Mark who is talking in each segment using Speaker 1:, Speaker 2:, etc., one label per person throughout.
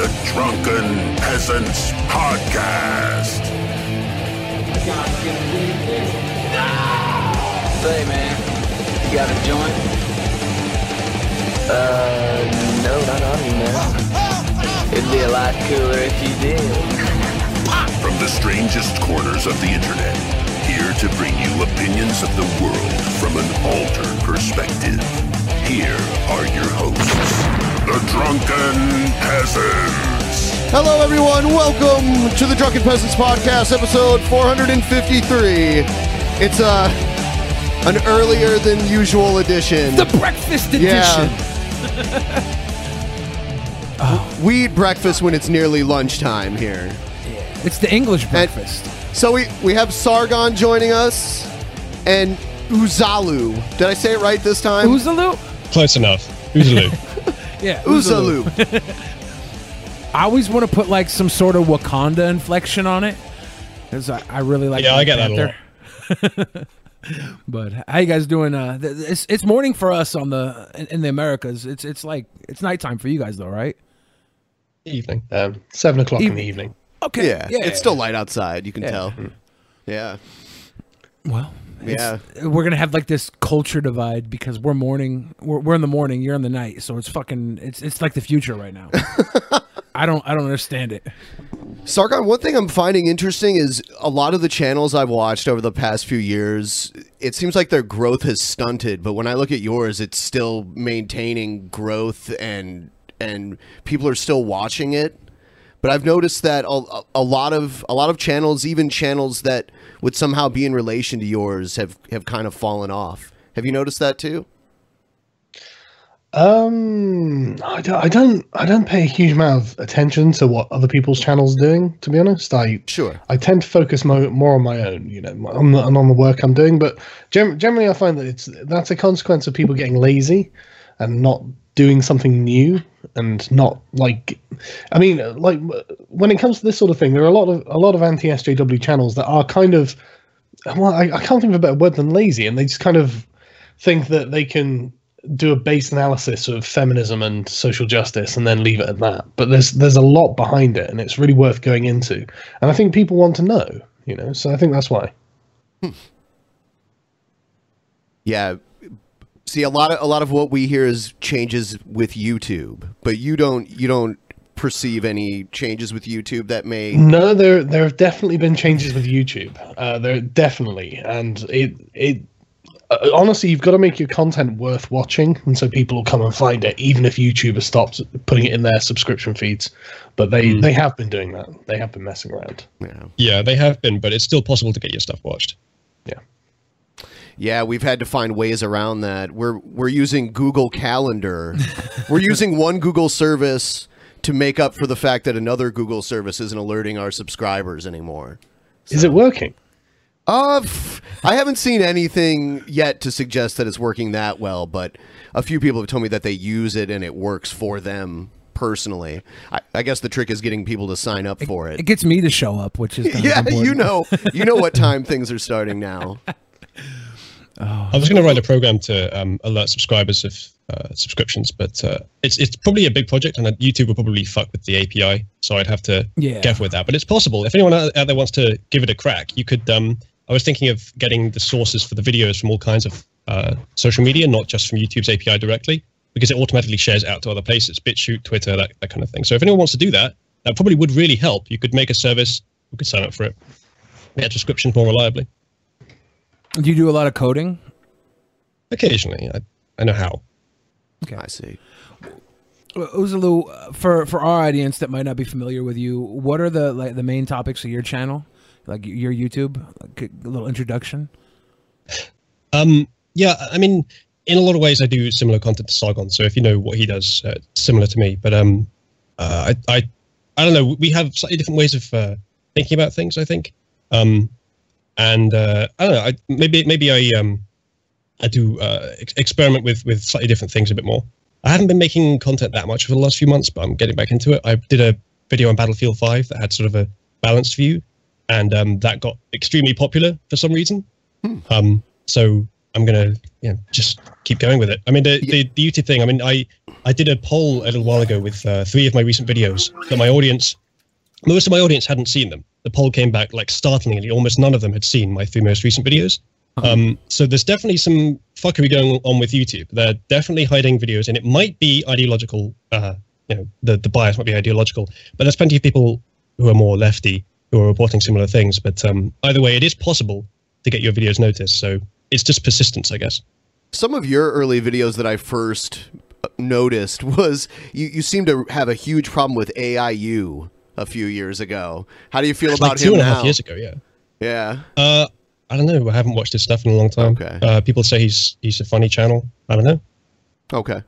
Speaker 1: the Drunken Peasants Podcast.
Speaker 2: Say, man, you got a joint? Uh, no, not on me, man. It'd be a lot cooler if you did.
Speaker 1: From the strangest corners of the internet, here to bring you opinions of the world from an altered perspective. Here are your hosts, the Drunken Peasants.
Speaker 3: Hello, everyone. Welcome to the Drunken Peasants Podcast, episode 453. It's uh, an earlier than usual edition.
Speaker 4: The breakfast edition.
Speaker 3: Yeah. We eat breakfast when it's nearly lunchtime here.
Speaker 4: It's the English breakfast.
Speaker 3: So we, we have Sargon joining us and Uzalu. Did I say it right this time?
Speaker 4: Uzalu?
Speaker 5: Close enough. Oozaloo.
Speaker 4: Yeah.
Speaker 3: Uzalu.
Speaker 4: I always want to put like some sort of Wakanda inflection on it. Because I, I really like
Speaker 5: Yeah, I
Speaker 4: Black
Speaker 5: get that a
Speaker 4: but how you guys doing? Uh, it's it's morning for us on the in, in the Americas. It's it's like it's nighttime for you guys though, right?
Speaker 5: evening. Um, seven o'clock in the
Speaker 4: Evening.
Speaker 5: evening.
Speaker 4: Okay.
Speaker 3: Yeah, it's still light outside. You can
Speaker 4: Yeah.
Speaker 3: tell. Yeah.
Speaker 4: well.
Speaker 3: Yeah.
Speaker 4: we're gonna have like this culture divide because we're morning. We're, we're in the morning. You're in the night. So it's fucking. It's it's like the future right now. I don't I don't understand it.
Speaker 3: Sargon, one thing I'm finding interesting is a lot of the channels I've watched over the past few years, it seems like their growth has stunted, but when I look at yours, it's still maintaining growth and and people are still watching it. But I've noticed that a, a lot of a lot of channels, even channels that would somehow be in relation to yours, have have kind of fallen off. Have you noticed that too?
Speaker 5: Um, I don't, I don't, I don't pay a huge amount of attention to what other people's channels are doing. To be honest, I
Speaker 3: Sure.
Speaker 5: I tend to focus mo- more on my own, you know, on the, and on the work I'm doing. But generally, I find that it's that's a consequence of people getting lazy and not doing something new and not like. I mean, like when it comes to this sort of thing, there are a lot of a lot of anti SJW channels that are kind of well, I, I can't think of a better word than lazy, and they just kind of think that they can do a base analysis of feminism and social justice and then leave it at that. But there's there's a lot behind it, and it's really worth going into. And I think people want to know, you know. So I think that's why.
Speaker 3: Yeah. See, a lot of a lot of what we hear is changes with YouTube, but you don't you don't perceive any changes with YouTube that may
Speaker 5: No, there there have definitely been changes with YouTube. Uh, there definitely, and it it uh, honestly, you've got to make your content worth watching, and so people will come and find it, even if YouTube has stopped putting it in their subscription feeds. But they they have been doing that. They have been messing around.
Speaker 3: Yeah.
Speaker 5: Yeah, they have been, but it's still possible to get your stuff watched. Yeah.
Speaker 3: Yeah, we've had to find ways around that. We're we're using Google Calendar. we're using one Google service to make up for the fact that another Google service isn't alerting our subscribers anymore.
Speaker 5: Is it working?
Speaker 3: Uh, I haven't seen anything yet to suggest that it's working that well, but a few people have told me that they use it and it works for them personally. I, I guess the trick is getting people to sign up for it.
Speaker 4: It gets me to show up, which is kind
Speaker 3: yeah, you know, you know what time things are starting now.
Speaker 6: I was going to write a program to um, alert subscribers of uh, subscriptions, but uh, it's it's probably a big project, and YouTube will probably fuck with the API, so I'd have to
Speaker 4: Yeah.
Speaker 6: careful with that. But it's possible. If anyone out out there wants to give it a crack, you could. Um, I was thinking of getting the sources for the videos from all kinds of uh, social media, not just from YouTube's API directly, because it automatically shares out to other places, BitChute, Twitter, that, that kind of thing. So if anyone wants to do that, that probably would really help. You could make a service, we could sign up for it, get subscriptions more reliably.
Speaker 4: Do you do a lot of coding?
Speaker 6: Occasionally, I, I know how.
Speaker 3: Okay, I see.
Speaker 4: Uzalu, uh, for for our audience that might not be familiar with you, what are the like the main topics of your channel, like your YouTube? Like a little introduction.
Speaker 6: Um, yeah, I mean, in a lot of ways, I do similar content to Sargon. So if you know what he does, uh, similar to me. But um, uh, I, I, I don't know. We have slightly different ways of uh, thinking about things. I think. Um, and uh, I don't know. I, maybe maybe I um, I do uh, ex- experiment with with slightly different things a bit more. I haven't been making content that much for the last few months, but I'm getting back into it. I did a video on Battlefield 5 that had sort of a balanced view, and um, that got extremely popular for some reason. Um, so I'm gonna you know, just keep going with it. I mean, the, the the YouTube thing. I mean, I I did a poll a little while ago with uh, three of my recent videos that my audience, most of my audience hadn't seen them. The poll came back like startlingly, almost none of them had seen my three most recent videos. Um, so there's definitely some fuckery going on with YouTube. They're definitely hiding videos, and it might be ideological. Uh, you know, the the bias might be ideological, but there's plenty of people who are more lefty who are reporting similar things. But um, either way, it is possible to get your videos noticed. So it's just persistence, I guess.
Speaker 3: Some of your early videos that I first uh, noticed was you, you seem to have a huge problem with AIU a few years ago. How do you feel about
Speaker 6: like two
Speaker 3: him
Speaker 6: and a
Speaker 3: now?
Speaker 6: half years ago, yeah.
Speaker 3: Yeah.
Speaker 6: Uh, I don't know. I haven't watched his stuff in a long time.
Speaker 3: Okay.
Speaker 6: Uh, people say he's he's a funny channel. I don't know.
Speaker 3: Okay.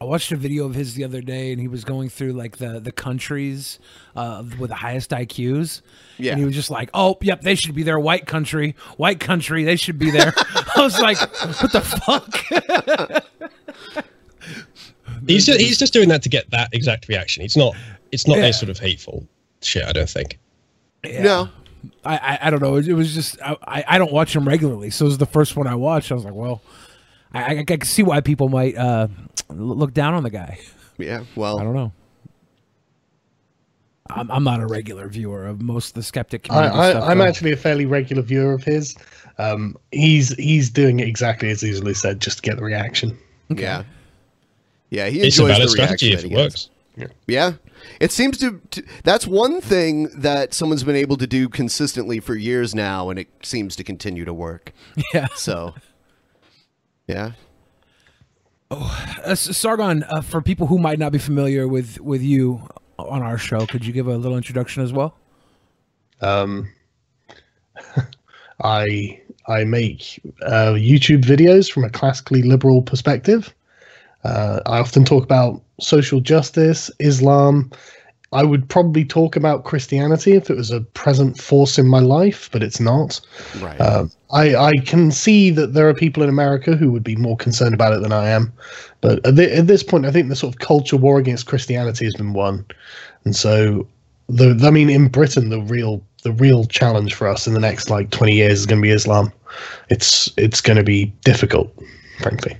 Speaker 4: I watched a video of his the other day, and he was going through like the the countries uh, with the highest IQs.
Speaker 3: Yeah.
Speaker 4: and he was just like, "Oh, yep, they should be there. White country, white country, they should be there." I was like, "What the fuck?"
Speaker 6: He's just, he's just doing that to get that exact reaction. It's not it's not
Speaker 4: Yeah.
Speaker 6: any sort of hateful shit. I don't think.
Speaker 3: No.
Speaker 4: I, I I don't know. It, it was just I, I I don't watch him regularly, so it was the first one I watched. I was like, well, I I, I can see why people might uh, look down on the guy.
Speaker 3: Yeah. Well,
Speaker 4: I don't know. I'm, I'm not a regular viewer of most of the skeptic
Speaker 5: I,
Speaker 4: community
Speaker 5: I,
Speaker 4: stuff.
Speaker 5: I'm actually a fairly regular viewer of his. Um, he's he's doing it exactly as easily said, just to get the reaction.
Speaker 3: Yeah. Yeah, he
Speaker 6: It's a
Speaker 3: enjoys
Speaker 6: valid
Speaker 3: the
Speaker 6: strategy
Speaker 3: reaction
Speaker 6: if it
Speaker 3: he gets.
Speaker 6: works.
Speaker 3: Yeah. It seems to, to that's one thing that someone's been able to do consistently for years now and it seems to continue to work.
Speaker 4: Yeah.
Speaker 3: So Yeah.
Speaker 4: Uh, Sargon, uh, for people who might not be familiar with with you on our show, could you give a little introduction as well?
Speaker 5: Um, I I make uh, YouTube videos from a classically liberal perspective. Uh, I often talk about social justice, Islam. I would probably talk about Christianity if it was a present force in my life, but it's not.
Speaker 3: Right.
Speaker 5: Um, I, I can see that there are people in America who would be more concerned about it than I am. But at, thi- at this point, I think the sort of culture war against Christianity has been won. And so, the I mean, in Britain, the real the real challenge for us in the next like 20 years is going to be Islam. It's it's going to be difficult, frankly.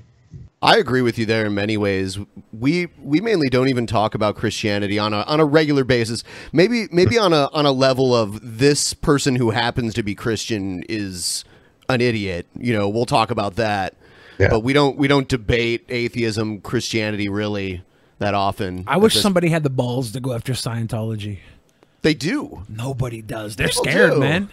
Speaker 3: I agree with you there in many ways. We we mainly don't even talk about Christianity on a on a regular basis. Maybe maybe on a on a level of this person who happens to be Christian is an idiot. You know, we'll talk about that.
Speaker 5: Yeah.
Speaker 3: But we don't we don't debate atheism, Christianity really that often.
Speaker 4: I wish
Speaker 3: this-
Speaker 4: somebody had the balls to go after Scientology.
Speaker 3: they do.
Speaker 4: Nobody does. They're
Speaker 3: People
Speaker 4: scared,
Speaker 3: do.
Speaker 4: man.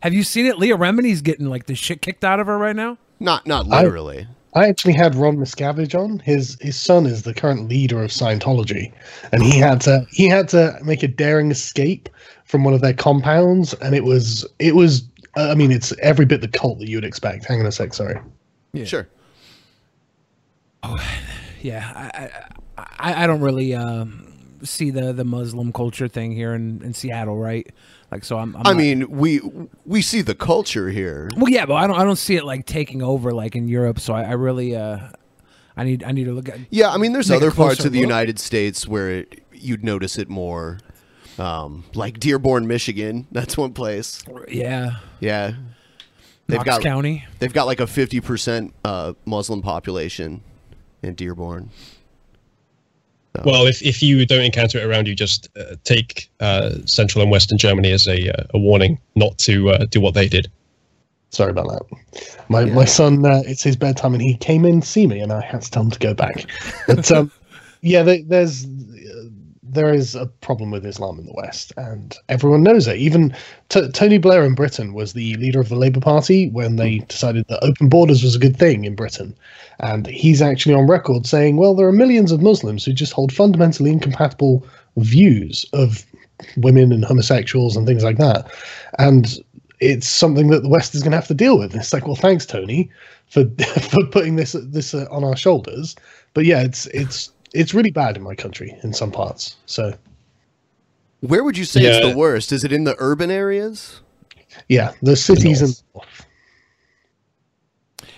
Speaker 4: Have you seen it? Leah Remini's getting like the shit kicked out of her right now.
Speaker 3: Not not literally.
Speaker 5: I actually had Ron Miscavige on. His his son is the current leader of Scientology, and he had to he had to make a daring escape from one of their compounds, and it was it was uh, I mean it's every bit the cult that you would expect. Hang on a sec, sorry. Yeah.
Speaker 3: Sure.
Speaker 4: Yeah, I I, I, I don't really um, see the the Muslim culture thing here in, in Seattle, right? Like, so I'm. I'm
Speaker 3: I
Speaker 4: not-
Speaker 3: mean, we we see the culture here.
Speaker 4: well, yeah, but I don't I don't see it like taking over like in Europe. So I, I really uh, I need I need to look at.
Speaker 3: Yeah, I mean, there's other parts of the
Speaker 4: look.
Speaker 3: United States where it, you'd notice it more, um, like Dearborn, Michigan. That's one place.
Speaker 4: Yeah,
Speaker 3: Yeah, They've
Speaker 4: Knox
Speaker 3: got
Speaker 4: County.
Speaker 3: They've got like a fifty percent uh, Muslim population in Dearborn.
Speaker 6: Well, if, if you don't encounter it around you, just uh, take uh, Central and Western Germany as a, uh, a warning not to uh, do what they did.
Speaker 5: Sorry about that. My my son, uh, it's his bedtime, and he came in to see me, and I had to tell him to go back. But um, yeah, there, there's there is a problem with Islam in the West, and everyone knows it. Even T- Tony Blair in Britain was the leader of the Labour Party when they decided that open borders was a good thing in Britain, and he's actually on record saying, "Well, there are millions of Muslims who just hold fundamentally incompatible views of women and homosexuals and things like that," and it's something that the West is going to have to deal with. And it's like, well, thanks, Tony, for for putting this this uh, on our shoulders. But yeah, it's it's it's really bad in my country in some parts. So
Speaker 3: Where would you say
Speaker 6: Yeah.
Speaker 3: it's the worst? Is it in the urban areas?
Speaker 5: yeah, the cities and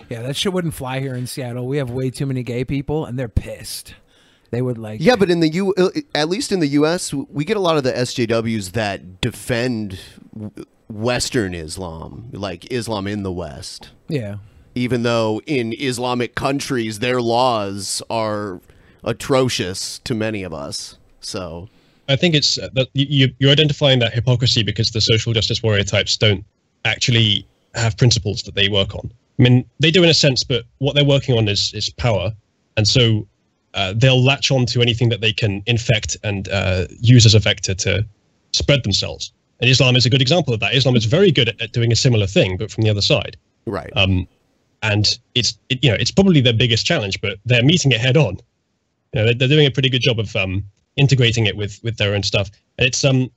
Speaker 4: Yeah, that shit wouldn't fly here in Seattle. We have way too many gay people, and they're pissed. They would like.
Speaker 3: Yeah, but in the U, uh, at least in the U.S., we get a lot of the SJWs that defend Western Islam, like Islam in the West.
Speaker 4: Yeah.
Speaker 3: Even though in Islamic countries their laws are atrocious to many of us. So
Speaker 6: I think it's uh, that you, you're identifying that hypocrisy because the social justice warrior types don't actually have principles that they work on. I mean, they do in a sense, but what they're working on is is power, and so uh, they'll latch on to anything that they can infect and uh, use as a vector to spread themselves. And Islam is a good example of that. Islam is very good at, at doing a similar thing, but from the other side.
Speaker 3: right.
Speaker 6: Um, and it's it, you know it's probably their biggest challenge, but they're meeting it head on. You know, they're, doing a pretty good job of um, integrating it with with their own stuff. And it's um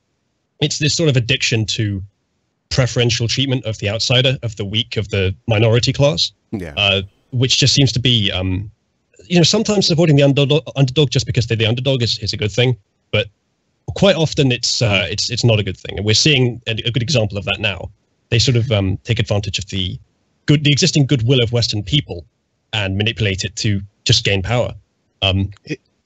Speaker 6: it's this sort of addiction to preferential treatment of the outsider, of the weak, of the minority class,
Speaker 3: yeah.
Speaker 6: uh, which just seems to be um you know sometimes supporting the underdog, underdog just because they're the underdog is, is a good thing, but quite often it's uh, it's it's not a good thing, and we're seeing a, a good example of that now. They sort of um, take advantage of the good, the existing goodwill of Western people, and manipulate it to just gain power. Um,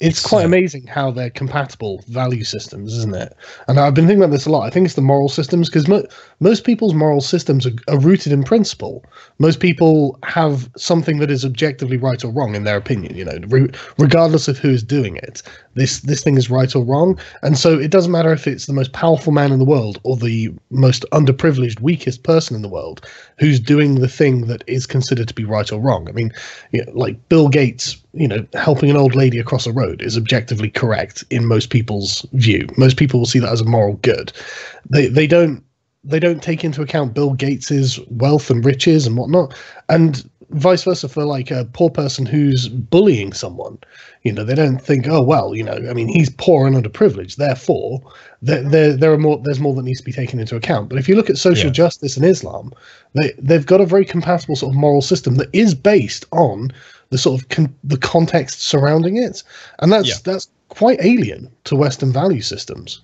Speaker 5: it's quite amazing how they're compatible value systems, isn't it? And I've been thinking about this a lot. I think it's the moral systems because mo- most people's moral systems are, are rooted in principle. Most people have something that is objectively right or wrong in their opinion. You know, re- regardless of who is doing it, this this thing is right or wrong. And so it doesn't matter if it's the most powerful man in the world or the most underprivileged, weakest person in the world who's doing the thing that is considered to be right or wrong. I mean, you know, like Bill Gates you know, helping an old lady across a road is objectively correct in most people's view. Most people will see that as a moral good. They they don't they don't take into account Bill Gates's wealth and riches and whatnot, and vice versa for like a poor person who's bullying someone. You know, they don't think, oh well, you know, I mean, he's poor and underprivileged, therefore there there, there are more there's more that needs to be taken into account. But if you look at social
Speaker 6: Yeah.
Speaker 5: justice and Islam, they they've got a very compatible sort of moral system that is based on the sort of con- the context surrounding it, and that's
Speaker 6: Yeah.
Speaker 5: that's quite alien to Western value systems.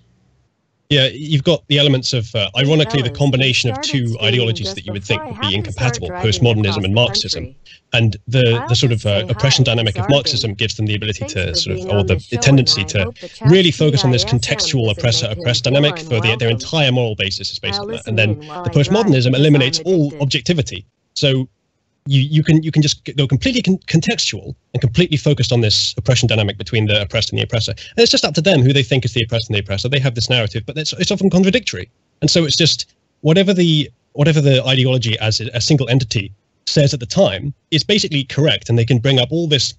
Speaker 6: Yeah, you've got the elements of, uh, ironically, the combination of two ideologies that you would think would be incompatible postmodernism and Marxism. And the, the sort of uh, oppression dynamic of Marxism gives them the ability to sort of, or the,
Speaker 7: the
Speaker 6: the tendency to really focus on this contextual oppressor oppressed dynamic for the, their entire moral basis is based on that. And then the postmodernism eliminates all objectivity. So you, you can you can just go completely con- contextual and completely focused on this oppression dynamic between the oppressed and the oppressor. And it's just up to them who they think is the oppressed and the oppressor. They have this narrative, but it's, it's often contradictory. And so it's just whatever the whatever the ideology as a, single entity says at the time is basically correct, and they can bring up all this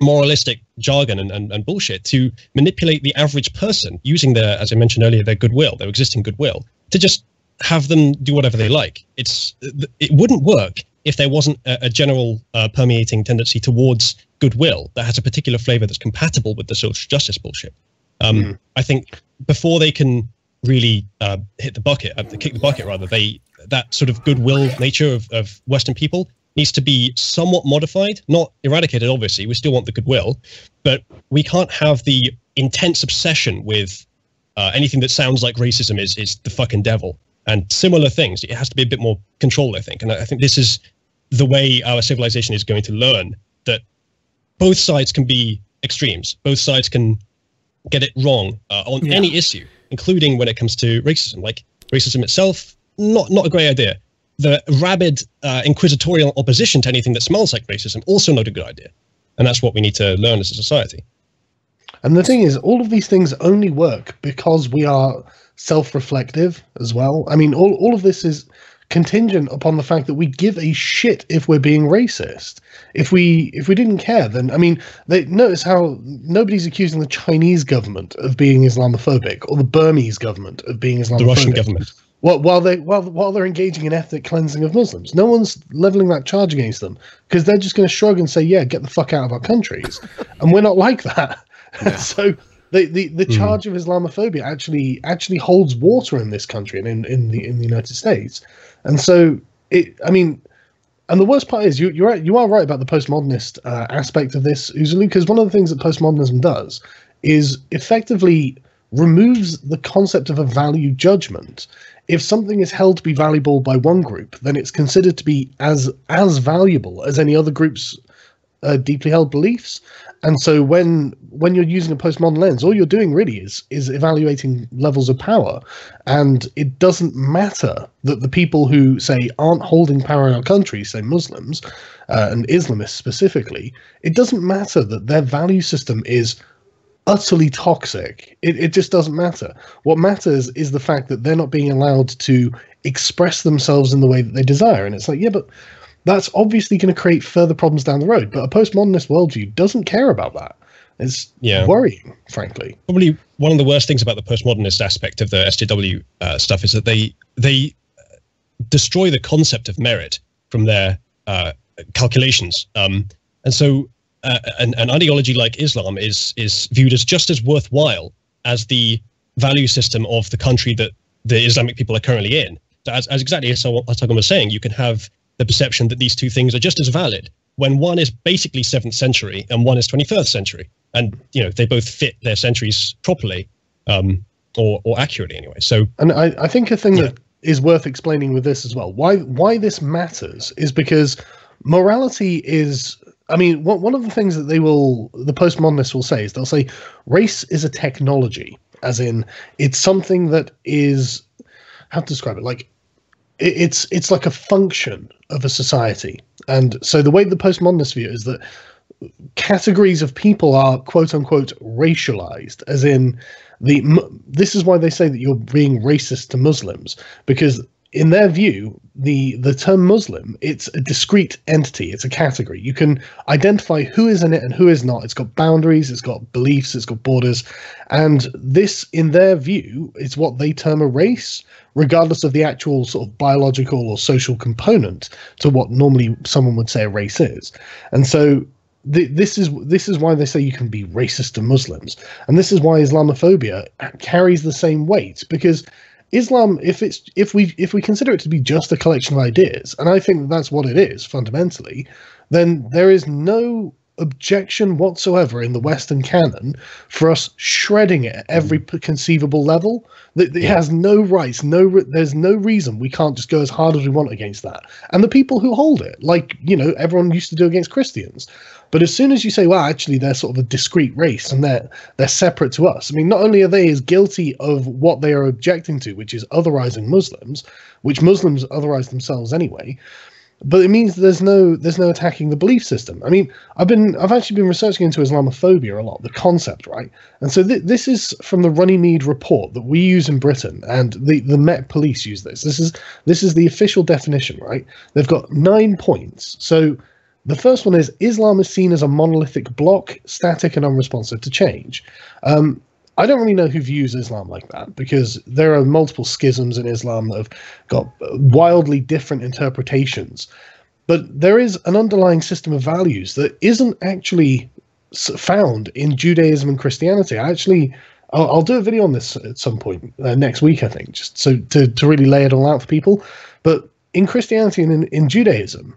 Speaker 6: moralistic jargon and, and, and bullshit to manipulate the average person using their, as I mentioned earlier, their goodwill, their existing goodwill, to just have them do whatever they like. It's it wouldn't work if there wasn't a, a general uh, permeating tendency towards goodwill that has a particular flavor that's compatible with the social justice bullshit. Um, I think before they can really uh, hit the bucket, uh, kick the bucket rather, they that sort of goodwill nature of, of Western people needs to be somewhat modified, not eradicated. Obviously, we still want the goodwill, but we can't have the intense obsession with uh, anything that sounds like racism is is the fucking devil and similar things. It has to be a bit more controlled, I think, and I think this is the way our civilization is going to learn that both sides can be extremes. Both sides can get it wrong uh, on
Speaker 4: Yeah.
Speaker 6: any issue, including when it comes to racism. Like racism itself, not not a great idea. the rabid uh, inquisitorial opposition to anything that smells like racism also not a good idea, and that's what we need to learn as a society.
Speaker 5: And the thing is, all of these things only work because we are self-reflective as well. I mean, all all of this is contingent upon the fact that we give a shit if we're being racist. If we if we didn't care, then I mean, they notice how nobody's accusing the Chinese government of being Islamophobic or the Burmese government of being Islamophobic.
Speaker 6: The Russian government.
Speaker 5: While, while they while while they're engaging in ethnic cleansing of Muslims, no one's leveling that charge against them because they're just going to shrug and say, "Yeah, get the fuck out of our countries," and we're not like that. so the the, the hmm. charge of Islamophobia actually actually holds water in this country and in, in the in the United States, and so it. I mean, and the worst part is you you're you are right about the postmodernist uh, aspect of this, Uzalu, because one of the things that postmodernism does is effectively removes the concept of a value judgment. If something is held to be valuable by one group, then it's considered to be as as valuable as any other group's uh, deeply held beliefs. And so when when you're using a postmodern lens, all you're doing really is is evaluating levels of power, and it doesn't matter that the people who say aren't holding power in our country, say Muslims uh, and Islamists specifically, it doesn't matter that their value system is utterly toxic. It, it just doesn't matter. What matters is the fact that they're not being allowed to express themselves in the way that they desire. And it's like, yeah, but that's obviously going to create further problems down the road. But a postmodernist worldview doesn't care about that. It's
Speaker 6: Yeah.
Speaker 5: worrying, frankly.
Speaker 6: probably one of the worst things about the postmodernist aspect of the SJW uh, stuff is that they they destroy the concept of merit from their uh, calculations. Um, and so, uh, an, an ideology like Islam is is viewed as just as worthwhile as the value system of the country that the Islamic people are currently in. So as, as exactly as Atagan was saying, you can have the perception that these two things are just as valid when one is basically seventh century and one is 21st century, and you know they both fit their centuries properly um, or or accurately anyway. So
Speaker 5: And I, I think a thing that is worth explaining with this as well. Why why this matters is because morality is. I mean, one one of the things that they will, the postmodernists will say is they'll say race is a technology, as in it's something that is how to describe it like it's it's like a function of a society. And so the way the postmodernists view is that categories of people are quote unquote racialized, as in the. This is why they say that you're being racist to Muslims because in their view, the the term Muslim it's a discrete entity. It's a category. You can identify who is in it and who is not. It's got boundaries. It's got beliefs. It's got borders, and this, in their view, is what they term a race, regardless of the actual sort of biological or social component to what normally someone would say a race is. And so th- this is this is why they say you can be racist to Muslims, and this is why Islamophobia carries the same weight because Islam, if it's if we if we consider it to be just a collection of ideas, and I think that that's what it is fundamentally, then there is no objection whatsoever in the Western canon for us shredding it at every mm. conceivable level. That it has no rights, no re- there's no reason we can't just go as hard as we want against that. And the people who hold it, like you know, everyone used to do against Christians. But as soon as you say, well, actually, they're sort of a discrete race and they're they're separate to us. I mean, not only are they as guilty of what they are objecting to, which is otherizing Muslims, which Muslims otherize themselves anyway, but it means there's no there's no attacking the belief system. I mean, I've been I've actually been researching into Islamophobia a lot, the concept, right? And so th- this is from the Runnymede report that we use in Britain, and the the Met Police use this. This is this is the official definition, right? They've got nine points. So the first one is Islam is seen as a monolithic block, static and unresponsive to change. Um, I don't really know who views Islam like that because there are multiple schisms in Islam that have got wildly different interpretations. But there is an underlying system of values that isn't actually found in Judaism and Christianity. I actually, I'll, I'll do a video on this at some point uh, next week, I think, just so to, to really lay it all out for people. But in Christianity and in, in Judaism,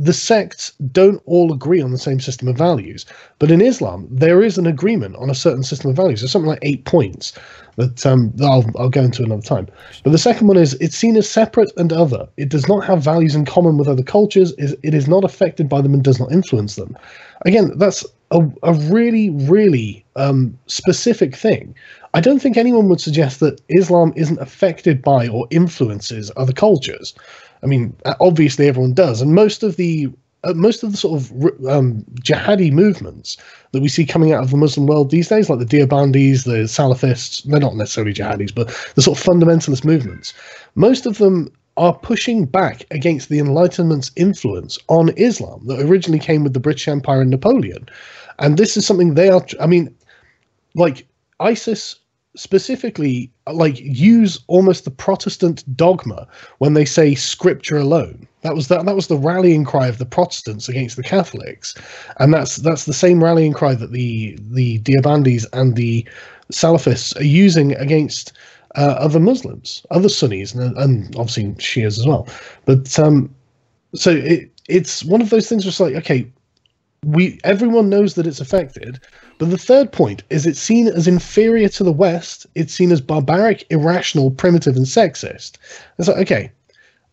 Speaker 5: the sects don't all agree on the same system of values. But in Islam, there is an agreement on a certain system of values. There's something like eight points that, um, that I'll, I'll go into another time. But the second one is it's seen as separate and other. It does not have values in common with other cultures. It is not affected by them and does not influence them. Again, that's a, a really, really um, specific thing. I don't think anyone would suggest that Islam isn't affected by or influences other cultures. I mean, uh, obviously everyone does, and most of the uh, most of the sort of um, jihadi movements that we see coming out of the Muslim world these days, like the Deobandis, the Salafists, they're not necessarily jihadis, but the sort of fundamentalist movements, most of them are pushing back against the Enlightenment's influence on Islam that originally came with the British Empire and Napoleon. And this is something they are, I mean, like ISIS specifically like use almost the Protestant dogma when they say scripture alone. That was that that was the rallying cry of the Protestants against the Catholics, and that's that's the same rallying cry that the the Deobandis and the Salafists are using against uh, other Muslims, other Sunnis, and, and obviously Shias as well. But um, so it it's one of those things it's like okay, we everyone knows that it's affected, but the third point is it's seen as inferior to the West. It's seen as barbaric, irrational, primitive, and sexist. It's like okay,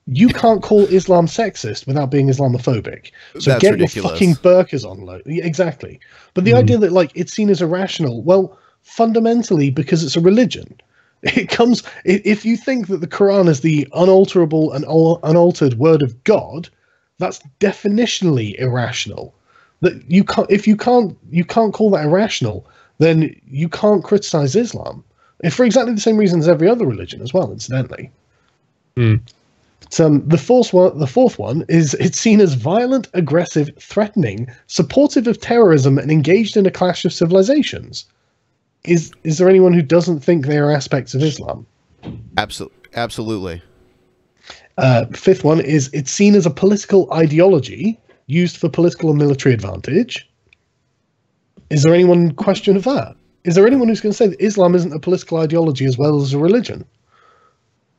Speaker 5: you can't call Islam sexist without being Islamophobic. So
Speaker 3: That's
Speaker 5: get
Speaker 3: ridiculous.
Speaker 5: your fucking burkas on, Yeah, exactly. But the hmm. idea that like it's seen as irrational, well, fundamentally because it's a religion. It comes if you think that the Quran is the unalterable and unaltered word of God, that's definitionally irrational. That you can't if you can't you can't call that irrational, then you can't criticize Islam. If for exactly the same reason as every other religion as well, incidentally. But, um, the fourth one, the fourth one is it's seen as violent, aggressive, threatening, supportive of terrorism, and engaged in a clash of civilizations. Is is there anyone who doesn't think they are aspects of Islam?
Speaker 3: Absolutely. Absolutely.
Speaker 5: Uh, fifth one is it's seen as a political ideology used for political and military advantage. Is there anyone in question of that? Is there anyone who's going to say that Islam isn't a political ideology as well as a religion?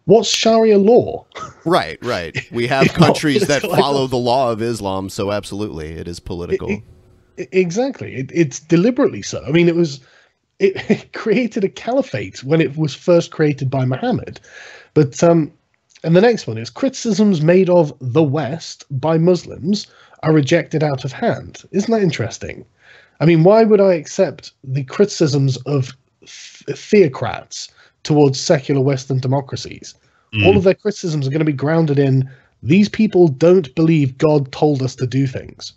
Speaker 5: What's Sharia law?
Speaker 3: Right, right. We have countries that follow the law of Islam, so absolutely, it is political.
Speaker 5: I- Exactly. It, it's deliberately so. I mean, it was it, it created a caliphate when it was first created by Muhammad. But um, and the next one is criticisms made of the West by Muslims are rejected out of hand. Isn't that interesting? I mean, why would I accept the criticisms of th- theocrats towards secular Western democracies? Mm. All of their criticisms are going to be grounded in these people don't believe God told us to do things.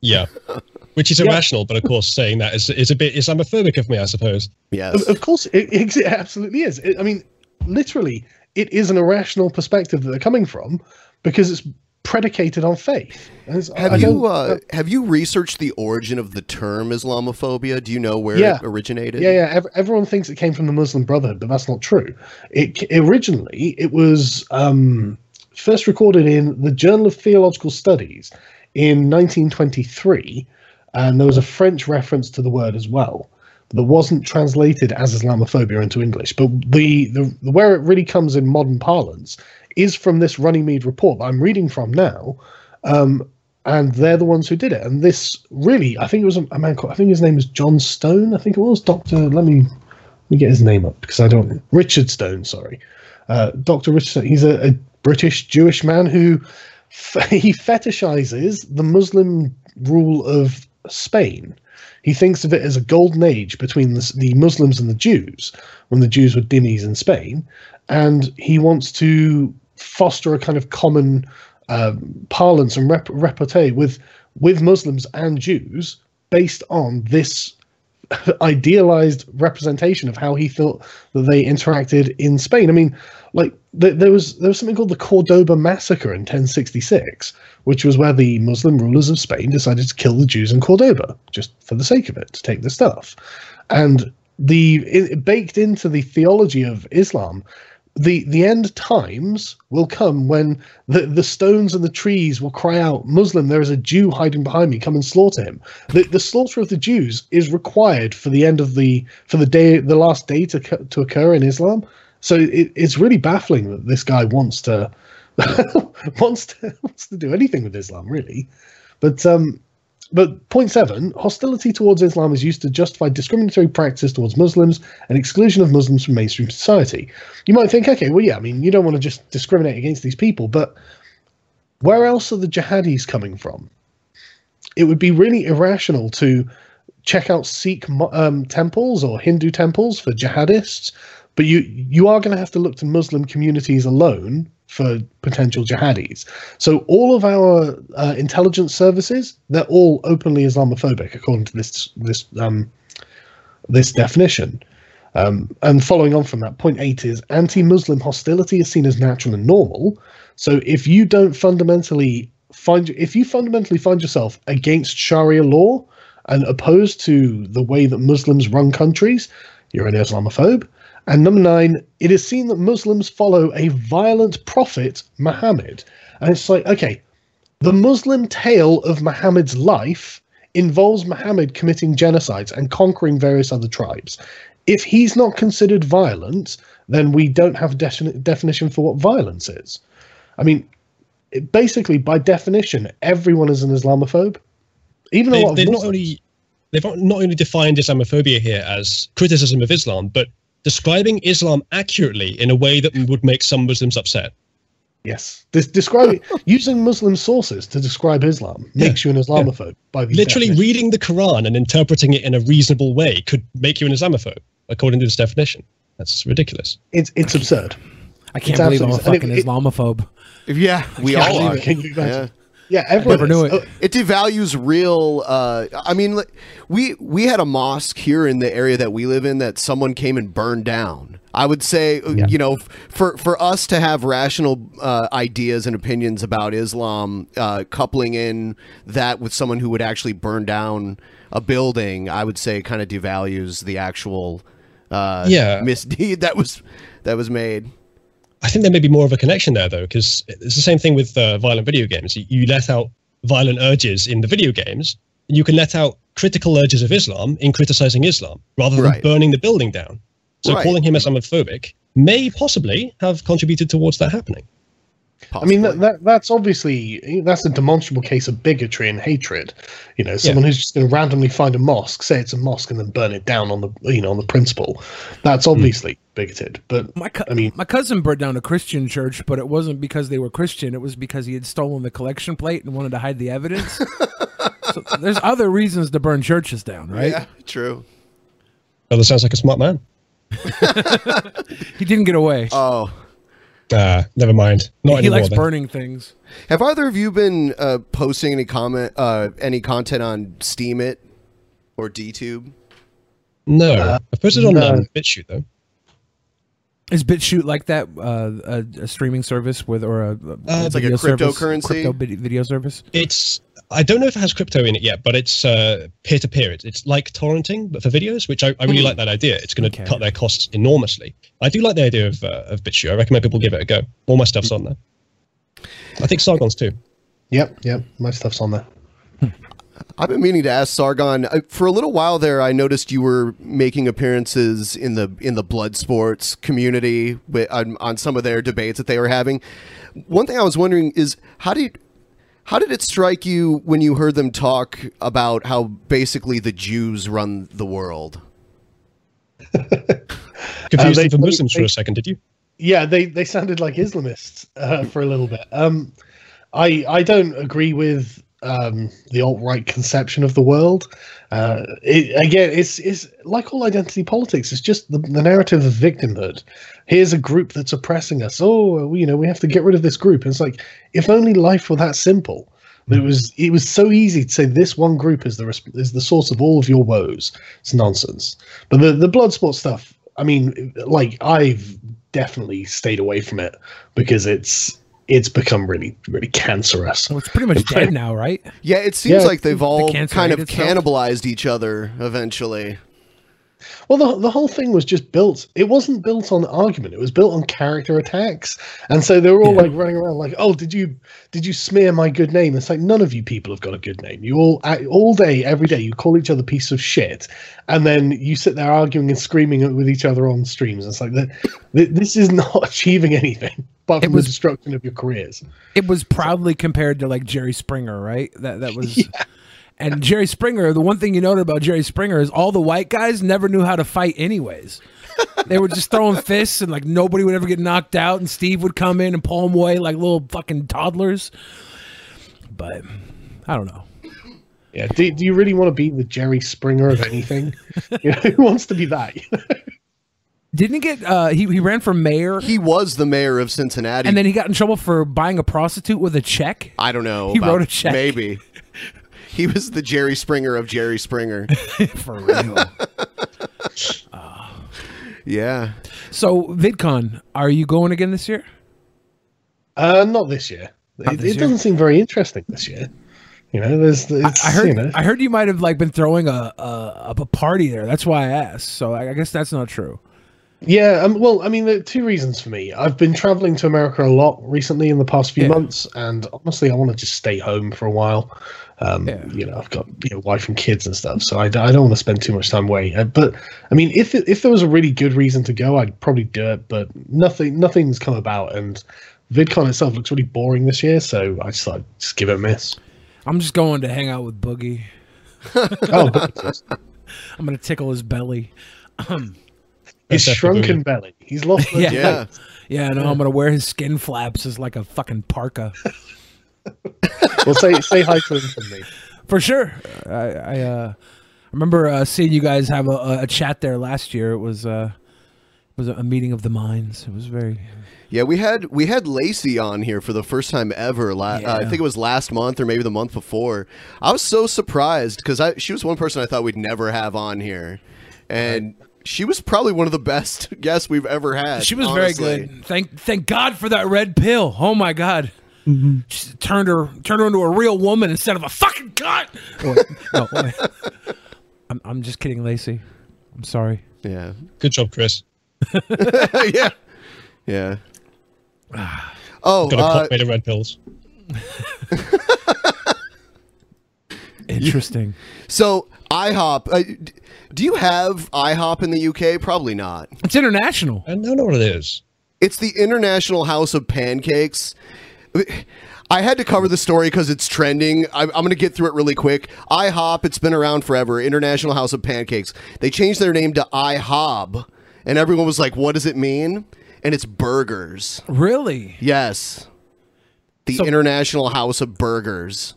Speaker 6: Yeah. Which is irrational, but of course, saying that is, is a bit Islamophobic of me, I suppose.
Speaker 3: Yes.
Speaker 5: Of, of course, it, it, it absolutely is. It- I mean, literally, it is an irrational perspective that they're coming from because it's predicated on faith.
Speaker 3: Have you uh, have you researched the origin of the term Islamophobia? Do you know where
Speaker 5: Yeah.
Speaker 3: it originated?
Speaker 5: Yeah, yeah. Ev- everyone thinks it came from the Muslim Brotherhood, but that's not true. It originally it was um, first recorded in the Journal of Theological Studies in 1923, and there was a French reference to the word as well. That wasn't translated as Islamophobia into English, but the, the, the where it really comes in modern parlance is from this Runnymede report that I'm reading from now, um, and they're the ones who did it. And this really, I think it was a, man called, I think his name was John Stone. I think it was Doctor. Let me let me get his name up because I don't. Richard Stone, sorry, uh, Doctor Richard. Stone, He's a, a British Jewish man who he fetishizes the Muslim rule of Spain. He thinks of it as a golden age between the, the Muslims and the Jews, when the Jews were dhimmis in Spain, and he wants to foster a kind of common um, parlance and rep- repartee with with Muslims and Jews based on this idealized representation of how he thought that they interacted in Spain. I mean, like th- there was there was something called the Cordoba massacre in 1066, which was where the Muslim rulers of Spain decided to kill the Jews in Cordoba just for the sake of it, to take the stuff, and the it, baked into the theology of Islam the the end times will come when the the stones and the trees will cry out muslim there is a jew hiding behind me. Come and slaughter him. The the slaughter of the jews is required for the end of the for the day the last day to to occur in islam. So it, it's really baffling that this guy wants to wants to wants to do anything with islam really. But um but point seven, hostility towards Islam is used to justify discriminatory practice towards Muslims and exclusion of Muslims from mainstream society. You might think, okay, well, yeah, I mean, you don't want to just discriminate against these people, but where else are the jihadis coming from? It would be really irrational to check out Sikh um, temples or Hindu temples for jihadists, but you you are going to have to look to Muslim communities alone for potential jihadis. So all of our uh, intelligence services, they're all openly Islamophobic according to this this um, this definition. Um, and following on from that, point eight is anti-Muslim hostility is seen as natural and normal. So if you don't fundamentally find, if you fundamentally find yourself against Sharia law and opposed to the way that Muslims run countries, you're an Islamophobe. And number nine, it is seen that Muslims follow a violent prophet, Muhammad. And it's like, okay, the Muslim tale of Muhammad's life involves Muhammad committing genocides and conquering various other tribes. If he's not considered violent, then we don't have a defini- definition for what violence is. I mean, it- basically, by definition, everyone is an Islamophobe. Even a
Speaker 6: They,
Speaker 5: lot of
Speaker 6: they've not only they've not only defined Islamophobia here as criticism of Islam, but describing Islam accurately in a way that would make some Muslims upset.
Speaker 5: Yes, this describing using Muslim sources to describe Islam makes you an Islamophobe. By these
Speaker 6: Literally
Speaker 5: definitions.
Speaker 6: reading the Quran and interpreting it in a reasonable way could make you an Islamophobe, according to this definition. That's ridiculous.
Speaker 5: it's it's absurd.
Speaker 4: I can't
Speaker 5: It's
Speaker 4: believe I'm a
Speaker 5: absolutely-
Speaker 4: fucking
Speaker 5: and it- it-
Speaker 4: Islamophobe.
Speaker 3: Yeah, we all are.
Speaker 5: Can you
Speaker 3: Yeah.
Speaker 5: imagine? Yeah, everyone
Speaker 4: Never knew it.
Speaker 3: It devalues real. Uh, I mean, we we had a mosque here in the area that we live in that someone came and burned down. I would say, uh, you know, for for us to have rational uh, ideas and opinions about Islam, uh, coupling in that with someone who would actually burn down a building, I would say, kind of devalues the actual uh,
Speaker 6: Yeah.
Speaker 3: misdeed that was that was made.
Speaker 6: I think there may be more of a connection there, though, because it's the same thing with uh, violent video games. You, you let out violent urges in the video games, and you can let out critical urges of Islam in criticizing Islam rather than
Speaker 3: Right.
Speaker 6: burning the building down. So
Speaker 3: Right.
Speaker 6: calling him Islamophobic may possibly have contributed towards that happening.
Speaker 5: I mean, that, that that's obviously that's a demonstrable case of bigotry and hatred. You know, someone who's just going to randomly find a mosque, say it's a mosque, and then burn it down on the you know on the principle. That's hmm. obviously bigoted. But
Speaker 4: My co-
Speaker 5: I mean,
Speaker 4: my cousin burned down a Christian church, but it wasn't because they were Christian. It was because he had stolen the collection plate and wanted to hide the evidence. so there's other reasons to burn churches down, right?
Speaker 3: Yeah, true.
Speaker 6: Well, that sounds like a smart man.
Speaker 4: He didn't get away.
Speaker 3: Oh.
Speaker 6: Ah, never mind. Not
Speaker 4: he
Speaker 6: anymore.
Speaker 4: likes
Speaker 6: then.
Speaker 4: burning things.
Speaker 3: Have either of you been uh, posting any comment, uh, any content on Steemit or DTube?
Speaker 6: No,
Speaker 5: Uh,
Speaker 6: I posted on
Speaker 5: no.
Speaker 6: um, BitChute though.
Speaker 4: Is BitChute like that? Uh, a, a streaming service with or a, a
Speaker 3: It's like a
Speaker 4: video service-
Speaker 3: cryptocurrency?
Speaker 4: crypto video service.
Speaker 6: It's I don't know if it has crypto in it yet, but it's uh, peer-to-peer. It's, it's like torrenting, but for videos, which I, I really like that idea. It's going to
Speaker 4: Okay.
Speaker 6: cut their costs enormously. I do like the idea of uh, of BitChute. I recommend people give it a go. All my stuff's on there. I think Sargon's too.
Speaker 5: yep, yep, my stuff's on there.
Speaker 3: I've been meaning to ask Sargon uh, for a little while there. I noticed you were making appearances in the in the blood sports community on, on some of their debates that they were having. One thing I was wondering is how did how did it strike you when you heard them talk about how basically the Jews run the world?
Speaker 6: Confused
Speaker 5: they-
Speaker 6: them for
Speaker 5: they-
Speaker 6: Muslims for a second, did you?
Speaker 5: Yeah, they they sounded like Islamists uh, for a little bit. Um, I I don't agree with um, the alt right conception of the world. Uh, it, again, it's it's like all identity politics. It's just the, the narrative of victimhood. Here's a group that's oppressing us. Oh, you know, we have to get rid of this group. And it's like if only life were that simple. But it mm. was it was so easy to say this one group is the resp- is the source of all of your woes. It's nonsense. But the the blood sport stuff. I mean, like I've definitely stayed away from it because it's it's become really really cancerous.
Speaker 4: Well, it's pretty much dead now, right?
Speaker 3: Yeah, it seems
Speaker 5: Yeah,
Speaker 3: like they've all
Speaker 4: cancer
Speaker 3: kind of
Speaker 4: itself?
Speaker 3: cannibalized each other eventually.
Speaker 5: Well, the the whole thing was just built. It wasn't built on argument. It was built on character attacks, and so they were all
Speaker 4: Yeah.
Speaker 5: like running around like, "Oh, did you did you smear my good name?" It's like none of you people have got a good name. You all all day, every day, you call each other piece of shit, and then you sit there arguing and screaming with each other on streams. It's like that. This is not achieving anything apart
Speaker 4: It was-
Speaker 5: the destruction of your careers.
Speaker 4: It was proudly compared to like Jerry Springer, right? That that was. And Jerry Springer, the one thing you noted about Jerry Springer is all the white guys never knew how to fight, anyways. they were just throwing fists, and like nobody would ever get knocked out, and Steve would come in and pull them away like little fucking toddlers. But I don't know.
Speaker 5: Yeah. Do, do you really want to be the Jerry Springer of anything? you know, who wants to be that?
Speaker 4: Didn't he get? Uh, he he ran for mayor.
Speaker 3: He was the mayor of Cincinnati,
Speaker 4: and then he got in trouble for buying a prostitute with a check.
Speaker 3: I don't know.
Speaker 4: He
Speaker 3: about-
Speaker 4: wrote a check.
Speaker 3: Maybe. He was the Jerry Springer of Jerry Springer.
Speaker 4: for real.
Speaker 3: yeah.
Speaker 4: So VidCon, are you going again this year?
Speaker 5: Uh, not this year.
Speaker 4: Not
Speaker 5: it
Speaker 4: this
Speaker 5: it
Speaker 4: year?
Speaker 5: doesn't seem very interesting this year. You know, there's. It's,
Speaker 4: I heard.
Speaker 5: You know,
Speaker 4: I heard you might have like been throwing a a, a party there. That's why I asked. So I, I guess that's not true.
Speaker 5: Yeah, um, well, I mean, there are two reasons for me. I've been traveling to America a lot recently in the past few
Speaker 4: Yeah.
Speaker 5: months, and honestly, I want to just stay home for a while. Um, You know, I've got you know wife and kids and stuff, so I don't want to spend too much time away. Uh, but I mean, if if there was a really good reason to go, I'd probably do it. But nothing nothing's come about, and VidCon itself looks really boring this year, so I just thought just give it a miss.
Speaker 4: I'm just going to hang out with Boogie.
Speaker 5: Oh,
Speaker 4: I'm gonna tickle his belly.
Speaker 5: His shrunken belly. He's lost. those
Speaker 4: yeah,
Speaker 5: weight.
Speaker 4: yeah. No, I'm gonna wear his skin flaps as like a fucking parka.
Speaker 5: Well, say say hi to him from me.
Speaker 4: For sure. I, I uh, remember uh, seeing you guys have a, a chat there last year. It was uh, it was a meeting of the minds. It was very.
Speaker 3: Yeah, we had we had Lacey on here for the first time ever. La- uh, I think it was last month or maybe the month before. I was so surprised because I she was one person I thought we'd never have on here, and she was probably one of the best guests we've ever had.
Speaker 4: She was
Speaker 3: honestly.
Speaker 4: very good. Thank thank God for that red pill. Oh my God. She turned her turned her into a real woman instead of a fucking cunt. Wait, no, wait. I'm I'm just kidding, Lacey. I'm sorry.
Speaker 3: Yeah.
Speaker 6: Good job, Chris.
Speaker 3: yeah. Yeah. Oh,
Speaker 6: Got a
Speaker 3: uh,
Speaker 6: pot made of red pills.
Speaker 4: Interesting.
Speaker 3: so IHOP. Uh, do you have IHOP in the UK? Probably not.
Speaker 4: It's international.
Speaker 6: I don't know what it is.
Speaker 3: It's the International House of Pancakes. I had to cover the story because it's trending. I'm, I'm going to get through it really quick. IHOP, it's been around forever. International House of Pancakes. They changed their name to IHOB, and everyone was like, "What does it mean?" And it's burgers.
Speaker 4: Really?
Speaker 3: Yes, the
Speaker 4: So-
Speaker 3: International House of Burgers.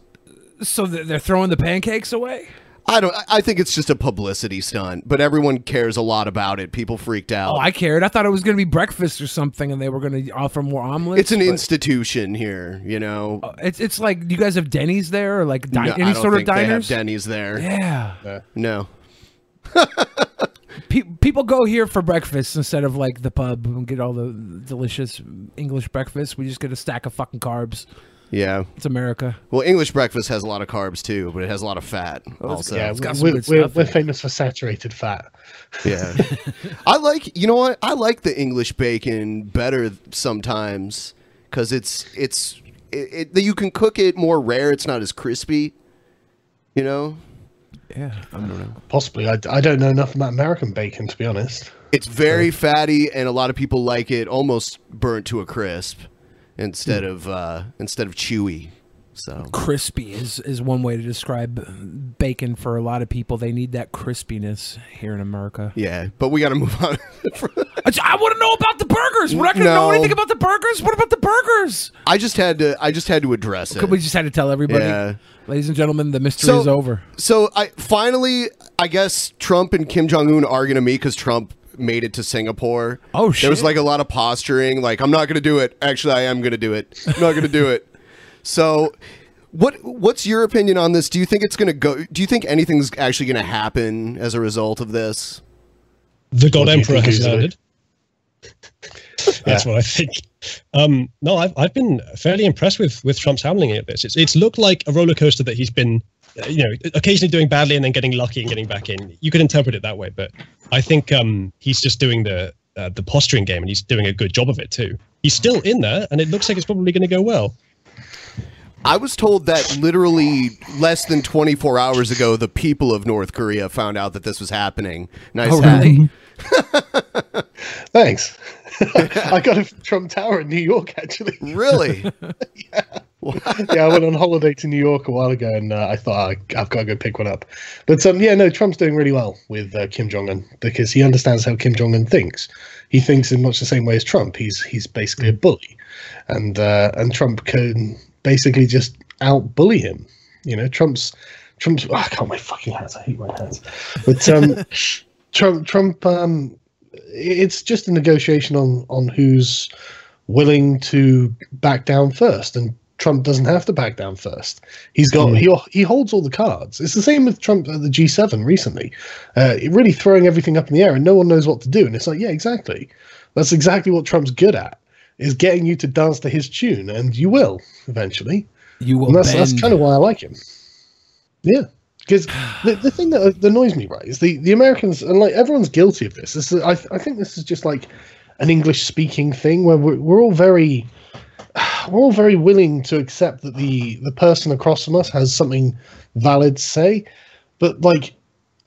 Speaker 4: So they're throwing the pancakes away?
Speaker 3: I don't. I- think it's just a publicity stunt, but everyone cares a lot about it. People freaked out.
Speaker 4: Oh, I cared. I thought it was going to be breakfast or something, and they were going to offer more omelets.
Speaker 3: it's an
Speaker 4: but-
Speaker 3: institution here, you know.
Speaker 4: Uh, it's it's like you guys have Denny's there or like di-
Speaker 3: No,
Speaker 4: any
Speaker 3: I don't
Speaker 4: sort of
Speaker 3: think they have
Speaker 4: diners?
Speaker 3: Denny's there.
Speaker 4: Yeah.
Speaker 3: Uh, no.
Speaker 4: Pe- people go here for breakfast instead of like the pub and get all the delicious English breakfast. We just get a stack of fucking carbs.
Speaker 3: Yeah.
Speaker 4: It's America.
Speaker 3: Well, English breakfast has a lot of carbs too, but it has a lot of fat oh, also.
Speaker 5: yeah,
Speaker 4: it's got
Speaker 5: we're,
Speaker 4: good
Speaker 5: we're, we're famous for saturated fat.
Speaker 3: Yeah. I like, you know what? I like the English bacon better sometimes cuz it's it's it, it, you can cook it more rare, it's not as crispy. You know?
Speaker 4: Yeah.
Speaker 3: I don't know.
Speaker 5: Possibly. I, I don't know enough about American bacon, to be honest.
Speaker 3: It's very fatty and a lot of people like it almost burnt to a crisp instead
Speaker 4: Hmm.
Speaker 3: of uh instead of chewy. So
Speaker 4: Crispy is, is one way to describe bacon for a lot of people. They need that crispiness here in America.
Speaker 3: Yeah, but we got to move on.
Speaker 4: I, want to know about the burgers. We're not going to know anything about the burgers. What about the burgers?
Speaker 3: I just had to I just had to address it.
Speaker 4: We just had to tell everybody,
Speaker 3: Yeah.
Speaker 4: ladies and gentlemen, the mystery
Speaker 3: So-
Speaker 4: is over.
Speaker 3: So I finally, I guess Trump and Kim Jong Un are gonna meet because Trump made it to Singapore.
Speaker 4: Oh, shit!
Speaker 3: There was like a lot of posturing, like I'm not gonna do it. Actually, I am gonna do it. I'm not gonna do it. So, what what's your opinion on this? Do you think it's gonna go? Do you think anything's actually gonna happen as a result of this?
Speaker 6: The God
Speaker 5: What do you
Speaker 6: Emperor has
Speaker 5: he's doing?
Speaker 6: landed. That's what I think. Um, no, I've, I've been fairly impressed with with Trump's handling of this. It's it's looked like a roller coaster that he's been, you know, occasionally doing badly and then getting lucky and getting back in. You could interpret it that way, but I think um, he's just doing the uh, the posturing game and he's doing a good job of it too. He's still in there, and it looks like it's probably going to go well.
Speaker 3: I was told that literally less than 24 hours ago, the people of North Korea found out that this was happening. Nice
Speaker 4: Oh,
Speaker 3: hat.
Speaker 4: really?
Speaker 5: Thanks. I got a Trump Tower in New York, actually.
Speaker 3: Really?
Speaker 5: yeah, I went on holiday to New York a while ago, and uh, I thought I, I've got to go pick one up. But um, yeah, no, Trump's doing really well with uh, Kim Jong Un because he understands how Kim Jong Un thinks. He thinks in much the same way as Trump. He's he's basically a bully, and uh, and Trump can basically just out bully him. You know, Trump's Trump's. Oh, I can't wear fucking hats. I hate my hats. But um, Trump, Trump, um, it's just a negotiation on on who's willing to back down first, and Trump doesn't have to back down first. He's got he he holds all the cards. It's the same with Trump at the G7 recently, uh, really throwing everything up in the air, and no one knows what to do. And it's like, yeah, exactly. That's exactly what Trump's good at is getting you to dance to his tune, and you will eventually.
Speaker 4: You will
Speaker 5: And that's that's kind of why I like him. Yeah, because the, the thing that annoys me, right, is the, the Americans and like everyone's guilty of this. This is, I I think this is just like an English speaking thing where we're, we're all very we're all very willing to accept that the the person across from us has something valid to say, but like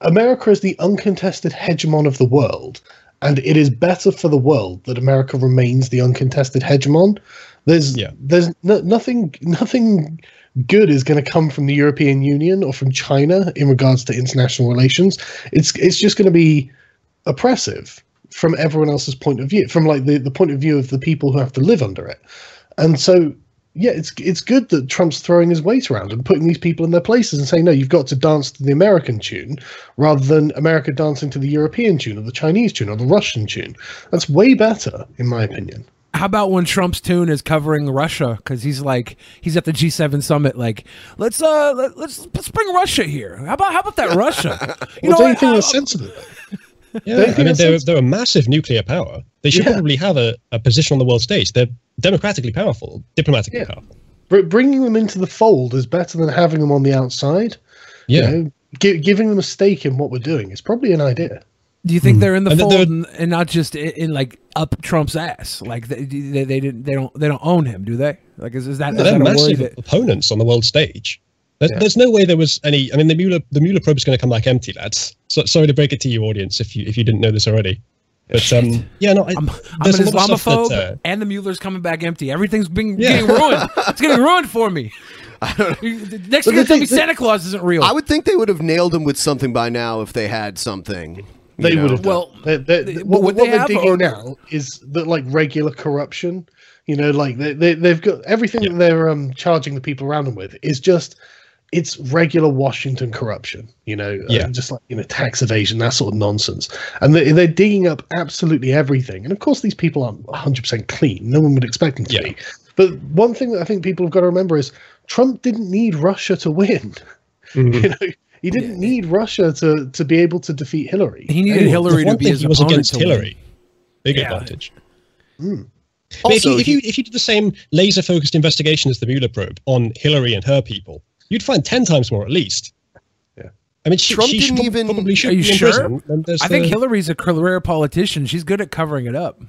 Speaker 5: America is the uncontested hegemon of the world, and it is better for the world that America remains the uncontested hegemon. There's
Speaker 6: Yeah.
Speaker 5: there's no, nothing nothing good is going to come from the European Union or from China in regards to international relations. It's it's just going to be oppressive from everyone else's point of view, from like the, the point of view of the people who have to live under it. And so yeah, it's it's good that Trump's throwing his weight around and putting these people in their places and saying, no, you've got to dance to the American tune rather than America dancing to the European tune or the Chinese tune or the Russian tune. That's way better, in my opinion.
Speaker 4: How about when Trump's tune is covering Russia because he's like he's at the G7 summit like let's uh let, let's let's bring Russia here. How about how about that Russia? You
Speaker 5: well,
Speaker 4: know
Speaker 5: don't you think that's sensible?
Speaker 6: Yeah,
Speaker 5: Don't
Speaker 6: I mean, they're, they're a massive nuclear power. They should
Speaker 5: Yeah.
Speaker 6: probably have a, a position on the world stage. They're democratically powerful, diplomatically
Speaker 5: Yeah.
Speaker 6: powerful.
Speaker 5: Br- bringing them into the fold is better than having them on the outside. You
Speaker 6: Yeah.
Speaker 5: know, gi- giving them a stake in what we're doing is probably an idea.
Speaker 4: Do you think hmm. they're in the
Speaker 6: And
Speaker 4: fold
Speaker 6: they're-
Speaker 4: and, and not just in, in like up Trump's ass? Like they, they, they didn't they don't they don't own him, do they? Like is, is that, is
Speaker 6: they're
Speaker 4: that a worry
Speaker 6: massive
Speaker 4: that
Speaker 6: opponents on the world stage. There's,
Speaker 5: Yeah.
Speaker 6: there's no way there was any. I mean, the Mueller the Mueller probe is going to come back empty, lads. So, sorry to break it to you, audience, if you if you didn't know this already. But um, yeah, no, I,
Speaker 4: I'm, I'm an
Speaker 6: a lot of stuff
Speaker 4: Islamophobe
Speaker 6: that, uh,
Speaker 4: and the Mueller's coming back empty. Everything's being
Speaker 6: Yeah.
Speaker 4: getting ruined. it's getting ruined for me. Next
Speaker 3: But
Speaker 4: year,
Speaker 3: the
Speaker 4: tell me
Speaker 3: thing-
Speaker 4: Santa Claus isn't real.
Speaker 3: I would think they would have nailed him with something by now if they had something.
Speaker 5: They
Speaker 3: know?
Speaker 5: would have.
Speaker 4: Well,
Speaker 5: Well, they, they,
Speaker 4: they-
Speaker 5: what,
Speaker 4: would
Speaker 5: what
Speaker 4: they
Speaker 5: they're
Speaker 4: have,
Speaker 5: digging
Speaker 4: or-
Speaker 5: now is that like regular corruption. You know, like they, they they've got everything that they're um, charging the people around them with is just it's regular Washington corruption. You know,
Speaker 6: Yeah.
Speaker 5: just like you know tax evasion, that sort of nonsense, and they, they're digging up absolutely everything. And of course, these people aren't 100 percent clean. No one would expect them to
Speaker 6: Yeah.
Speaker 5: be. But one thing that I think people have got to remember is Trump didn't need Russia to win.
Speaker 6: Mm-hmm.
Speaker 5: You know, he didn't need Russia to to be able to defeat Hillary.
Speaker 4: he needed
Speaker 5: Anyway.
Speaker 4: Hillary to be his
Speaker 6: he was
Speaker 4: opponent
Speaker 6: against
Speaker 4: to win.
Speaker 6: Hillary. Big
Speaker 4: Yeah.
Speaker 6: advantage.
Speaker 5: Hmm.
Speaker 6: But if, you, if you if you did the same laser focused investigation as the Mueller probe on Hillary and her people, you'd find ten times more at least.
Speaker 5: Yeah.
Speaker 6: I mean, she,
Speaker 3: Trump
Speaker 6: she should
Speaker 3: didn't even-
Speaker 6: probably should
Speaker 4: Are you
Speaker 6: be
Speaker 4: sure?
Speaker 6: prison. And there's
Speaker 4: I think
Speaker 6: the-
Speaker 4: Hillary's a career politician. She's good at covering it up.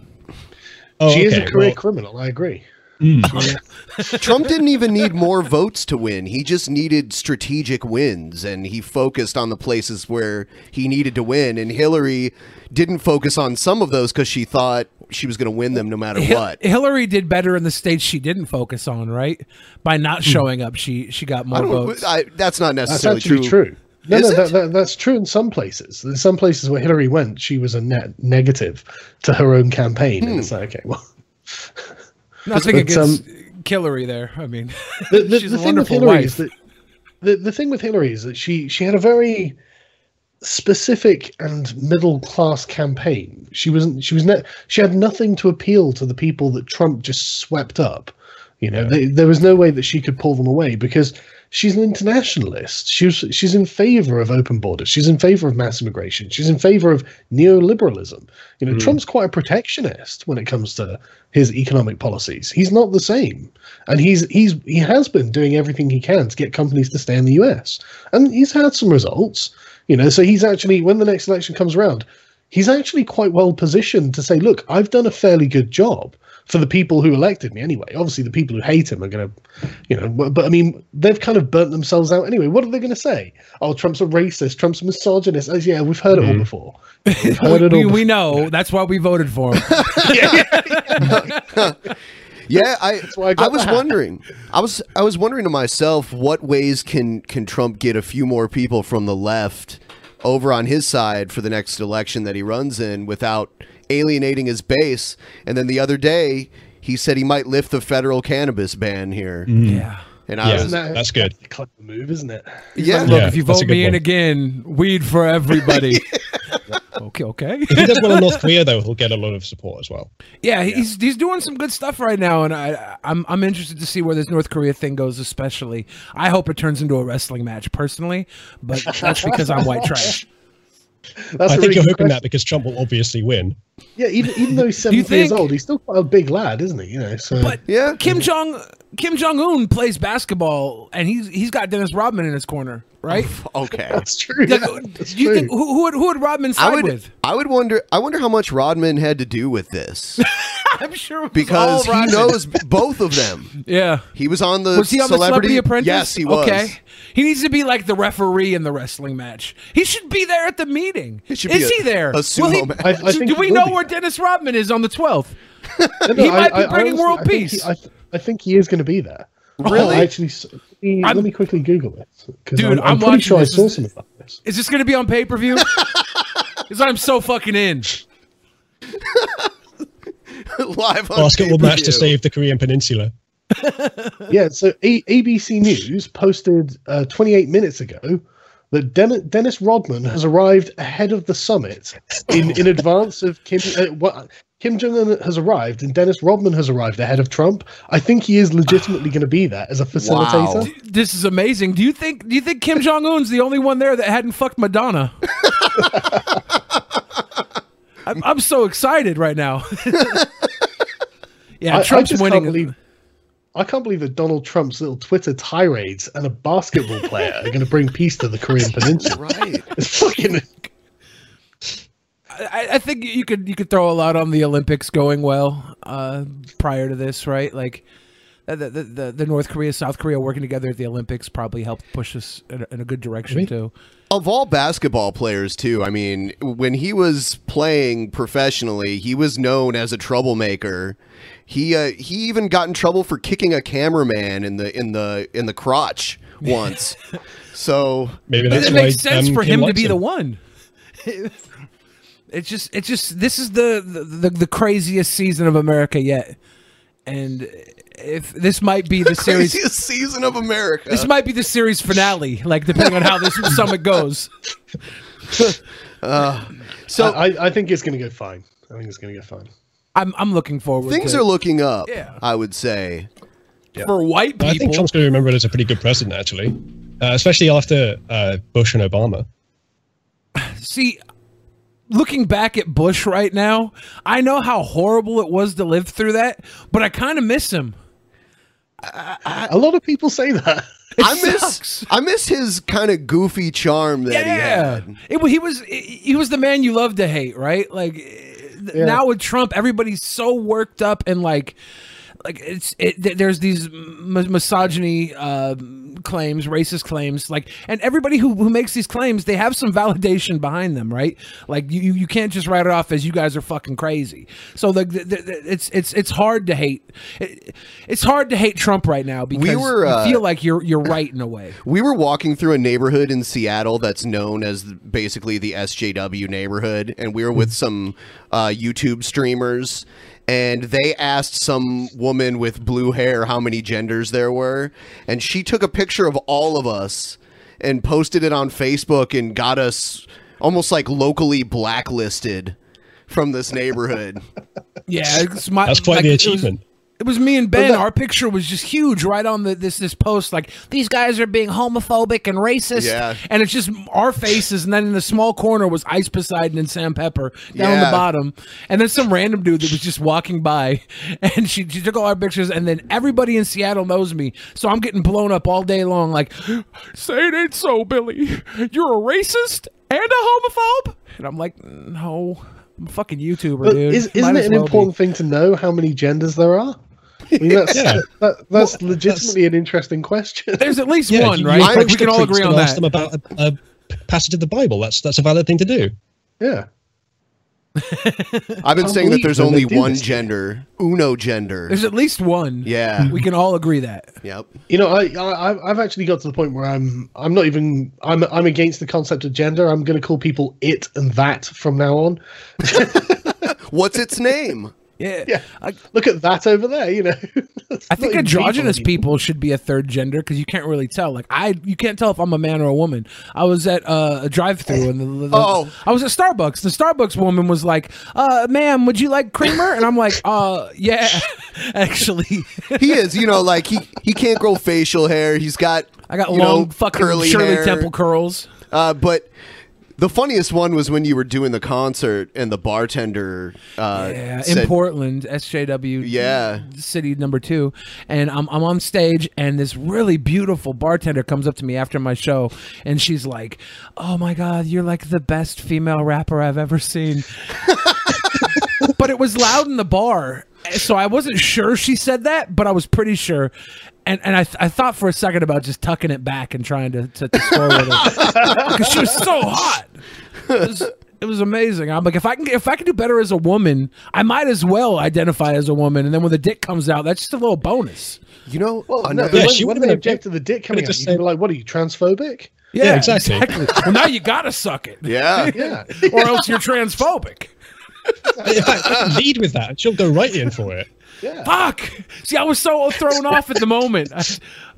Speaker 6: Oh,
Speaker 5: she is a career
Speaker 6: well,
Speaker 5: criminal. I agree. Hmm.
Speaker 3: Trump didn't even need more votes to win. He just needed strategic wins, and he focused on the places where he needed to win. And Hillary didn't focus on some of those because she thought she was going to win them no matter
Speaker 4: Hil-
Speaker 3: what.
Speaker 4: Hillary did better in the states she didn't focus on, right? By not hmm. showing up, she she got
Speaker 3: I
Speaker 4: more
Speaker 3: don't,
Speaker 4: votes.
Speaker 3: I, that's not
Speaker 5: That's
Speaker 3: necessarily
Speaker 5: actually
Speaker 3: true.
Speaker 5: true. No,
Speaker 3: Is
Speaker 5: no, that, that, that's true in some places. In some places where Hillary went, she was a net negative to her own campaign. And hmm. it's like, okay, well,
Speaker 4: Nothing
Speaker 5: but,
Speaker 4: against
Speaker 5: um,
Speaker 4: Hillary there. I mean,
Speaker 5: the, the,
Speaker 4: she's
Speaker 5: the
Speaker 4: a
Speaker 5: thing with
Speaker 4: wonderful
Speaker 5: Hillary
Speaker 4: wife.
Speaker 5: is that the, the thing with Hillary is that she she had a very specific and middle class campaign. She wasn't she was ne- she had nothing to appeal to the people that Trump just swept up. You know, they, there was no way that she could pull them away because she's an internationalist. She was, she's in favor of open borders. She's in favor of mass immigration. She's in favor of neoliberalism. You know, hmm. Trump's quite a protectionist when it comes to his economic policies. He's not the same, and he's he's he has been doing everything he can to get companies to stay in the U.S. and he's had some results. You know, so he's actually when the next election comes around, he's actually quite well positioned to say, "Look, I've done a fairly good job." For the people who elected me, anyway. Obviously, the people who hate him are going to, you know. But, but I mean, they've kind of burnt themselves out anyway. What are they going to say? Oh, Trump's a racist. Trump's a misogynist. Oh, yeah, we've heard it all mm-hmm. before. We've heard it all.
Speaker 4: we, we
Speaker 5: before.
Speaker 4: know that's why we voted for him.
Speaker 3: Yeah, I
Speaker 5: why I
Speaker 3: I,
Speaker 5: got
Speaker 3: was
Speaker 5: the
Speaker 3: wondering. I was I was wondering to myself what ways can can Trump get a few more people from the left over on his side for the next election that he runs in without alienating his base. And then the other day he said he might lift the federal cannabis ban here. Mm-hmm.
Speaker 4: yeah.
Speaker 3: And I
Speaker 6: Yeah.
Speaker 3: was
Speaker 5: Isn't that-
Speaker 6: that's good.
Speaker 5: a clever move, isn't it?
Speaker 3: yeah.
Speaker 4: Look,
Speaker 6: Yeah,
Speaker 4: if you vote
Speaker 6: good
Speaker 4: me in again, weed for everybody. okay, okay.
Speaker 6: If he does well in North Korea, though, he'll get a lot of support as well.
Speaker 4: Yeah, he's he's doing some good stuff right now, and I I'm I'm interested to see where this North Korea thing goes. Especially, I hope it turns into a wrestling match personally, but that's because I'm white trash.
Speaker 5: That's
Speaker 6: I
Speaker 5: a
Speaker 6: think
Speaker 5: really
Speaker 6: you're
Speaker 5: good
Speaker 6: hoping that because Trump will obviously win.
Speaker 5: Yeah, even, even though he's
Speaker 4: Do you
Speaker 5: 70 years old, he's still quite a big lad, isn't he? You know, so
Speaker 4: But
Speaker 3: Yeah.
Speaker 4: Kim Jong Kim Jong Un plays basketball, and he's he's got Dennis Rodman in his corner, right?
Speaker 3: Okay.
Speaker 5: that's true.
Speaker 4: Like,
Speaker 5: yeah, that's
Speaker 4: you
Speaker 5: true.
Speaker 4: think who, who would who would Rodman
Speaker 3: I
Speaker 4: side
Speaker 3: would
Speaker 4: with?
Speaker 3: I would wonder I wonder how much Rodman had to do with this
Speaker 4: I'm sure it was
Speaker 3: because
Speaker 4: all
Speaker 3: he
Speaker 4: Rodman.
Speaker 3: knows both of them.
Speaker 4: Yeah.
Speaker 3: He was on the
Speaker 4: Was he on the Celebrity Apprentice?
Speaker 3: Yes, he was.
Speaker 4: Okay. He needs to be like the referee in the wrestling match. He should be there at the meeting.
Speaker 3: It
Speaker 4: is
Speaker 3: be a-
Speaker 4: he there?
Speaker 3: a sumo
Speaker 4: Will he-
Speaker 3: match.
Speaker 5: I- I
Speaker 4: do we know
Speaker 5: be.
Speaker 4: where Dennis Rodman is on the 12th?
Speaker 5: No,
Speaker 4: he might be
Speaker 5: I- I
Speaker 4: bringing
Speaker 5: honestly-
Speaker 4: world
Speaker 5: think
Speaker 4: peace.
Speaker 5: he- I, th- I think he is going to be there.
Speaker 3: Really?
Speaker 5: I actually, s- let me,
Speaker 4: I'm-
Speaker 5: let me quickly Google it. 'cause
Speaker 4: Dude,
Speaker 5: I'm,
Speaker 4: I'm
Speaker 5: I'm pretty
Speaker 4: watching
Speaker 5: sure I
Speaker 4: this.
Speaker 5: saw
Speaker 4: Is-
Speaker 5: something about this.
Speaker 4: Is this going to be on pay per view? Because I'm so fucking in.
Speaker 3: Live on
Speaker 6: Basketball match to save the Korean Peninsula.
Speaker 5: Yeah, so A- ABC News posted uh, 28 minutes ago that Den- Dennis Rodman has arrived ahead of the summit in, in advance of Kim. Uh, what, Kim Jong Un has arrived and Dennis Rodman has arrived ahead of Trump. I think he is legitimately going to be there as a facilitator.
Speaker 3: Wow.
Speaker 4: This is amazing. Do you think do you think Kim Jong Un's the only one there that hadn't fucked Madonna? I'm, I'm so excited right now. yeah,
Speaker 5: I, I
Speaker 4: Trump's
Speaker 5: just
Speaker 4: winning.
Speaker 5: can't believe. I can't believe that Donald Trump's little Twitter tirades and a basketball player are going to bring peace to the Korean Peninsula.
Speaker 3: Right.
Speaker 5: It's fucking
Speaker 4: I, I think you could you could throw a lot on the Olympics going well uh, prior to this, right? Like the, the, the, the North Korea South Korea working together at the Olympics probably helped push us in a, in a good direction too.
Speaker 3: Of all basketball players, too, I mean, when he was playing professionally, he was known as a troublemaker. He uh, he even got in trouble for kicking a cameraman in the in the in the crotch once. so
Speaker 6: Maybe that
Speaker 4: makes sense for
Speaker 6: Kim
Speaker 4: him to
Speaker 6: likes
Speaker 4: be the one. It's just, it's just, this is the, the the the craziest season of America yet, and if this might be the series,
Speaker 3: craziest season of America.
Speaker 4: this might be the series finale. Like depending on how this summit goes.
Speaker 3: so
Speaker 5: I, I think it's going to go fine. I think it's going to go fine.
Speaker 4: I'm I'm looking forward.
Speaker 3: things
Speaker 4: to
Speaker 3: are looking up.
Speaker 4: Yeah.
Speaker 3: I would say.
Speaker 4: for white people.
Speaker 6: I think. Trump's going to remember it as a pretty good president, actually, uh, especially after uh, Bush and Obama.
Speaker 4: See, looking back at Bush right now, I know how horrible it was to live through that, but I kind of miss him.
Speaker 5: A lot of people say that.
Speaker 4: It
Speaker 3: I miss
Speaker 4: sucks.
Speaker 3: I miss his kind of goofy charm that he
Speaker 4: Yeah,
Speaker 3: had.
Speaker 4: it, he was he was the man you love to hate, right? Like th- now with Trump, everybody's so worked up and like like it's it, there's these misogyny uh, claims, racist claims, like and everybody who who makes these claims, they have some validation behind them, right? Like you you can't just write it off as you guys are fucking crazy. So like it's it's it's hard to hate. It, it's hard to hate Trump right now because
Speaker 3: were, uh,
Speaker 4: you feel like you're you're right in a way.
Speaker 3: We were walking through a neighborhood in Seattle that's known as basically the SJW neighborhood, and we were with some uh, YouTube streamers, and they asked some woman with blue hair how many genders there were, and she took a picture of all of us and posted it on Facebook and got us almost like locally blacklisted from this neighborhood.
Speaker 4: Yeah, it's my,
Speaker 6: That's quite
Speaker 4: like,
Speaker 6: the
Speaker 4: it was-
Speaker 6: achievement.
Speaker 4: It was me and Ben. Our picture was just huge right on the this this post. Like these guys are being homophobic and racist.
Speaker 3: Yeah.
Speaker 4: and it's just our faces, and then in the small corner was Ice Poseidon and Sam Pepper down
Speaker 3: Yeah.
Speaker 4: the bottom, and then some random dude that was just walking by, and she, she took all our pictures, and then everybody in Seattle knows me, so I'm getting blown up all day long. Like, say it ain't so, Billy. You're a racist and a homophobe, and I'm like, no. I'm a fucking YouTuber,
Speaker 5: But
Speaker 4: dude.
Speaker 5: Is, isn't it an
Speaker 4: well be.
Speaker 5: important thing to know how many genders there are? I mean, that's,
Speaker 6: Yeah.
Speaker 5: that, that's legitimately an interesting question.
Speaker 4: There's at least
Speaker 6: Yeah,
Speaker 4: one, right?
Speaker 6: you
Speaker 4: Like, we can all agree on
Speaker 6: and ask them about a, a passage of the Bible. That's that's a valid thing to do.
Speaker 5: yeah.
Speaker 3: I've been saying that there's only one
Speaker 5: this.
Speaker 3: gender, uno gender.
Speaker 4: There's at least one.
Speaker 3: Yeah.
Speaker 4: We can all agree that.
Speaker 3: Yep.
Speaker 5: You know, I, I I've- I've actually got to the point where I'm I'm not even I'm I'm against the concept of gender. I'm going to call people it and that from now on.
Speaker 3: What's its name?
Speaker 4: Yeah.
Speaker 5: Yeah.
Speaker 4: I,
Speaker 5: Look at that over there. You know.
Speaker 4: I think androgynous people should be a third gender because you can't really tell. Like I, you can't tell if I'm a man or a woman. I was at uh, a drive-through and the, the,
Speaker 3: Oh.
Speaker 4: I was at Starbucks. The Starbucks woman was like, uh, "Ma'am, would you like creamer?" And I'm like, "Uh, yeah, actually."
Speaker 3: he is, you know, like he he can't grow facial hair. He's got
Speaker 4: I got long
Speaker 3: know,
Speaker 4: fucking
Speaker 3: curly
Speaker 4: Shirley
Speaker 3: hair.
Speaker 4: Temple curls.
Speaker 3: Uh, but the funniest one was when you were doing the concert and the bartender. Uh,
Speaker 4: Yeah,
Speaker 3: said,
Speaker 4: in Portland, SJW.
Speaker 3: Yeah.
Speaker 4: city number two, and I'm I'm on stage, and this really beautiful bartender comes up to me after my show, and she's like, "Oh my god, you're like the best female rapper I've ever seen." but it was loud in the bar, so I wasn't sure she said that, but I was pretty sure. And, and I, th- I thought for a second about just tucking it back and trying to, to, to score with her because she was so hot. It was, it was amazing. I'm like, if I can if I can do better as a woman, I might as well identify as a woman. And then when the dick comes out, that's just a little bonus.
Speaker 3: You know,
Speaker 5: Well, no,
Speaker 6: Yeah,
Speaker 5: when,
Speaker 6: she
Speaker 5: when
Speaker 6: would've
Speaker 5: they
Speaker 6: been
Speaker 5: object to the dick coming out,
Speaker 6: just
Speaker 5: you can be like, "What are you transphobic?"
Speaker 6: Yeah, exactly.
Speaker 4: well, now you gotta suck it,
Speaker 3: yeah,
Speaker 5: Yeah.
Speaker 4: or else you're transphobic.
Speaker 6: In fact, lead with that. She'll go right in for it.
Speaker 4: Fuck. See, I was so thrown off at the moment. I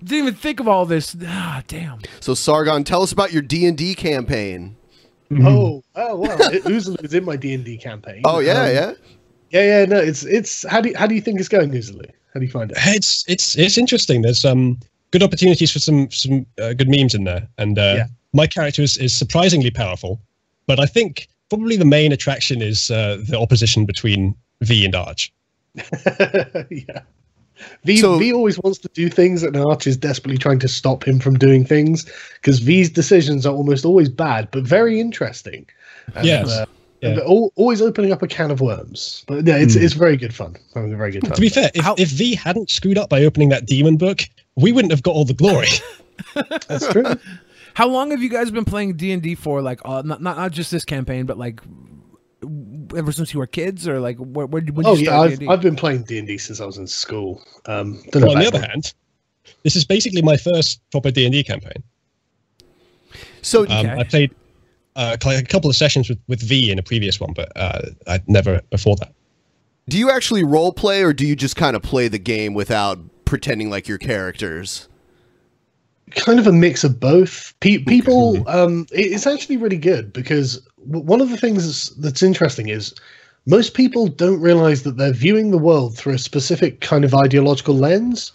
Speaker 4: didn't even think of all this. Ah, damn.
Speaker 3: So Sargon, tell us about your D and D campaign.
Speaker 5: Oh, oh well, it, Uzalu is in my D and D campaign.
Speaker 3: Oh yeah,
Speaker 5: Um,
Speaker 3: yeah.
Speaker 5: yeah, yeah. No, it's it's. How do you, how do you think it's going, Uzalu? How do you find it?
Speaker 6: It's it's it's interesting. There's um good opportunities for some some uh, good memes in there, and uh,
Speaker 5: Yeah.
Speaker 6: my character is, is surprisingly powerful. But I think probably the main attraction is uh, the opposition between V and Arch.
Speaker 5: yeah. V,
Speaker 3: So-
Speaker 5: v always wants to do things, and Arch is desperately trying to stop him from doing things because V's decisions are almost always bad, but very interesting. And,
Speaker 6: Yes.
Speaker 5: uh,
Speaker 6: Yeah.
Speaker 5: and al- always opening up a can of worms. But yeah, it's it's very good fun. Having a very good time.
Speaker 6: To be fair, if,
Speaker 4: How-
Speaker 6: if V hadn't screwed up by opening that demon book, we wouldn't have got all the glory.
Speaker 5: That's true.
Speaker 4: How long have you guys been playing D and D for? Like, uh, not, not not just this campaign, but like ever since you were kids, or like where, where, when
Speaker 5: oh
Speaker 4: you
Speaker 5: yeah, I've,
Speaker 4: D&D?
Speaker 5: I've been playing D and D since I was in school. Um,
Speaker 6: Well, on the
Speaker 5: about
Speaker 6: other hand, this is basically my first proper D and D campaign.
Speaker 3: So
Speaker 6: Um,
Speaker 4: Okay.
Speaker 6: I played uh, a couple of sessions with, with V in a previous one, but uh, I'd never before that.
Speaker 3: do you actually role play, or do you just kind of play the game without pretending like your characters?
Speaker 5: kind of a mix of both. Pe- people, um, it's actually really good because w- one of the things that's, that's interesting is most people don't realize that they're viewing the world through a specific kind of ideological lens,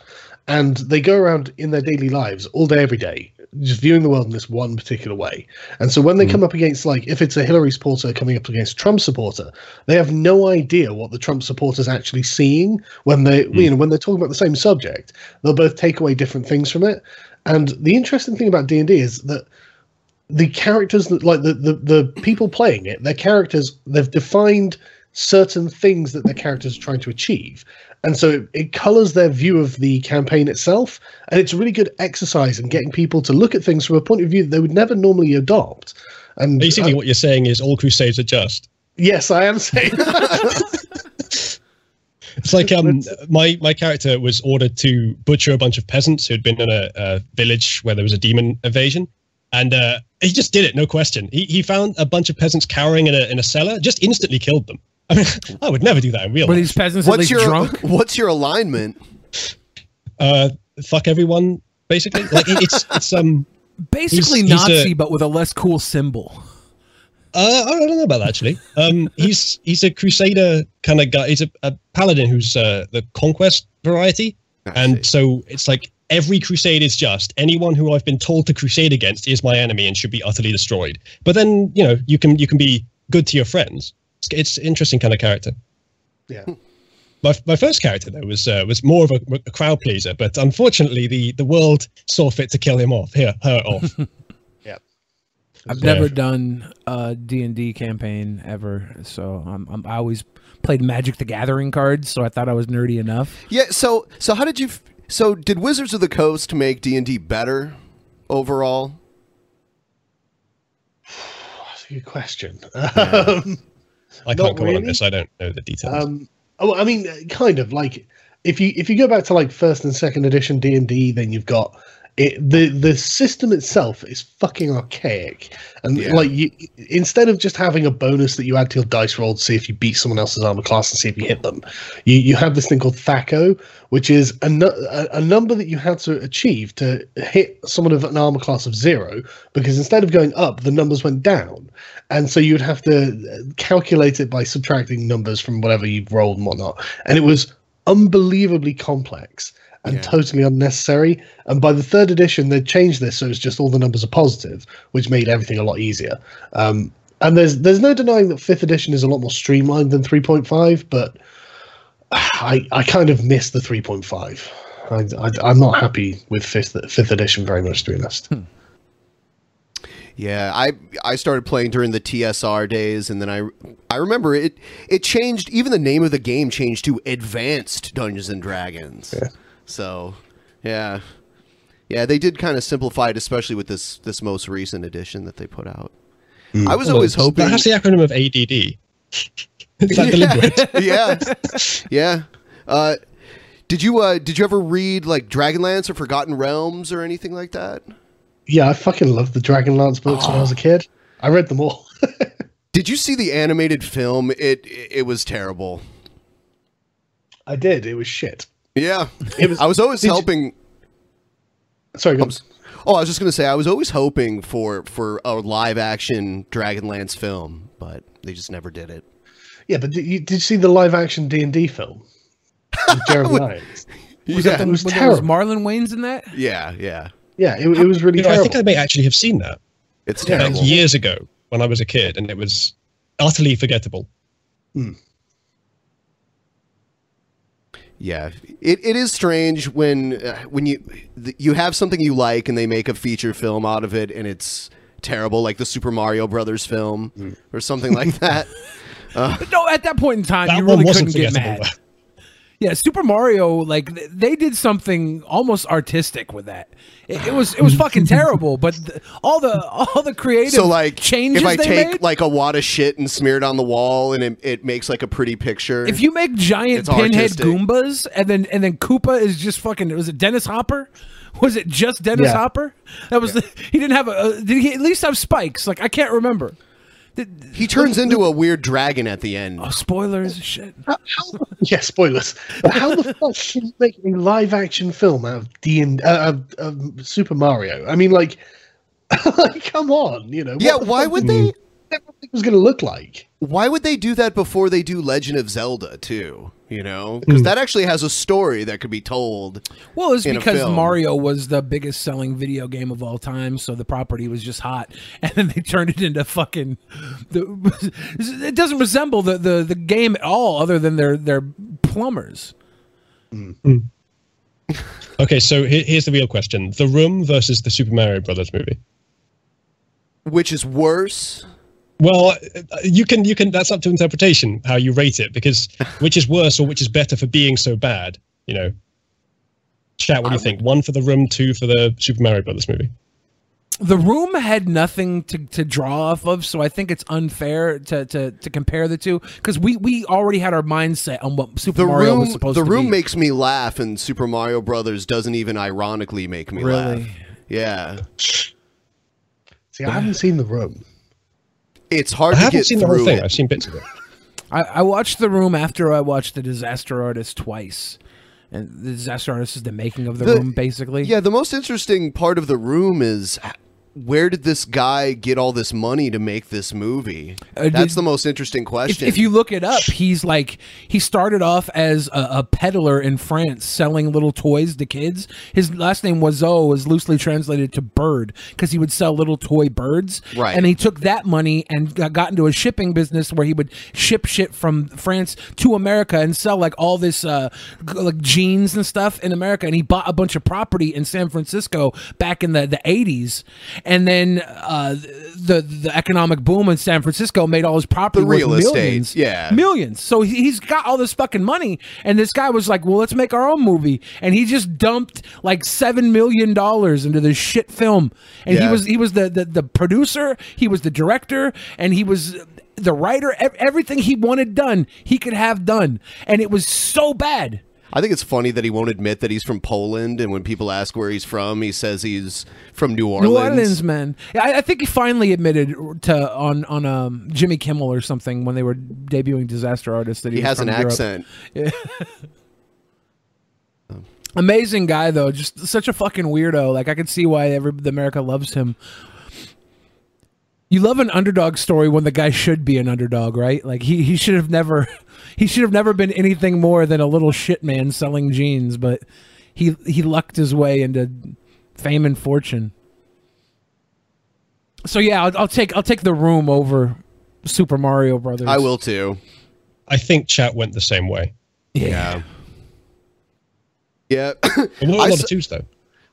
Speaker 5: and they go around in their daily lives all day, every day, just viewing the world in this one particular way. And so when they hmm. come up against, like, if it's a Hillary supporter coming up against a Trump supporter, they have no idea what the Trump supporter's actually seeing when they, hmm. you know, when they're talking about the same subject. They'll both take away different things from it. And the interesting thing about D and D is that the characters that like the, the the people playing it, their characters they've defined certain things that their characters are trying to achieve. And so it, it colors their view of the campaign itself. And it's a really good exercise in getting people to look at things from a point of view that they would never normally adopt. And
Speaker 6: Basically,
Speaker 5: uh,
Speaker 6: what you're saying is all crusades are just.
Speaker 5: yes, I am saying
Speaker 6: It's like um, my my character was ordered to butcher a bunch of peasants who'd been in a, a village where there was a demon invasion, and uh, he just did it, no question. He he found a bunch of peasants cowering in a in a cellar, just instantly killed them. I mean, I would never do that in real
Speaker 4: Were
Speaker 6: life.
Speaker 4: these peasants at
Speaker 3: What's
Speaker 4: least
Speaker 3: your
Speaker 4: drunk?
Speaker 3: What's your alignment?
Speaker 6: Uh, fuck everyone, basically. Like it- it's it's um.
Speaker 4: Basically
Speaker 6: He's- he's a-
Speaker 4: Nazi, but with a less cool symbol.
Speaker 6: Uh, I don't know about that actually. Um, he's he's a crusader kind of guy. He's a, a paladin who's uh, the conquest variety, and so it's like every crusade is just anyone who I've been told to crusade against is my enemy and should be utterly destroyed. But then you know you can you can be good to your friends. It's, it's an interesting kind of character.
Speaker 5: Yeah.
Speaker 6: My, my first character though was uh, was more of a, a crowd pleaser, but unfortunately the, the world saw fit to kill him off. Here, her off. Yeah.
Speaker 4: I've
Speaker 6: Yeah.
Speaker 4: never done a D and D campaign ever, so I'm, I'm, I always played Magic the Gathering cards, so I thought I was nerdy enough.
Speaker 3: Yeah. So so how did you? f- So did Wizards of the Coast make D and D better overall?
Speaker 5: that's a good question. Um,
Speaker 6: I can't comment on this. I don't know the details.
Speaker 5: Um, oh, I mean, uh, kind of like if you if you go back to like first and second edition D and D, then you've got it, the the system itself is fucking archaic, and
Speaker 3: Yeah.
Speaker 5: like you, instead of just having a bonus that you add to your dice roll to see if you beat someone else's armor class and see if you hit them, you you have this thing called THAC0, which is a, a, a number that you had to achieve to hit someone of an armor class of zero, because instead of going up, the numbers went down, and so you'd have to uh, calculate it by subtracting numbers from whatever you've rolled and whatnot, and it was unbelievably complex and
Speaker 3: Yeah.
Speaker 5: totally unnecessary. And by the third edition, they changed this so it's just all the numbers are positive, which made everything a lot easier. Um, and there's there's no denying that fifth edition is a lot more streamlined than 3.5, but I I kind of miss the 3.5. I, I, I'm not happy with fifth fifth edition very much, to be honest.
Speaker 3: Yeah, I I started playing during the TSR days, and then I I remember it it changed. Even the name of the game changed to Advanced Dungeons and Dragons. So, yeah, yeah, they did kind of simplify it, especially with this this most recent edition that they put out. I was
Speaker 6: Well,
Speaker 3: always hoping
Speaker 6: that's the acronym of ADD. Is that deliberate?
Speaker 3: yeah, yeah. Uh, did you uh, did you ever read like Dragonlance or Forgotten Realms or anything like that?
Speaker 5: Yeah, I fucking loved the Dragonlance books when I was a kid. I read them all.
Speaker 3: Did you see the animated film? It it was terrible.
Speaker 5: I did. It was shit.
Speaker 3: Yeah,
Speaker 5: It was.
Speaker 3: I was always
Speaker 5: did you-
Speaker 3: helping.
Speaker 5: Sorry, go on.
Speaker 3: Oh, I was just gonna say I was always hoping for for a live action Dragonlance film, but they just never did it.
Speaker 5: Yeah, but did you, did you see the live action D and D film? With Jeremy Irons?
Speaker 4: Was
Speaker 3: yeah,
Speaker 4: that the,
Speaker 5: it was
Speaker 4: when there was
Speaker 5: terrible.
Speaker 4: Marlon Wayans in that?
Speaker 3: yeah, yeah.
Speaker 5: Yeah, it, it was really
Speaker 6: You know, I think I may actually have seen that
Speaker 3: It's
Speaker 6: like
Speaker 3: terrible.
Speaker 6: years ago when I was a kid, and it was utterly forgettable. Hmm.
Speaker 3: Yeah, it, it is strange when uh, when you th- you have something you like and they make a feature film out of it and it's terrible, like the Super Mario Brothers film or something like that.
Speaker 4: But no, at that point in time,
Speaker 6: That
Speaker 4: you really couldn't get mad. Yeah, Super Mario, like they did something almost artistic with that. It, it was it was fucking terrible, but all the all the creative
Speaker 3: so like
Speaker 4: changes
Speaker 3: if I
Speaker 4: they
Speaker 3: take
Speaker 4: made.
Speaker 3: like a wad of shit and smear it on the wall and it, it makes like a pretty picture.
Speaker 4: if you make giant pinhead
Speaker 3: artistic.
Speaker 4: Goombas and then and then Koopa is just fucking was it Dennis Hopper? Was it just Dennis
Speaker 5: Yeah.
Speaker 4: Hopper? That was the, he didn't have a uh, did he at least have spikes? Like I can't remember. Did-
Speaker 3: he turns into a weird dragon at the end.
Speaker 4: oh, spoilers, shit.
Speaker 5: How- how- yeah, spoilers. How the fuck can you make a live action film out of D and uh, of, of Super Mario? I mean, like, like, come on, you know?
Speaker 3: Yeah,
Speaker 5: what
Speaker 3: why would
Speaker 5: did you
Speaker 3: they?
Speaker 5: think it was going to look like?
Speaker 3: Why would they do that before they do Legend of Zelda too? You know, hmm. because that actually has a story that could be told.
Speaker 4: Well, it's because. Mario was the biggest selling video game of all time, so the property was just hot, and then they turned it into fucking. The, it doesn't resemble the, the, the game at all, other than they're they're plumbers. Hmm.
Speaker 6: Okay, so here's the real question: The Room versus the Super Mario Brothers movie.
Speaker 3: Which is worse?
Speaker 6: Well, uh, you can you can that's up to interpretation how you rate it because which is worse or which is better for being so bad, you know. Chat, what do you think? One for the room, two for the Super Mario Brothers movie.
Speaker 4: The room had nothing to, to draw off of, so I think it's unfair to, to, to compare the two because we, we already had our mindset on what Super
Speaker 3: The
Speaker 4: Mario was
Speaker 3: room,
Speaker 4: supposed
Speaker 3: the room makes me laugh, and Super Mario Brothers doesn't even ironically make me
Speaker 4: Really?
Speaker 3: laugh. Yeah,
Speaker 5: See, I haven't seen the room.
Speaker 3: It's hard
Speaker 6: I
Speaker 3: to
Speaker 6: haven't
Speaker 3: get
Speaker 6: seen the
Speaker 3: through
Speaker 6: whole thing.
Speaker 3: it.
Speaker 6: I've seen bits of it.
Speaker 4: I, I watched the room after I watched the Disaster Artist twice, and the Disaster Artist is the making of the,
Speaker 3: The-
Speaker 4: room, basically.
Speaker 3: Yeah, the most interesting part of the room is h- where did this guy get all this money to make this movie?
Speaker 4: Uh,
Speaker 3: That's the most interesting question.
Speaker 4: if you look it up, he's like he started off as a, a peddler in France selling little toys to kids. His last name Oiseau is loosely translated to bird because he would sell little toy birds.
Speaker 3: Right.
Speaker 4: And he took that money and got, got into a shipping business where he would ship shit from France to America and sell like all this uh, like jeans and stuff in America. And he bought a bunch of property in San Francisco back in the the eighties. And then uh, the the economic boom in San Francisco made all his property
Speaker 3: The real estate,
Speaker 4: millions.
Speaker 3: yeah.
Speaker 4: millions. So he- he's got all this fucking money, and this guy was like, "Well, let's make our own movie," and he just dumped like seven million dollars into this shit film. And he was he was the, the the producer, he was the director, and he was the writer. Everything he wanted done, he could have done, and it was so bad.
Speaker 3: I think it's funny that he won't admit that he's from Poland, and when people ask where he's from, he says he's from New Orleans.
Speaker 4: New Orleans, man. I, I think he finally admitted to on on um, Jimmy Kimmel or something when they were debuting Disaster Artist that he,
Speaker 3: He has an
Speaker 4: Europe.
Speaker 3: accent.
Speaker 4: Yeah. Amazing guy though, just such a fucking weirdo. Like I can see why every the America loves him. You love an underdog story when the guy should be an underdog, right? Like he, he should have never he should have never been anything more than a little shit man selling jeans, but he he lucked his way into fame and fortune. So yeah, I'll, I'll take I'll take the room over Super Mario Brothers.
Speaker 3: I will too.
Speaker 6: I think chat went the same way.
Speaker 3: Yeah. Yeah.
Speaker 6: But not a
Speaker 3: I
Speaker 6: lot
Speaker 3: s-
Speaker 6: twos though.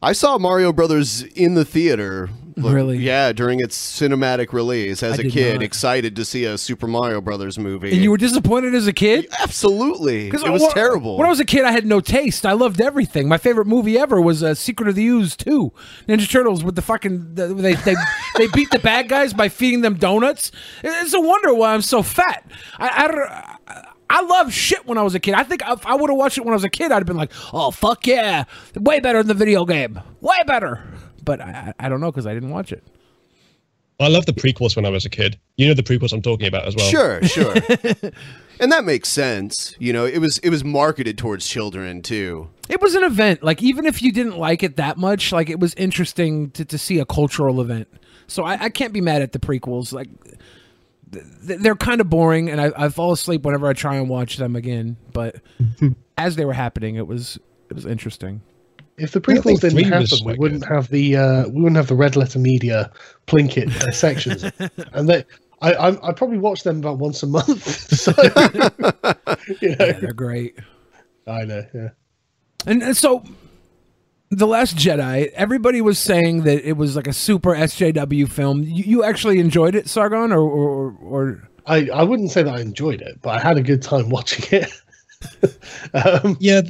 Speaker 3: I saw Mario Brothers in the theater. Like,
Speaker 4: Really?
Speaker 3: Yeah, during its cinematic release as
Speaker 4: I
Speaker 3: a kid,
Speaker 4: not.
Speaker 3: excited to see a Super Mario Brothers movie.
Speaker 4: And you were disappointed as a kid?
Speaker 3: Absolutely. It was
Speaker 4: when-
Speaker 3: terrible.
Speaker 4: When I was a kid, I had no taste. I loved everything. My favorite movie ever was uh, Secret of the Ooze 2. Ninja Turtles with the fucking the, they they they beat the bad guys by feeding them donuts. It's a wonder why I'm so fat. I I, don't- I love shit when I was a kid. I think if I would have watched it when I was a kid, I'd have been like, "Oh fuck yeah, way better than the video game, way better." But I, I I don't know because I didn't watch it.
Speaker 6: I love the prequels when I was a kid. You know the prequels I'm talking about as well.
Speaker 3: Sure, sure. and that makes sense. You know, it was it was marketed towards children too.
Speaker 4: It was an event. Like even if you didn't like it that much, like it was interesting to, to see a cultural event. So I, I can't be mad at the prequels. Like th- they're kind of boring, and I, I fall asleep whenever I try and watch them again. But as they were happening, it was it was interesting.
Speaker 5: If the prequels didn't happen,
Speaker 6: was
Speaker 5: we wouldn't have the uh, we wouldn't have the red letter media Plinkett uh, sections, and they. I, I I probably watch them about once a month. So, you know,
Speaker 4: Yeah, they're great.
Speaker 5: I know. Yeah.
Speaker 4: And, and so, the Last Jedi. Everybody was saying that it was like a super SJW film. You, you actually enjoyed it, Sargon, or or, or
Speaker 5: I, I wouldn't say that I enjoyed it, but I had a good time watching it. um,
Speaker 6: Yeah,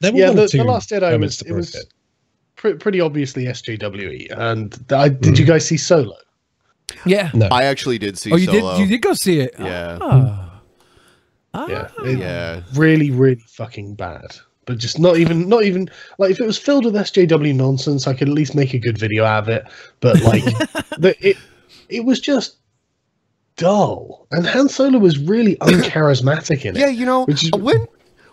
Speaker 6: there were
Speaker 5: yeah,
Speaker 6: one
Speaker 5: the,
Speaker 6: or two
Speaker 5: the Last Jedi was it was
Speaker 6: it.
Speaker 5: pre- pretty obviously SJWE. And th- I, did mm. you guys see Solo?
Speaker 4: yeah.
Speaker 6: No.
Speaker 3: I actually did see
Speaker 4: Oh, you
Speaker 3: Solo.
Speaker 4: did. You did go see it.
Speaker 3: Yeah.
Speaker 4: Oh. Ah.
Speaker 5: Yeah, it-
Speaker 3: Yeah.
Speaker 5: really, really fucking bad. But just not even, not even like if it was filled with SJW nonsense, I could at least make a good video out of it. But like, the, it, it was just dull, and Han Solo was really uncharismatic in it.
Speaker 3: Yeah, you know,
Speaker 5: Which is-
Speaker 3: when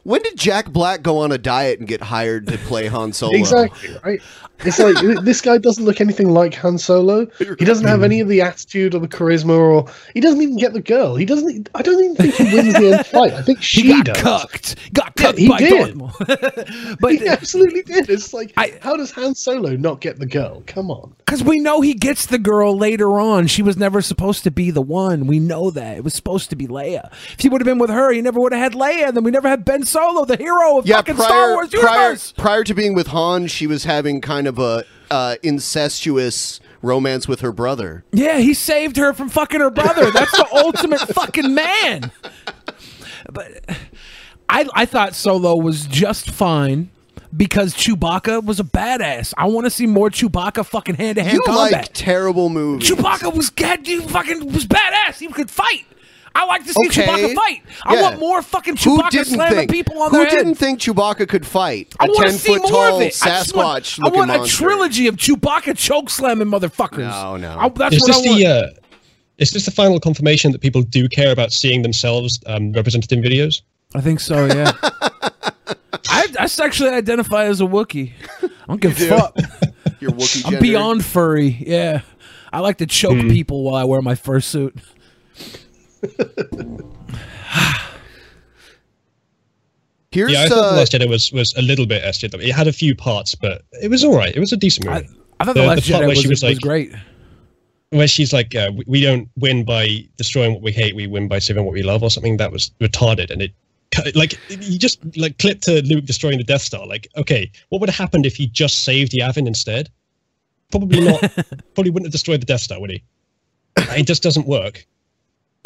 Speaker 3: when did Jack Black go on a diet and get hired to play Han Solo?
Speaker 5: Exactly right. It's like this guy doesn't look anything like Han Solo. He doesn't have any of the attitude or the charisma, or he doesn't even get the girl. He doesn't. I don't even think he wins the end fight. I think she
Speaker 4: He got
Speaker 5: does.
Speaker 4: cucked. Got
Speaker 5: Yeah,
Speaker 4: cucked
Speaker 5: he
Speaker 4: by
Speaker 5: did.
Speaker 4: Darth but
Speaker 5: He absolutely did. It's like,
Speaker 4: I-
Speaker 5: how does Han Solo not get the girl? Come on.
Speaker 4: because we know he gets the girl later on. She was never supposed to be the one. We know that it was supposed to be Leia. If he would have been with her, he never would have had Leia. Then we never had Ben Solo, the hero of
Speaker 3: Yeah,
Speaker 4: fucking
Speaker 3: prior,
Speaker 4: Star Wars
Speaker 3: prior,
Speaker 4: universe.
Speaker 3: prior to being with Han, she was having kind of a uh, incestuous romance with her brother.
Speaker 4: Yeah, he saved her from fucking her brother. That's the ultimate fucking man. But I I thought Solo was just fine because Chewbacca was a badass. I want to see more Chewbacca fucking hand to hand
Speaker 3: You
Speaker 4: combat.
Speaker 3: like terrible movies.
Speaker 4: Chewbacca was god, you fucking was badass. He could fight. I like to see
Speaker 3: Okay.
Speaker 4: Chewbacca fight. I
Speaker 3: Yeah.
Speaker 4: want more fucking
Speaker 3: Who
Speaker 4: Chewbacca slamming
Speaker 3: think?
Speaker 4: people on
Speaker 3: Who
Speaker 4: their head.
Speaker 3: didn't think Chewbacca could fight?
Speaker 4: I
Speaker 3: A
Speaker 4: want to
Speaker 3: ten
Speaker 4: see
Speaker 3: foot
Speaker 4: more
Speaker 3: tall
Speaker 4: of it. I want-
Speaker 3: Sasquatch
Speaker 4: I
Speaker 3: looking
Speaker 4: want a
Speaker 3: monster.
Speaker 4: trilogy of Chewbacca choke slamming motherfuckers.
Speaker 3: No, no.
Speaker 4: I- that's
Speaker 6: Is
Speaker 4: what
Speaker 6: this
Speaker 4: I want.
Speaker 6: the? Uh, is this the final confirmation that people do care about seeing themselves um, represented in videos?
Speaker 4: I think so, yeah. I, I sexually identify as a Wookiee. I don't give a fuck.
Speaker 3: Your Wookiee
Speaker 4: I'm
Speaker 3: gender.
Speaker 4: beyond furry. Yeah. I like to choke people while I wear my fursuit.
Speaker 3: Here's
Speaker 6: yeah, I thought
Speaker 3: uh,
Speaker 6: the Last Jedi was was a little bit SJW. It had a few parts, but it was all right. It was a decent movie.
Speaker 4: I thought
Speaker 6: The-
Speaker 4: the,
Speaker 6: the
Speaker 4: Last
Speaker 6: part
Speaker 4: Jedi
Speaker 6: where
Speaker 4: was,
Speaker 6: she was
Speaker 4: was
Speaker 6: like-
Speaker 4: great.
Speaker 6: where she's like, uh, we- we don't win by destroying what we hate, we win by saving what we love, or something. That was retarded, and it like you just like clip to Luke destroying the Death Star. Like, okay, what would have happened if he just saved Yavin instead? Probably not. probably wouldn't have destroyed the Death Star, would he? It just doesn't work.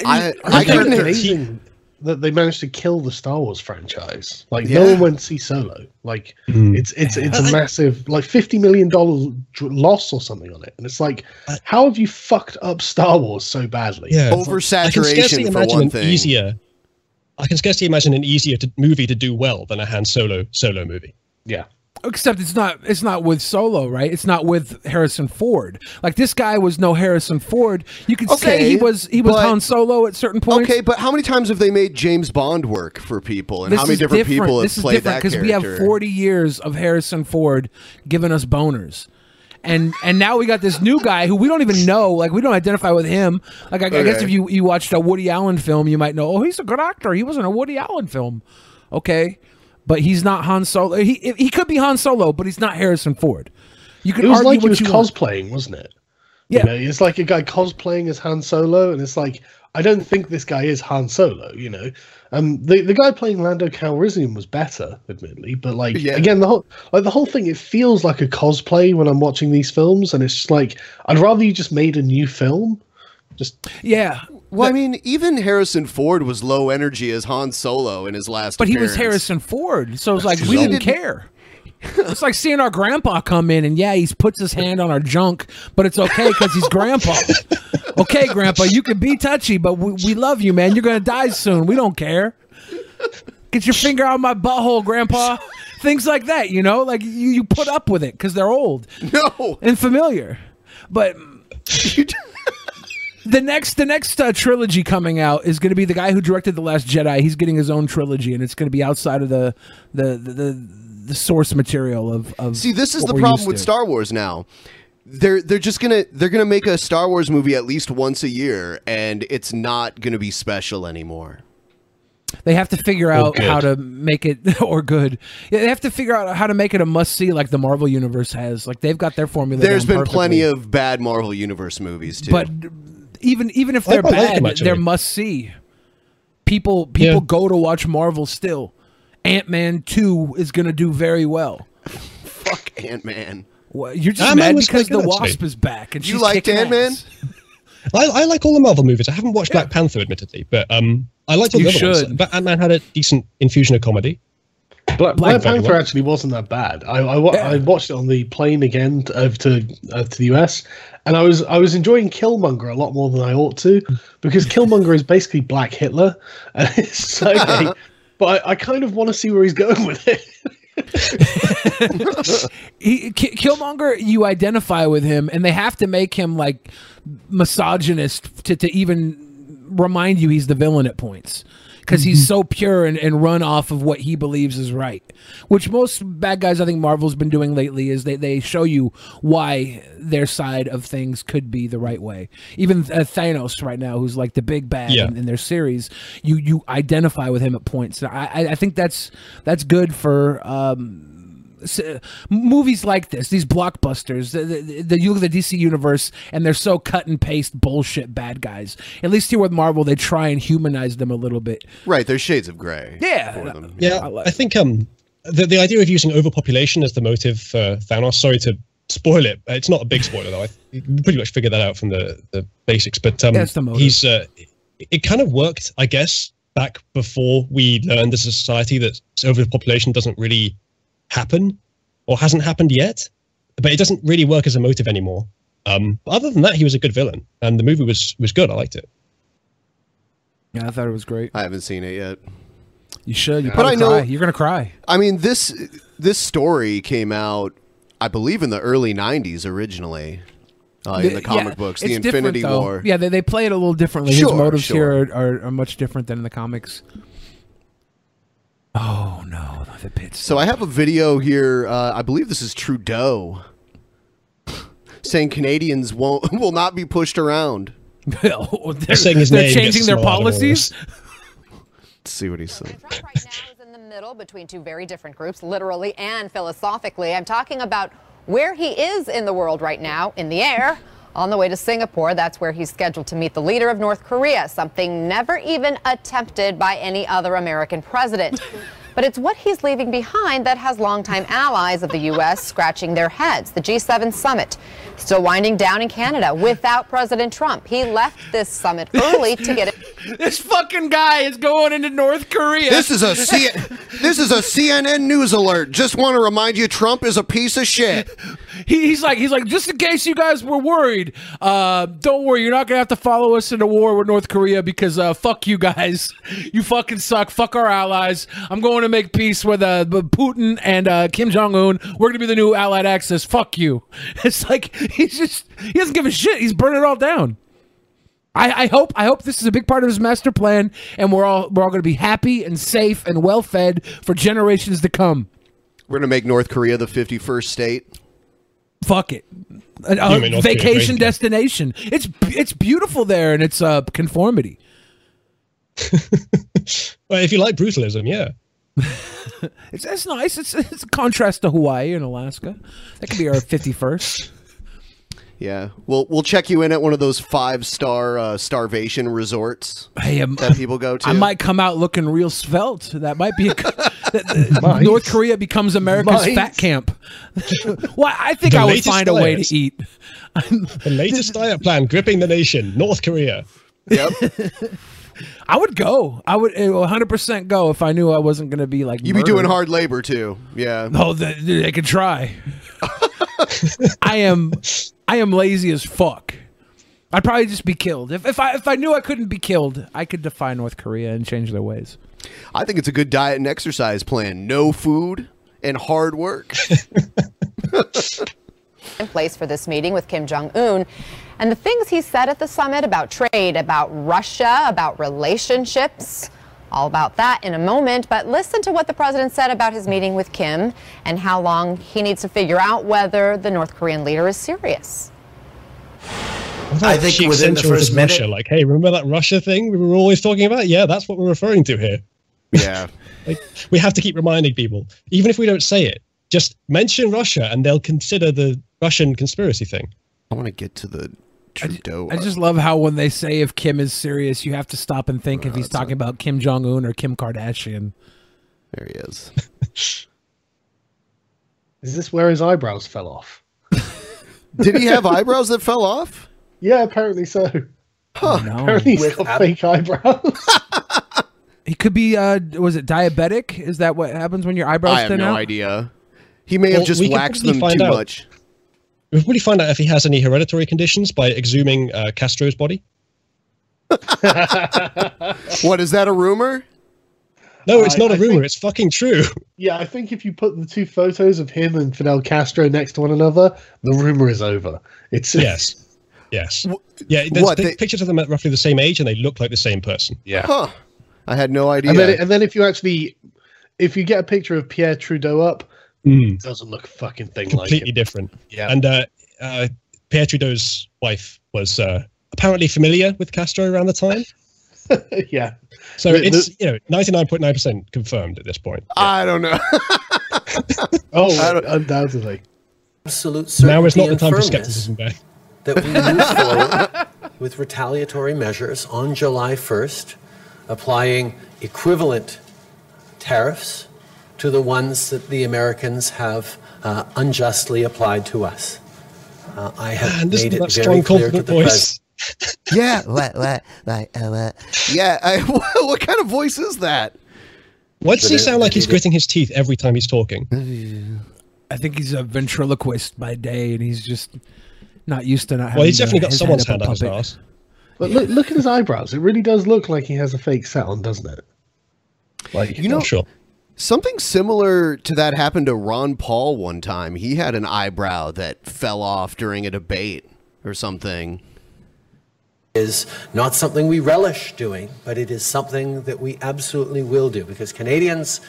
Speaker 3: I,
Speaker 5: I
Speaker 3: I
Speaker 5: think
Speaker 3: couldn't.
Speaker 5: it's amazing that they managed to kill the Star Wars franchise. Like
Speaker 3: Yeah.
Speaker 5: no one went to see Solo. Like hmm. it's it's it's a massive like fifty million dollar loss or something on it, and it's like, how have you fucked up Star Wars so badly?
Speaker 6: Yeah,
Speaker 3: Oversaturation
Speaker 6: I can scarcely
Speaker 3: for
Speaker 6: imagine
Speaker 3: one
Speaker 6: an
Speaker 3: thing.
Speaker 6: easier. I can scarcely imagine an easier to, movie to do well than a Han Solo solo movie.
Speaker 5: Yeah.
Speaker 4: Except it's not it's not with Solo, right? It's not with Harrison Ford. Like this guy was no Harrison Ford. You could say he was he was
Speaker 3: but-
Speaker 4: Han Solo at certain points.
Speaker 3: Okay, but how many times have they made James Bond work for people, and
Speaker 4: This
Speaker 3: how many
Speaker 4: is
Speaker 3: different, people have
Speaker 4: this is
Speaker 3: played
Speaker 4: different
Speaker 3: that
Speaker 4: we have 40 years of Harrison Ford giving us boners. And and now we got this new guy who we don't even know. Like we don't identify with him. Like I, I guess if you you watched a Woody Allen film, you might know. Oh, he's a good actor. He was in a Woody Allen film. Okay, but he's not Han Solo. He he could be Han Solo, but he's not Harrison Ford. You could
Speaker 5: It was
Speaker 4: argue
Speaker 5: like he was
Speaker 4: you want.
Speaker 5: cosplaying, wasn't it?
Speaker 4: Yeah.
Speaker 5: You know, it's like a guy cosplaying as Han Solo, and it's like I don't think this guy is Han Solo. You know, um, the the guy playing Lando Calrissian was better, admittedly, but like
Speaker 3: Yeah.
Speaker 5: again, the whole like the whole thing, it feels like a cosplay when I'm watching these films, and it's just like I'd rather you just made a new film. Just
Speaker 4: Yeah,
Speaker 3: Well, I mean, even Harrison Ford was low energy as Han Solo in his last.
Speaker 4: but he was. Harrison Ford, so it's like we didn't
Speaker 3: didn't-
Speaker 4: care. it's like seeing our grandpa come in and yeah, he puts his hand on our junk, but it's okay because he's grandpa. okay, grandpa, you can be touchy, but we, we love you, man. You're gonna die soon. We don't care. Get your finger out of my butthole, grandpa. Things like that, you know, like you, you put up with it because they're old
Speaker 3: No,
Speaker 4: and familiar. But the next the next uh, trilogy coming out is going to be the guy who directed the Last Jedi. He's getting his own trilogy, and it's going to be outside of the the the, the, the source material of, of
Speaker 3: see, this is the problem with
Speaker 4: to.
Speaker 3: Star Wars now. They're they're just gonna they're gonna make a Star Wars movie at least once a year, and it's not gonna be special anymore.
Speaker 4: They have to figure out how to make it or good. Yeah, they have to figure out how to make it a must see, like the Marvel universe has. Like they've got their formula.
Speaker 3: There's been plenty of bad Marvel Universe movies too.
Speaker 4: but even even if they're
Speaker 6: like
Speaker 4: bad, they're must see. People people
Speaker 6: Yeah.
Speaker 4: go to watch Marvel still. Ant Man two is going to do very well.
Speaker 3: fuck Ant Man.
Speaker 4: You're just
Speaker 6: Ant-Man
Speaker 4: mad because the Wasp is back and
Speaker 3: You
Speaker 4: she's
Speaker 3: liked Ant-Man?
Speaker 6: I, I like all the Marvel movies. I haven't watched Black Panther, admittedly, but um, I liked all
Speaker 4: You
Speaker 6: the other ones. But Ant Man had a decent infusion of comedy.
Speaker 5: Black,
Speaker 4: Black
Speaker 5: Black
Speaker 6: Panther
Speaker 5: actually wasn't that bad. I I,
Speaker 4: Yeah.
Speaker 5: I watched it on the plane again over to uh, to the US, and I was I was enjoying Killmonger a lot more than I ought to because Killmonger is basically Black Hitler, and it's so okay, but I, I kind of want to see where he's going with it.
Speaker 4: He, Ki- Killmonger, you identify with him, and they have to make him like misogynist to, to even remind you he's the villain at points because he's so pure and, and run off of what he believes is right. Which most bad guys, I think Marvel's been doing lately, is they, they show you why their side of things could be the right way. Even uh, Thanos right now, who's like the big bad
Speaker 6: Yeah.
Speaker 4: in, in their series, you you identify with him at points. I I, I think that's that's good for. Um, movies like this, these blockbusters, the, the, the, you look at the DC universe and they're so cut and paste bullshit bad guys. At least here with Marvel, they try and humanize them a little bit.
Speaker 3: Right, there's shades of gray.
Speaker 4: Yeah.
Speaker 3: for them.
Speaker 6: Yeah,
Speaker 4: I
Speaker 6: I,
Speaker 4: like-
Speaker 6: think um, the the idea of using overpopulation as the motive for Thanos. Sorry to spoil it. It's not a big spoiler though. I pretty much figured that out from the the basics. But um,
Speaker 4: Yeah, it's the motive.
Speaker 6: he's uh, it kind of worked, I guess, back before we learned as a society that overpopulation doesn't really happen or hasn't happened yet. But it doesn't really work as a motive anymore. Um, but other than that, he was a good villain, and the movie was was good. I liked it.
Speaker 4: Yeah, I thought it was great.
Speaker 3: I haven't seen it yet.
Speaker 4: You should. You
Speaker 3: But I know-
Speaker 4: cry. You're gonna cry.
Speaker 3: I mean this this story came out, I believe, in the early '90s originally. Uh, in the comic
Speaker 4: Yeah,
Speaker 3: books, the Infinity. War.
Speaker 4: Yeah, they, they play it a little differently. His motives
Speaker 3: sure.
Speaker 4: here are, are, are much different than in the comics. Oh no, the pits.
Speaker 3: So I have a video here. Uh, I believe this is Trudeau saying Canadians won't will not be pushed around.
Speaker 4: they're,
Speaker 6: saying his
Speaker 4: they're changing their policies.
Speaker 3: Let's see what he said.
Speaker 7: Right now is in the middle between two very different groups, literally and philosophically. I'm talking about where he is in the world right now, in the air, on the way to Singapore. That's where he's scheduled to meet the leader of North Korea, something never even attempted by any other American president. But it's what he's leaving behind that has longtime allies of the U.S. scratching their heads. The G7 summit still winding down in Canada without President Trump. He left this summit early to get it.
Speaker 4: this fucking guy is going into North Korea.
Speaker 3: This is a C- this is a CNN news alert. Just want to remind you, Trump is a piece of shit.
Speaker 4: He, he's like, he's like, just in case you guys were worried, uh, don't worry, you're not gonna have to follow us into war with North Korea because uh, fuck you guys, you fucking suck, fuck our allies. I'm going to make peace with uh, Putin and uh, Kim Jong Un. We're gonna be the new Allied Axis. Fuck you. It's like he's just he doesn't give a shit. He's burning it all down. I, I hope I hope this is a big part of his master plan, and we're all we're all going to be happy and safe and well fed for generations to come.
Speaker 3: We're gonna make North Korea the 51st state.
Speaker 4: Fuck it. A, a
Speaker 6: You mean North Korea,
Speaker 4: vacation destination. It's it's beautiful there and it's uh, conformity.
Speaker 6: Well, if you like brutalism, yeah.
Speaker 4: It's it's nice. It's it's a contrast to Hawaii and Alaska. That could be our fifty first.
Speaker 3: Yeah, we'll we'll check you in at one of those five star uh, starvation resorts
Speaker 4: Hey, um,
Speaker 3: that people go to.
Speaker 4: I might come out looking real svelte. That might be a, that- North Korea becomes America's
Speaker 5: Might.
Speaker 4: fat camp. well, I think
Speaker 6: The
Speaker 4: I would
Speaker 6: latest
Speaker 4: find a way to eat.
Speaker 6: The latest diet plan gripping the nation, North Korea.
Speaker 3: Yep.
Speaker 4: I would go. I would uh, 100% go if I knew I wasn't going to be like.
Speaker 3: You'd be doing hard labor too. Yeah.
Speaker 4: Oh, they, they could try. I am, I am lazy as fuck. I'd probably just be killed if, if I if I knew I couldn't be killed. I could defy North Korea and change their ways.
Speaker 3: I think it's a good diet and exercise plan. No food and hard work.
Speaker 7: in place for this meeting with Kim Jong Un. And the things he said at the summit about trade, about Russia, about relationships, all about that in a moment. But listen to what the president said about his meeting with Kim and how long he needs to figure out whether the North Korean leader is serious.
Speaker 8: I think
Speaker 6: She
Speaker 8: within the
Speaker 6: accentuated
Speaker 8: first minute,
Speaker 6: Russia, like, hey, remember that Russia thing we were always talking about? Yeah, that's what we're referring to here.
Speaker 3: yeah.
Speaker 6: Like, we have to keep reminding people, even if we don't say it, just mention Russia and they'll consider the Russian conspiracy thing.
Speaker 3: I want to get to the Trudeau.
Speaker 4: I just love how when they say if Kim is serious, you have to stop and think if he's talking about Kim Jong Un or Kim Kardashian.
Speaker 3: there he is.
Speaker 5: Is this where his eyebrows fell off?
Speaker 3: Did he have eyebrows that fell off?
Speaker 5: Yeah, apparently so.
Speaker 4: Oh, no.
Speaker 5: Apparently he's
Speaker 8: With
Speaker 5: got
Speaker 8: ab-
Speaker 5: fake eyebrows.
Speaker 4: He could be. Uh, was it diabetic? Is that what happens when your eyebrows
Speaker 3: I have
Speaker 4: thin
Speaker 3: no
Speaker 4: out?
Speaker 3: idea. He may have just waxed them too
Speaker 6: out.
Speaker 3: much.
Speaker 6: We'll probably find out if he has any hereditary conditions by exhuming uh, Castro's body.
Speaker 3: What is that a rumor?
Speaker 6: No, it's
Speaker 5: I-
Speaker 6: not a
Speaker 5: I
Speaker 6: rumor.
Speaker 5: think-
Speaker 6: It's fucking true.
Speaker 5: yeah, I think if you put the two photos of him and Fidel Castro next to one another, the rumor is over. It's
Speaker 6: yes. Yes. Yeah, there's
Speaker 3: what,
Speaker 6: pi-
Speaker 3: they-
Speaker 6: pictures of them at roughly the same age and they look like the same person.
Speaker 5: yeah.
Speaker 3: Huh. I had no idea.
Speaker 5: And then, and then if you actually, if you get a picture of Pierre Trudeau up, it doesn't look a fucking thing like
Speaker 6: Completely different.
Speaker 5: Yeah.
Speaker 6: And uh, uh, Pierre Trudeau's wife was uh, apparently familiar with Castro around the time.
Speaker 5: yeah.
Speaker 6: So
Speaker 5: The-
Speaker 6: it's, you know, 99.9% confirmed at this point.
Speaker 3: I don't know.
Speaker 5: Oh, undoubtedly.
Speaker 8: absolute certainty
Speaker 6: Now is not the time for skepticism, Beck.
Speaker 8: that we move forward with retaliatory measures on July 1st, applying equivalent tariffs to the ones that the Americans have uh, unjustly applied to us. Uh, I have
Speaker 6: And
Speaker 8: made it very clear to the
Speaker 6: voice.
Speaker 8: president.
Speaker 3: yeah. What? What? Like, uh, what? Yeah. I, what kind of voice is that?
Speaker 6: Why does he sound like he's gritting his teeth every time he's talking?
Speaker 4: I think he's a ventriloquist by day, and he's just not used to not.
Speaker 6: Having well, he's definitely got someone's
Speaker 4: head
Speaker 6: hand
Speaker 4: up
Speaker 6: on his
Speaker 4: puppet.
Speaker 6: ass.
Speaker 5: But look, look at his eyebrows. It really does look like he has a fake set on, doesn't it? Like
Speaker 3: You know,
Speaker 6: sure.
Speaker 3: Something similar to that happened to Ron Paul one time. He had an eyebrow that fell off during a debate or something.
Speaker 8: is not something we relish doing, but it is something that we absolutely will do because Canadians,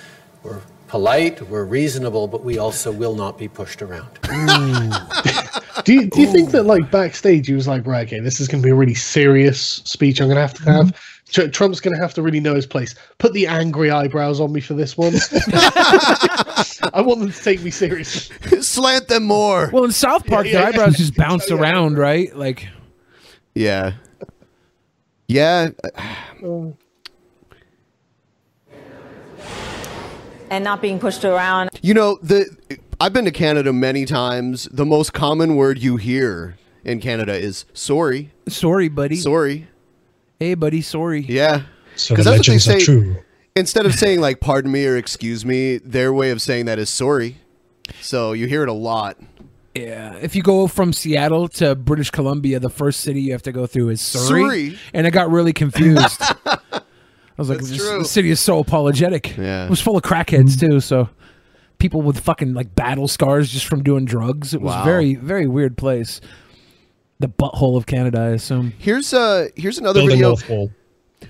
Speaker 8: we're polite, we're reasonable, but we also will not be pushed around. Mm.
Speaker 5: Do you, do you think that like backstage he was like, right, okay, this is going to be a really serious speech I'm going to have to have. Tr- Trump's going to have to really know his place. Put the angry eyebrows on me for this one. I want them to take me seriously.
Speaker 3: Slant them more.
Speaker 4: Well, in South Park,
Speaker 5: Yeah,
Speaker 4: their
Speaker 5: yeah.
Speaker 4: eyebrows just bounce around, right? Like,
Speaker 3: Yeah. Yeah.
Speaker 9: and not being pushed around.
Speaker 3: You know, the I've been to Canada many times. The most common word you hear in Canada is sorry.
Speaker 4: sorry, buddy.
Speaker 3: Sorry.
Speaker 4: Hey, buddy, sorry.
Speaker 3: Yeah.
Speaker 6: So
Speaker 3: 'Cause
Speaker 6: the
Speaker 3: that's what they
Speaker 6: legends are
Speaker 3: say-
Speaker 6: true.
Speaker 3: Instead of saying like "pardon me" or "excuse me," their way of saying that is "sorry." So you hear it a lot.
Speaker 4: Yeah, if you go from Seattle to British Columbia, the first city you have to go through is Surrey,
Speaker 3: Surrey?
Speaker 4: and I got really confused. I was like,
Speaker 3: That's
Speaker 4: this, the city is so apologetic.
Speaker 3: Yeah.
Speaker 4: it was full of crackheads mm-hmm. too. So people with fucking like battle scars just from doing drugs. It was
Speaker 3: Wow.
Speaker 4: very, very weird place. The butthole of Canada, I assume.
Speaker 3: Here's uh here's another
Speaker 6: Building
Speaker 3: video.
Speaker 6: North Wall.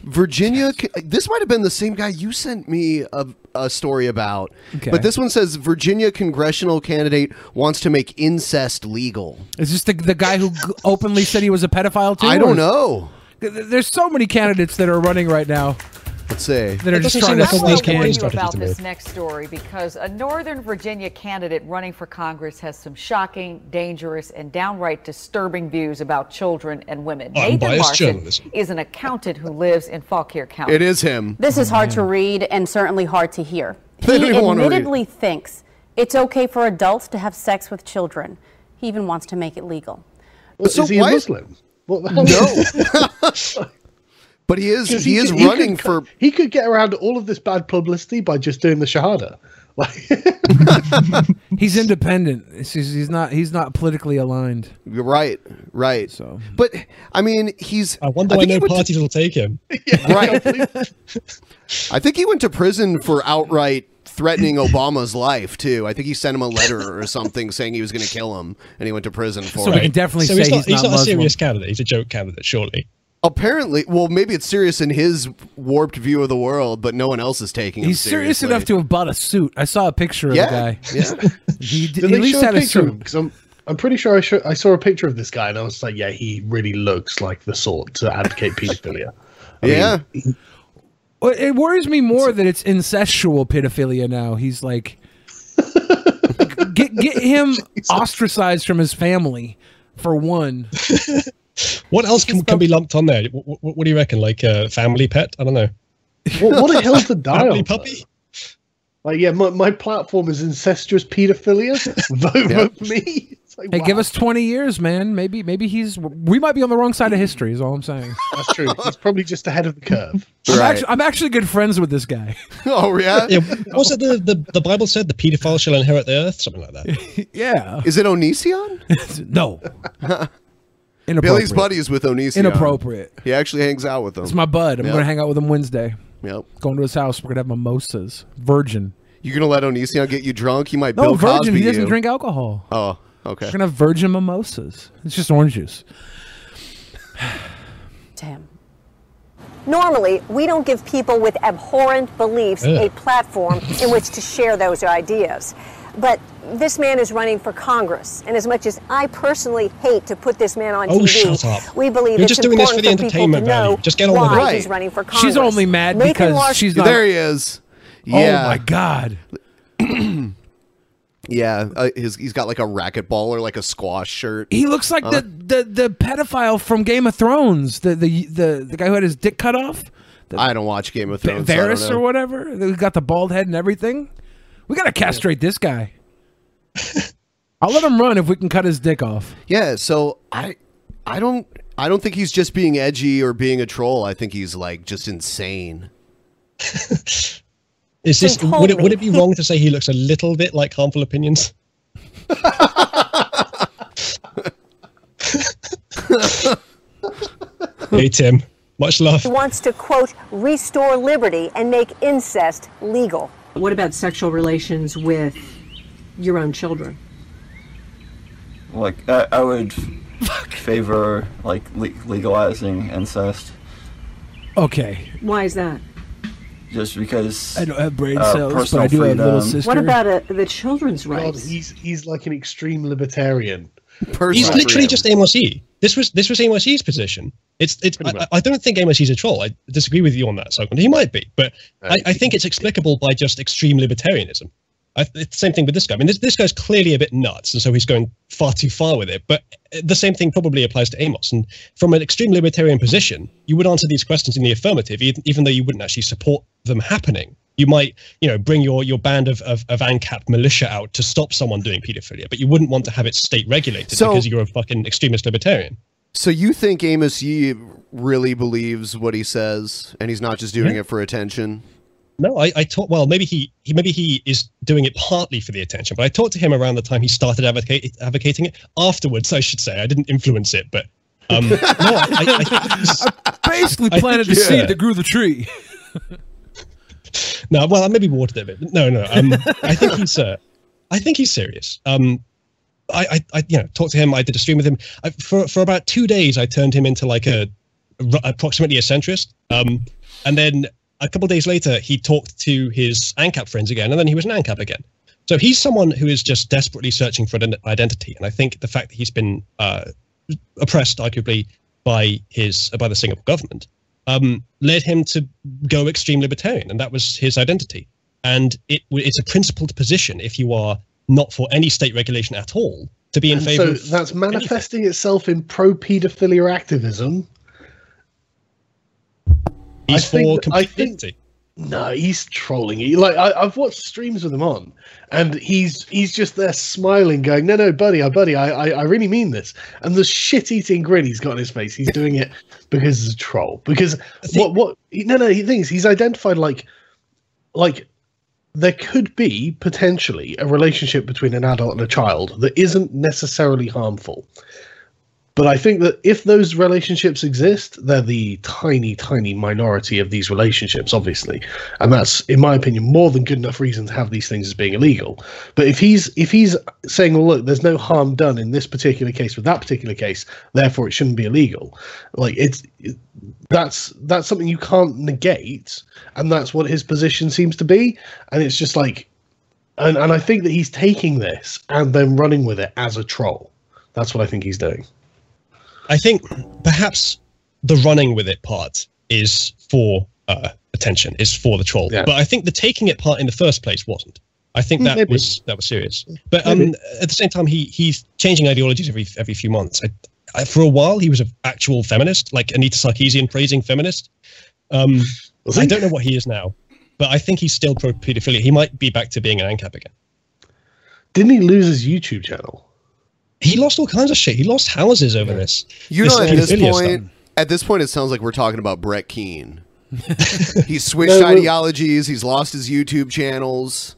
Speaker 3: Virginia. This might have been the same guy you sent me a, a story about.
Speaker 4: Okay.
Speaker 3: But this one says Virginia congressional candidate wants to make incest legal.
Speaker 4: Is this the the guy who openly said he was a pedophile too?
Speaker 3: I don't know.
Speaker 4: Th- th- There's so many candidates that are running right now
Speaker 3: Let's see.
Speaker 4: that are
Speaker 6: It
Speaker 4: just
Speaker 6: doesn't
Speaker 4: trying
Speaker 6: seem
Speaker 4: to
Speaker 6: like a wise
Speaker 4: sneak in.
Speaker 6: campaign
Speaker 10: you
Speaker 6: strategy
Speaker 10: about
Speaker 6: to me.
Speaker 10: this next story because a Northern Virginia candidate running for Congress has some shocking, dangerous, and downright disturbing views about children and women. Nathan
Speaker 6: Unbiased
Speaker 10: Larson
Speaker 6: journalism.
Speaker 10: is an accountant who lives in Fauquier County.
Speaker 3: It is him.
Speaker 11: This is hard to oh, read and certainly hard to hear.
Speaker 3: They
Speaker 11: He
Speaker 3: don't even wanna read.
Speaker 11: admittedly thinks it's okay for adults to have sex with children. He even wants to make it legal.
Speaker 3: So
Speaker 5: is he
Speaker 3: why-
Speaker 5: a Muslim? What the hell?
Speaker 3: No. but he is
Speaker 5: 'Cause
Speaker 3: he, is
Speaker 5: could- he
Speaker 3: running
Speaker 5: could,
Speaker 3: for
Speaker 5: He could get around all of this bad publicity by just doing the shahada. Like,
Speaker 4: He's independent. He's, he's not. He's not politically aligned.
Speaker 3: You're right, right.
Speaker 4: So,
Speaker 3: But I mean, he's.
Speaker 6: I wonder why no
Speaker 3: went to-
Speaker 6: parties will take him.
Speaker 3: right. I think he went to prison for outright threatening Obama's life too. I think he sent him a letter or something saying he was going to kill him, and he went to prison for
Speaker 4: So
Speaker 3: it.
Speaker 4: we can definitely
Speaker 6: so
Speaker 4: say
Speaker 6: he's not,
Speaker 4: he's
Speaker 6: he's
Speaker 4: not
Speaker 6: not a serious candidate. He's a joke candidate, surely.
Speaker 3: Apparently, well, maybe it's serious in his warped view of the world, but no one else is taking him
Speaker 4: He's serious enough to have bought a suit. I saw a picture of
Speaker 3: Yeah,
Speaker 4: the guy.
Speaker 3: yeah.
Speaker 4: He, d-
Speaker 5: did
Speaker 4: he
Speaker 5: they
Speaker 4: at least had
Speaker 5: a
Speaker 4: a
Speaker 5: picture of him?
Speaker 4: suit.
Speaker 5: Because I'm, I'm pretty sure I, sho- I saw a picture of this guy and I was like, yeah, he really looks like the sort to advocate pedophilia. I mean,
Speaker 3: yeah,
Speaker 4: Well, It worries me more that it's incestual pedophilia now. He's like, get get him ostracized from his family for one.
Speaker 6: What else can, can be lumped on there? What, what, what do you reckon? Like a family pet? I don't know.
Speaker 5: what, what the hell's the dial?
Speaker 6: Family puppy?
Speaker 5: Like, yeah, my, my platform is incestuous pedophilia. vote, vote for me. Like,
Speaker 4: Hey, give us twenty years, man. Maybe maybe he's we might be on the wrong side of history. Is all I'm saying.
Speaker 5: That's true. He's probably just ahead of the curve.
Speaker 4: I'm, actually, I'm actually good friends with this guy.
Speaker 3: oh yeah.
Speaker 6: Yeah, what was it the, the, the Bible said? The pedophile shall inherit the earth? Something like that.
Speaker 4: yeah.
Speaker 3: Is it Onision?
Speaker 4: No.
Speaker 3: Billy's
Speaker 4: Inappropriate.
Speaker 3: buddy is with Onision.
Speaker 4: Inappropriate.
Speaker 3: He actually hangs out with him.
Speaker 4: It's my bud. I'm
Speaker 3: Yep.
Speaker 4: gonna hang out with him Wednesday.
Speaker 3: Yep.
Speaker 4: Going to his house. We're gonna have mimosas. Virgin.
Speaker 3: You're gonna let Onision get you drunk? He might
Speaker 4: No,
Speaker 3: Bill
Speaker 4: virgin.
Speaker 3: Cosby
Speaker 4: He doesn't
Speaker 3: you.
Speaker 4: drink alcohol.
Speaker 3: Oh, okay.
Speaker 4: We're gonna have virgin mimosas. It's just orange juice.
Speaker 11: Tim.
Speaker 12: Normally, we don't give people with abhorrent beliefs
Speaker 6: Ugh.
Speaker 12: a platform in which to share those ideas. But this man is running for Congress, and as much as I personally hate to put this man on
Speaker 6: Oh,
Speaker 12: TV,
Speaker 6: shut up.
Speaker 12: we believe
Speaker 6: You're
Speaker 12: it's
Speaker 6: just doing this for
Speaker 12: important
Speaker 6: the
Speaker 12: for people to
Speaker 6: entertainment
Speaker 12: know
Speaker 6: value. Just get on with
Speaker 12: why
Speaker 6: it.
Speaker 12: he's running for Congress.
Speaker 4: She's only mad
Speaker 12: Nathan
Speaker 4: because
Speaker 12: Larson-
Speaker 4: she's not.
Speaker 3: there he is. Yeah.
Speaker 4: Oh my god.
Speaker 3: Yeah, uh, his, he's got like a racquetball or like a squash shirt.
Speaker 4: He looks like the, the the pedophile from Game of Thrones. The the the, the guy who had his dick cut off. The
Speaker 3: I don't watch Game of Thrones. so I don't
Speaker 4: Varys or
Speaker 3: know.
Speaker 4: whatever. Who got the bald head and everything. We gotta castrate this guy. I'll let him run if we can cut his dick off.
Speaker 3: Yeah, so I, I don't, I don't think he's just being edgy or being a troll. I think he's like just insane.
Speaker 6: Is this
Speaker 12: They told
Speaker 6: would it, would it be wrong to say he looks a little bit like harmful opinions? hey Tim, much love.
Speaker 12: He wants to, quote, restore liberty and make incest legal.
Speaker 13: What about sexual relations with your own children?
Speaker 14: Like, I, I would favor like le- legalizing incest,
Speaker 4: Okay.
Speaker 13: Why is that?
Speaker 14: just because
Speaker 4: I don't have brain
Speaker 14: uh,
Speaker 4: cells, but
Speaker 14: personal
Speaker 4: I do have little sister.
Speaker 13: What about uh, the children's
Speaker 5: God,
Speaker 13: rights?
Speaker 5: he's he's like an extreme libertarian.
Speaker 6: He's literally
Speaker 3: freedom.
Speaker 6: just Amos E. This was this was Amos Yee's position. It's it's.
Speaker 5: Pretty
Speaker 6: I,
Speaker 5: much.
Speaker 6: I don't think Amos Yee's a troll. I disagree with you on that, Simon. He might be, but I, I think it's explicable by just extreme libertarianism. I, it's the same thing with this guy. I mean, this, this guy's clearly a bit nuts, and so he's going far too far with it. But the same thing probably applies to Amos. And from an extreme libertarian position, you would answer these questions in the affirmative, even, even though you wouldn't actually support them happening. You might, you know, bring your, your band of, of, of ANCAP militia out to stop someone doing paedophilia, but you wouldn't want to have it state regulated
Speaker 3: So-
Speaker 6: because you're a fucking extremist libertarian.
Speaker 3: So you think Amos Yee really believes what he says, and he's not just doing
Speaker 6: Yeah.
Speaker 3: it for attention?
Speaker 6: No, I, I talked. Well, maybe he, he maybe he is doing it partly for the attention, but I talked to him around the time he started advocate, advocating it. Afterwards, I should say, I didn't influence it, but um, no, I, I he's-
Speaker 4: Basically
Speaker 6: I
Speaker 4: planted the seed
Speaker 6: yeah.
Speaker 4: that grew the tree.
Speaker 6: no, well, I maybe watered it a bit. But no, no. Um, I think he's. Uh, I think he's serious. Um, I, I, I, you know, talked to him. I did a stream with him I, for for about two days. I turned him into like a, r- approximately a centrist. Um, and then a couple of days later, he talked to his ANCAP friends again, and then he was an ANCAP again. So he's someone who is just desperately searching for an identity, and I think the fact that he's been uh, oppressed, arguably, by his by the Singapore government, um, led him to go extreme libertarian, and that was his identity. And it it's a principled position if you are not for any state regulation at all to be in
Speaker 5: And
Speaker 6: favor.
Speaker 5: so
Speaker 6: of
Speaker 5: that's manifesting itself in pro pedophilia activism.
Speaker 6: He's
Speaker 5: I think-
Speaker 6: for
Speaker 5: I think- No, he's trolling you. Like I, I've watched streams with him on, and he's he's just there smiling, going, "No, no, buddy, I, buddy, I, I, I really mean this." And the shit-eating grin he's got on his face, he's doing it because he's a troll. Because what what? No, no, he thinks he's identified like, like there could be potentially a relationship between an adult and a child that isn't necessarily harmful. But I think that if those relationships exist, they're the tiny, tiny minority of these relationships, obviously, and that's, in my opinion, more than good enough reason to have these things as being illegal. But if he's if he's saying, "Well, look, there's no harm done in this particular case with that particular case, therefore it shouldn't be illegal," like it's it- that's that's something you can't negate, and that's what his position seems to be, and it's just like, and and I think that he's taking this and then running with it as a troll. That's what I think he's doing.
Speaker 6: I think perhaps the running with it part is for uh, attention, is for the troll.
Speaker 5: Yeah.
Speaker 6: But I think the taking it part in the first place wasn't. I think that
Speaker 5: maybe.
Speaker 6: was that was serious. But um, at the same time, he he's changing ideologies every every few months. I, I, for a while, he was an actual feminist, like Anita Sarkeesian praising feminist. Um, I don't know what he is now, but I think he's still pro pedophilia. He might be back to being an ANCAP again.
Speaker 5: Didn't he lose his YouTube channel?
Speaker 6: He lost all kinds of shit. He lost houses over this.
Speaker 3: You
Speaker 6: This
Speaker 3: know, at this point,
Speaker 6: stuff.
Speaker 3: at this point, it sounds like we're talking about Brett Keane. he's switched
Speaker 6: No,
Speaker 3: ideologies. He's lost his YouTube channels.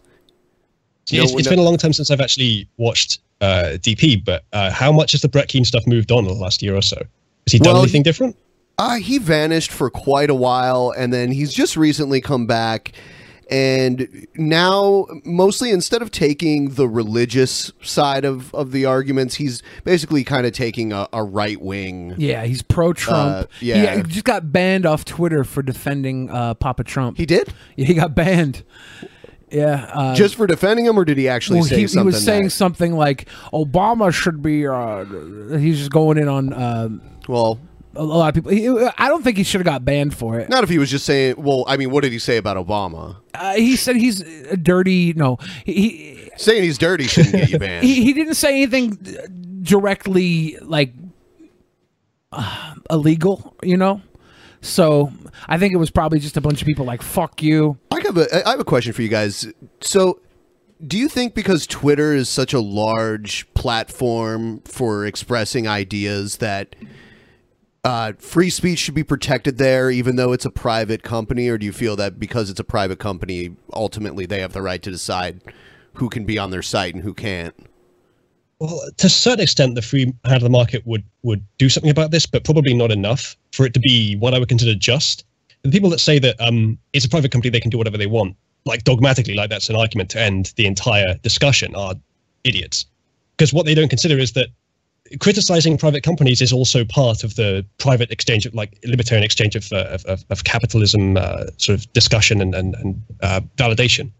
Speaker 6: See,
Speaker 3: No
Speaker 6: it's,
Speaker 3: one
Speaker 6: it's
Speaker 3: kno-
Speaker 6: been a long time since I've actually watched uh, DP, but uh, how much has the Brett Keane stuff moved on in the last year or so? Has he done
Speaker 3: Well,
Speaker 6: anything different?
Speaker 3: Uh, he vanished for quite a while, and then he's just recently come back. And now, mostly instead of taking the religious side of, of the arguments, he's basically kind of taking a, a right wing.
Speaker 4: Yeah, he's pro Trump.
Speaker 3: Uh, yeah.
Speaker 4: he just got banned off Twitter for defending uh, Papa Trump. He
Speaker 3: did.
Speaker 4: Yeah, he got banned. Yeah, uh,
Speaker 3: just for defending him, or did he actually
Speaker 4: well,
Speaker 3: say
Speaker 4: he, he was saying
Speaker 3: that-
Speaker 4: something like Obama should be. Uh, he's just going in on. Um,
Speaker 3: well,
Speaker 4: a lot of people. He, I don't think he should have got banned for it.
Speaker 3: not if he was just saying. Well, I mean, what did he say about Obama?
Speaker 4: Uh, he said he's a dirty. No, he, he
Speaker 3: saying he's dirty shouldn't get you banned.
Speaker 4: he, he didn't say anything directly like uh, illegal, you know. So I think it was probably just a bunch of people like "fuck you."
Speaker 3: I have a I have a question for you guys. So, do you think because Twitter is such a large platform for expressing ideas that uh, free speech should be protected there, even though it's a private company, or do you feel that because it's a private company, ultimately they have the right to decide who can be on their site and who can't?
Speaker 6: Well, to a certain extent, the free hand of the market would would do something about this, but probably not enough for it to be what I would consider just. The people that say that um, it's a private company, they can do whatever they want, like dogmatically, like that's an argument to end the entire discussion, are idiots. Because what they don't consider is that criticizing private companies is also part of the private exchange of like libertarian exchange of uh, of, of, of capitalism uh, sort of discussion and and, and uh, validation.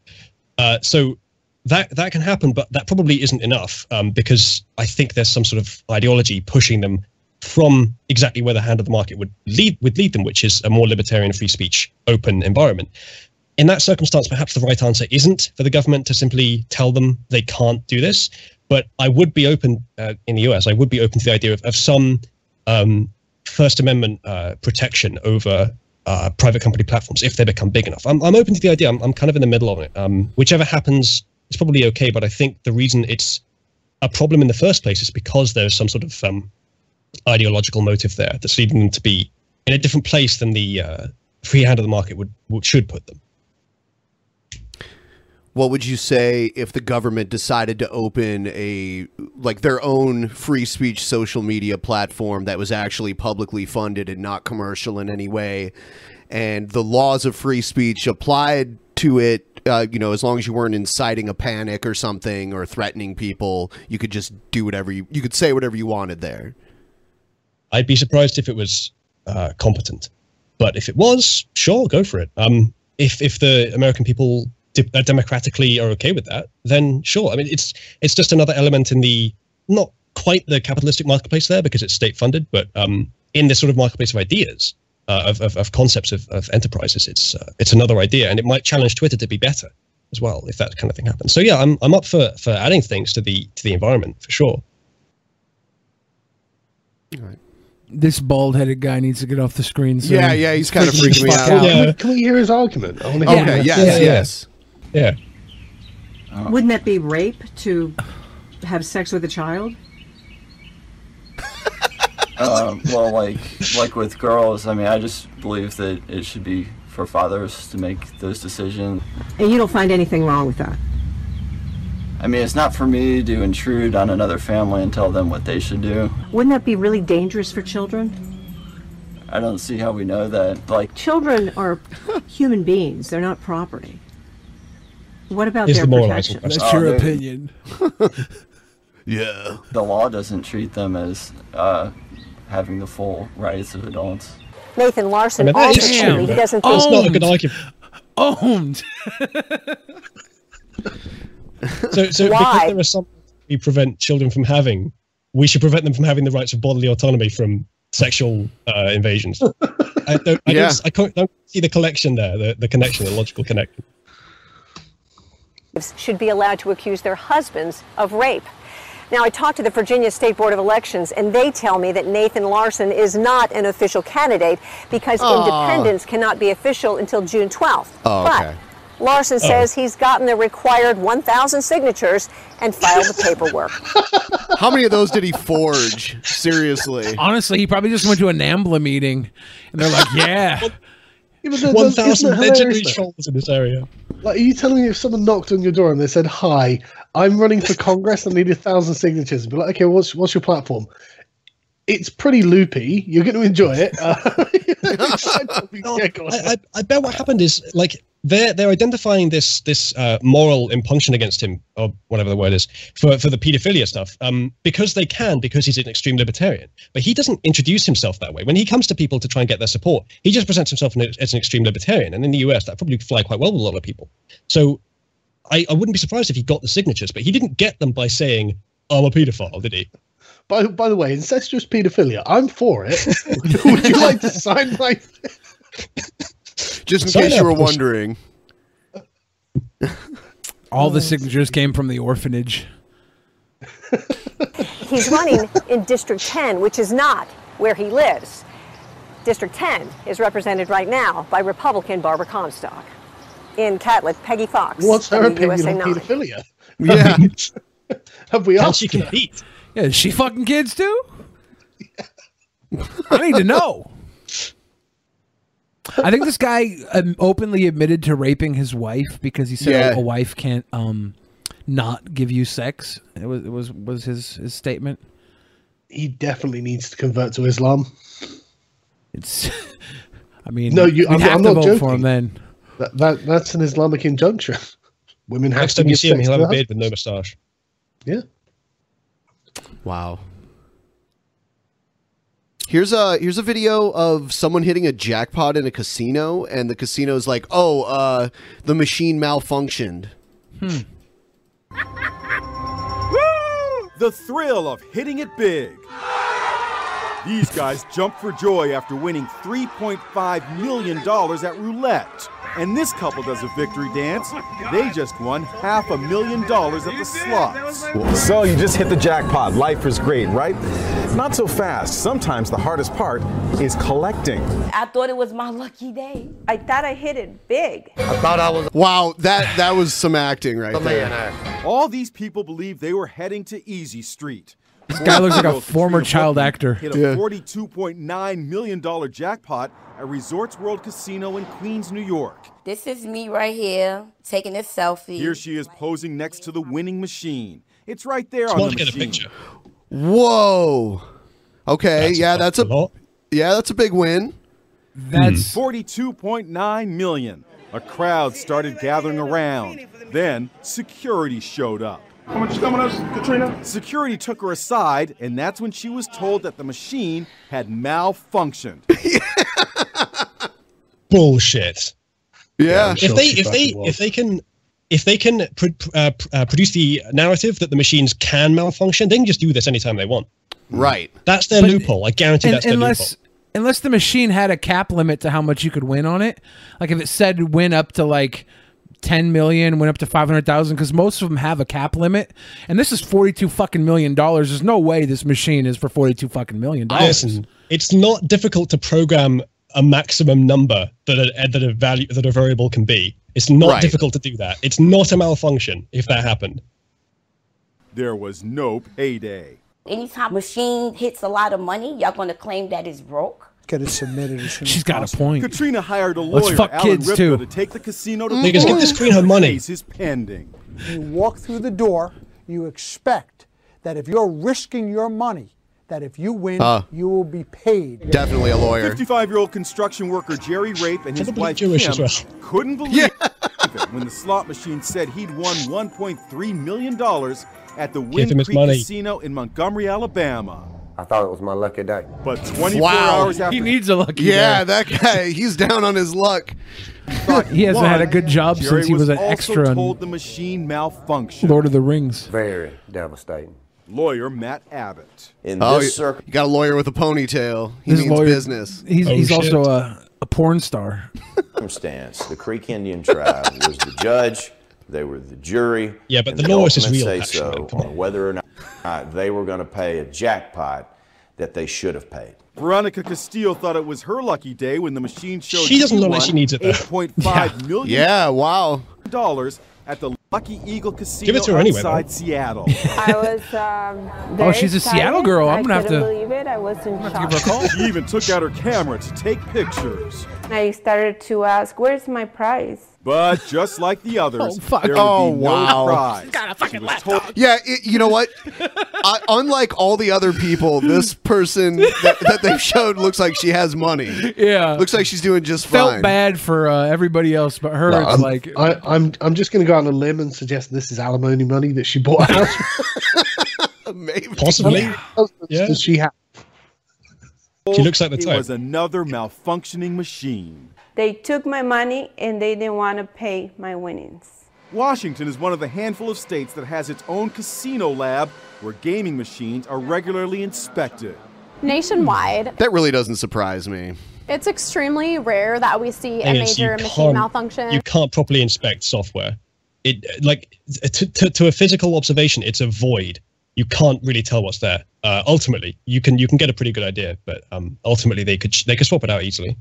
Speaker 6: Uh, so that that can happen, but that probably isn't enough um, because I think there's some sort of ideology pushing them from exactly where the hand of the market would lead would lead them, which is a more libertarian, free speech, open environment. In that circumstance, perhaps the right answer isn't for the government to simply tell them they can't do this. But I would be open uh, in the US. I would be open to the idea of, of some um, First Amendment uh, protection over uh, private company platforms if they become big enough. I'm, I'm open to the idea. I'm, I'm kind of in the middle of it. Um, whichever happens, it's probably okay. But I think the reason it's a problem in the first place is because there's some sort of um, ideological motive there that's leading them to be in a different place than the uh, free hand of the market would, would should put them.
Speaker 3: What would you say if the government decided to open a like their own free speech social media platform that was actually publicly funded and not commercial in any way, and the laws of free speech applied to it? Uh, you know, as long as you weren't inciting a panic or something or threatening people, you could just do whatever you you could say whatever you wanted there.
Speaker 6: I'd be surprised if it was uh, competent, but if it was, sure, go for it. Um, if if the American people de- democratically are okay with that, then sure. I mean, it's it's just another element in the not quite the capitalistic marketplace there because it's state funded, but um, in this sort of marketplace of ideas, uh, of, of of concepts of, of enterprises, it's uh, it's another idea, and it might challenge Twitter to be better as well if that kind of thing happens. So yeah, I'm I'm up for for adding things to the to the environment for sure.
Speaker 4: This bald-headed guy needs to get off the screen. Soon.
Speaker 3: Yeah, yeah, he's kinda
Speaker 4: Freaking
Speaker 3: freaking me
Speaker 4: the fuck
Speaker 3: out.
Speaker 5: Can, we, can we hear his argument? I wanna hear
Speaker 3: Okay,
Speaker 5: it.
Speaker 3: yes, yes.
Speaker 6: Yeah.
Speaker 13: Wouldn't that be rape to have sex with a child?
Speaker 14: Um, well, like like with girls, I mean, I just believe that it should be for fathers to make those decisions.
Speaker 13: And you don't find anything wrong with that?
Speaker 14: I mean, it's not for me to intrude on another family and tell them what they should do.
Speaker 13: Wouldn't that be really dangerous for children?
Speaker 14: I don't see how we know that. Like,
Speaker 13: Children are human beings, they're not property. What about
Speaker 14: Is
Speaker 13: their
Speaker 14: the moralizing
Speaker 13: protection?
Speaker 14: question. Oh, they're-
Speaker 4: opinion.
Speaker 3: yeah.
Speaker 14: The law doesn't treat them as uh, having the full rights of adults.
Speaker 12: Nathan Larson
Speaker 14: I mean,
Speaker 12: also
Speaker 14: true.
Speaker 12: he doesn't
Speaker 14: That's
Speaker 12: think
Speaker 14: not a good argument.
Speaker 4: Owned.
Speaker 6: So, so
Speaker 12: Why?
Speaker 6: because there are some we prevent children from having, we should prevent them from having the rights of bodily autonomy from sexual uh, invasions. I don't, I,
Speaker 3: Yeah.
Speaker 6: don't, I can't, don't see the collection there, the, the connection, the logical connection.
Speaker 12: Should be allowed to accuse their husbands of rape. Now, I talked to the Virginia State Board of Elections, and they tell me that Nathan Larson is not an official candidate because
Speaker 3: Aw.
Speaker 12: independents cannot be official until June 12th.
Speaker 3: Oh,
Speaker 12: but
Speaker 3: okay.
Speaker 12: Larson
Speaker 3: Oh.
Speaker 12: says he's gotten the required 1,000 signatures and filed the paperwork.
Speaker 3: How many of those did he forge? Seriously.
Speaker 4: Honestly, he probably just went to a NAMBLA meeting, and they're like, "Yeah,
Speaker 5: Yeah, but that-
Speaker 6: One
Speaker 5: that's- isn't
Speaker 6: thousand
Speaker 5: it
Speaker 6: legendary trolls in this area.
Speaker 5: Like, are you telling me if someone knocked on your door and they said, "Hi, I'm running for Congress and need a thousand signatures," and be like, "Okay, what's what's your platform?" It's pretty loopy. You're going to enjoy it. Uh, yeah, go on.
Speaker 6: I, I, I bet what happened is like they're they're identifying this this uh, moral impunction against him or whatever the word is for for the paedophilia stuff um, because they can because he's an extreme libertarian. But he doesn't introduce himself that way. When he comes to people to try and get their support, he just presents himself as an extreme libertarian. And in the US, that probably fly quite well with a lot of people. So I, I wouldn't be surprised if he got the signatures, but he didn't get them by saying I'm a paedophile, did he?
Speaker 5: By, by the way, incestuous paedophilia, I'm for it. Would you like to sign my?
Speaker 3: Just in case you were wondering.
Speaker 4: all the signatures came from the orphanage."
Speaker 12: He's running in District 10, which is not where he lives. District 10 is represented right now by Republican Barbara Comstock. In Catlett, Peggy Fox.
Speaker 5: What's her opinion
Speaker 12: WUSA
Speaker 5: on
Speaker 12: 9.
Speaker 5: pedophilia?
Speaker 3: Yeah.
Speaker 5: Have we
Speaker 6: Can
Speaker 5: asked?
Speaker 6: she compete?
Speaker 4: Yeah, is she fucking kids too? I need to know. I think this guy um, openly admitted to raping his wife because he said
Speaker 3: Yeah.
Speaker 4: a, a wife can't um not give you sex. It was it was was his his statement.
Speaker 5: He definitely needs to convert to Islam.
Speaker 4: It's. I mean,
Speaker 5: No, you.
Speaker 4: we'd
Speaker 5: I'm,
Speaker 4: have
Speaker 5: I'm
Speaker 4: to
Speaker 5: not
Speaker 4: vote
Speaker 5: joking.
Speaker 4: for him then.
Speaker 5: That, that that's an Islamic injunction. Women have
Speaker 6: Next
Speaker 5: to
Speaker 6: time you see him, he'll have a beard with no moustache. Yeah.
Speaker 3: Wow. Here's a here's a video of someone hitting a jackpot in a casino, and the casino's like, "Oh, uh, the machine malfunctioned."
Speaker 4: Hmm.
Speaker 15: The thrill of hitting it big. These guys jumped for joy after winning $3.5 million at roulette. And this couple does a victory dance. They just won half a million dollars at the slots.
Speaker 16: So you just hit the jackpot. Life is great, right? Not so fast. Sometimes the hardest part is collecting.
Speaker 17: I thought it was my lucky day. I thought I hit it big.
Speaker 3: I thought I was. Wow, that that was some acting right there.
Speaker 15: All these people believed they were heading to Easy Street.
Speaker 4: This guy looks like a former child actor.
Speaker 15: Hit a $42.9 million jackpot at Resorts World Casino in Queens, New York.
Speaker 18: This is me right here taking a selfie.
Speaker 15: Here she is posing next to the winning machine. It's right there on
Speaker 6: Smart
Speaker 15: the
Speaker 6: to get a
Speaker 15: machine.
Speaker 6: picture.
Speaker 3: Whoa. Okay, yeah, that's a yeah, that's a big win.
Speaker 4: That's hmm.
Speaker 15: 42.9 million. A crowd started gathering around. Then security showed up. How much coming us, Katrina? Security took her aside, and that's when she was told that the machine had malfunctioned.
Speaker 6: Bullshit.
Speaker 3: Yeah.
Speaker 6: if they if they if they can if they can pr- pr- uh, uh, produce the narrative that the machines can malfunction, they can just do this anytime they want.
Speaker 3: Right.
Speaker 6: That's their
Speaker 4: But-
Speaker 6: loophole. I guarantee
Speaker 4: Un-
Speaker 6: that's their
Speaker 4: unless
Speaker 6: loophole.
Speaker 4: unless the machine had a cap limit to how much you could win on it, like if it said win up to like. 10 million went up to 500,000 cuz most of them have a cap limit and this is 42 fucking million dollars there's no way this machine is for 42 fucking million dollars
Speaker 6: Listen, it's not difficult to program a maximum number that a, that a value that a variable can be. It's not
Speaker 15: Right.
Speaker 6: difficult to do that. It's not a malfunction if that happened.
Speaker 15: There was no payday.
Speaker 18: Anytime machine hits a lot of money, y'all gonna claim that it's broke?
Speaker 19: Get it submitted as soon
Speaker 4: She's
Speaker 19: as
Speaker 4: got a point.
Speaker 15: Katrina hired a lawyer, Let's
Speaker 4: fuck
Speaker 15: Alan
Speaker 4: kids,
Speaker 15: Ripka,
Speaker 4: too.
Speaker 15: to take the casino to
Speaker 6: Niggas, get this queen her money.
Speaker 15: Case is pending.
Speaker 19: You walk through the door, you expect that if you're risking your money, that if you win,
Speaker 3: Uh.
Speaker 19: you will be paid.
Speaker 3: Definitely a lawyer.
Speaker 15: 55-year-old construction worker Jerry Rape and his wife
Speaker 6: Jewish
Speaker 15: Kim
Speaker 6: well.
Speaker 15: couldn't believe it when the slot machine said he'd won 1.3 million dollars at the Wind Creek
Speaker 6: money.
Speaker 15: Casino in Montgomery, Alabama.
Speaker 20: I thought it was my lucky day.
Speaker 15: But 24
Speaker 3: Wow.
Speaker 15: hours after
Speaker 4: he needs a lucky
Speaker 3: Yeah,
Speaker 4: day.
Speaker 3: that guy, he's down on his luck.
Speaker 4: he hasn't had a good job
Speaker 15: Jerry
Speaker 4: since he was, an
Speaker 15: also
Speaker 4: extra
Speaker 15: told the machine malfunctioned.
Speaker 4: Lord of the Rings
Speaker 20: Very devastating.
Speaker 15: Lawyer Matt Abbott.
Speaker 20: In
Speaker 3: Oh,
Speaker 20: this
Speaker 3: you,
Speaker 20: circle,
Speaker 3: you got a lawyer with a ponytail. He
Speaker 4: This
Speaker 3: means
Speaker 4: lawyer-
Speaker 3: business.
Speaker 4: he's
Speaker 6: Oh,
Speaker 4: he's also a, a porn star
Speaker 20: circumstance, the Creek Indian tribe was the judge. They were the jury.
Speaker 6: Yeah, but the
Speaker 20: the
Speaker 6: law is just real
Speaker 20: say
Speaker 6: action,
Speaker 20: so on whether or not they were going to pay a jackpot that they should have paid.
Speaker 15: Veronica Castillo thought it was her lucky day when the machine showed
Speaker 6: She doesn't look like she needs it, though.
Speaker 15: $8.5 million
Speaker 3: Yeah, wow.
Speaker 15: dollars at the Lucky Eagle Casino
Speaker 6: Give it to her anyway,
Speaker 15: outside
Speaker 6: though.
Speaker 15: Seattle.
Speaker 17: I was um,
Speaker 4: Oh, she's a
Speaker 17: excited.
Speaker 4: Seattle girl. I'm gonna have
Speaker 17: couldn't
Speaker 4: to-
Speaker 17: believe it. I was in
Speaker 4: give
Speaker 17: shock.
Speaker 4: her a call
Speaker 15: she even took out her camera to take pictures.
Speaker 17: I started to ask, "Where's my prize?"
Speaker 15: But just like the others,
Speaker 4: Oh, fuck.
Speaker 15: there would
Speaker 3: Oh,
Speaker 15: be
Speaker 3: wow.
Speaker 15: no prize. Got a fucking laptop.
Speaker 3: Yeah, it, you know what? I, unlike all the other people, this person that, that they showed looks like she has money.
Speaker 4: yeah
Speaker 3: Looks like she's doing just fine.
Speaker 4: felt
Speaker 3: fine.
Speaker 4: bad for uh, everybody else but her
Speaker 5: No,
Speaker 4: it's
Speaker 5: I'm,
Speaker 4: like
Speaker 5: I, I'm I'm just going to go out on a limb and suggest this is alimony money that she bought out.
Speaker 3: Maybe.
Speaker 6: Possibly. Yeah.
Speaker 5: Does she have?
Speaker 6: She looks like the type.
Speaker 15: It was another malfunctioning machine.
Speaker 17: They took my money and they didn't want to pay my winnings.
Speaker 15: Washington is one of the handful of states that has its own casino lab where gaming machines are regularly inspected.
Speaker 21: Nationwide,
Speaker 3: That really doesn't surprise me.
Speaker 21: it's extremely rare that we see a
Speaker 6: Thing
Speaker 21: major machine malfunction.
Speaker 6: You can't properly inspect software. It like to, to, to a physical observation, it's a void. You can't really tell what's there. Uh, ultimately, you can you can get a pretty good idea, but um, ultimately they could they could swap it out easily.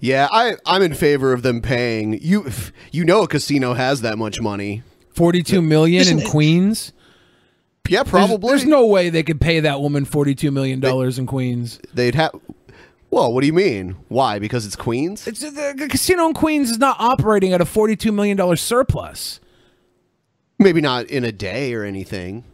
Speaker 3: Yeah, I I'm in favor of them paying. You you know a casino has that much money.
Speaker 4: 42 million in Queens
Speaker 3: Yeah,
Speaker 4: There's-
Speaker 3: probably.
Speaker 4: there's, no way they could pay that woman 42 million dollars in Queens
Speaker 3: They'd have. Well, what do you mean? Why? Because it's Queens?
Speaker 4: it's uh, the, the casino in Queens is not operating at a 42 million dollar surplus
Speaker 3: Maybe not in a day or anything.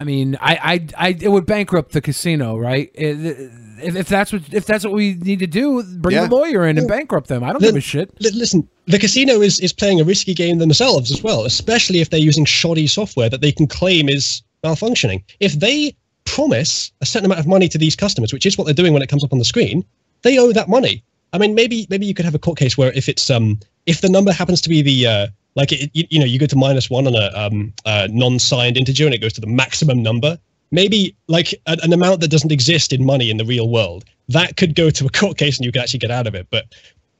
Speaker 4: I mean, I, I, I, it would bankrupt the casino, right? If, if that's what, if that's what we need to do, bring
Speaker 6: Yeah.
Speaker 4: the lawyer in and bankrupt them. I don't
Speaker 6: Li-
Speaker 4: give a shit.
Speaker 6: listen, the casino is, is playing a risky game themselves as well, especially if they're using shoddy software that they can claim is malfunctioning. If they promise a certain amount of money to these customers, which is what they're doing when it comes up on the screen, they owe that money. I mean, maybe maybe you could have a court case where if it's um if the number happens to be the uh like it, you, you know you go to minus one on a um uh, non-signed integer and it goes to the maximum number. Maybe like an, an amount that doesn't exist in money in the real world that could go to a court case and you can actually get out of it. But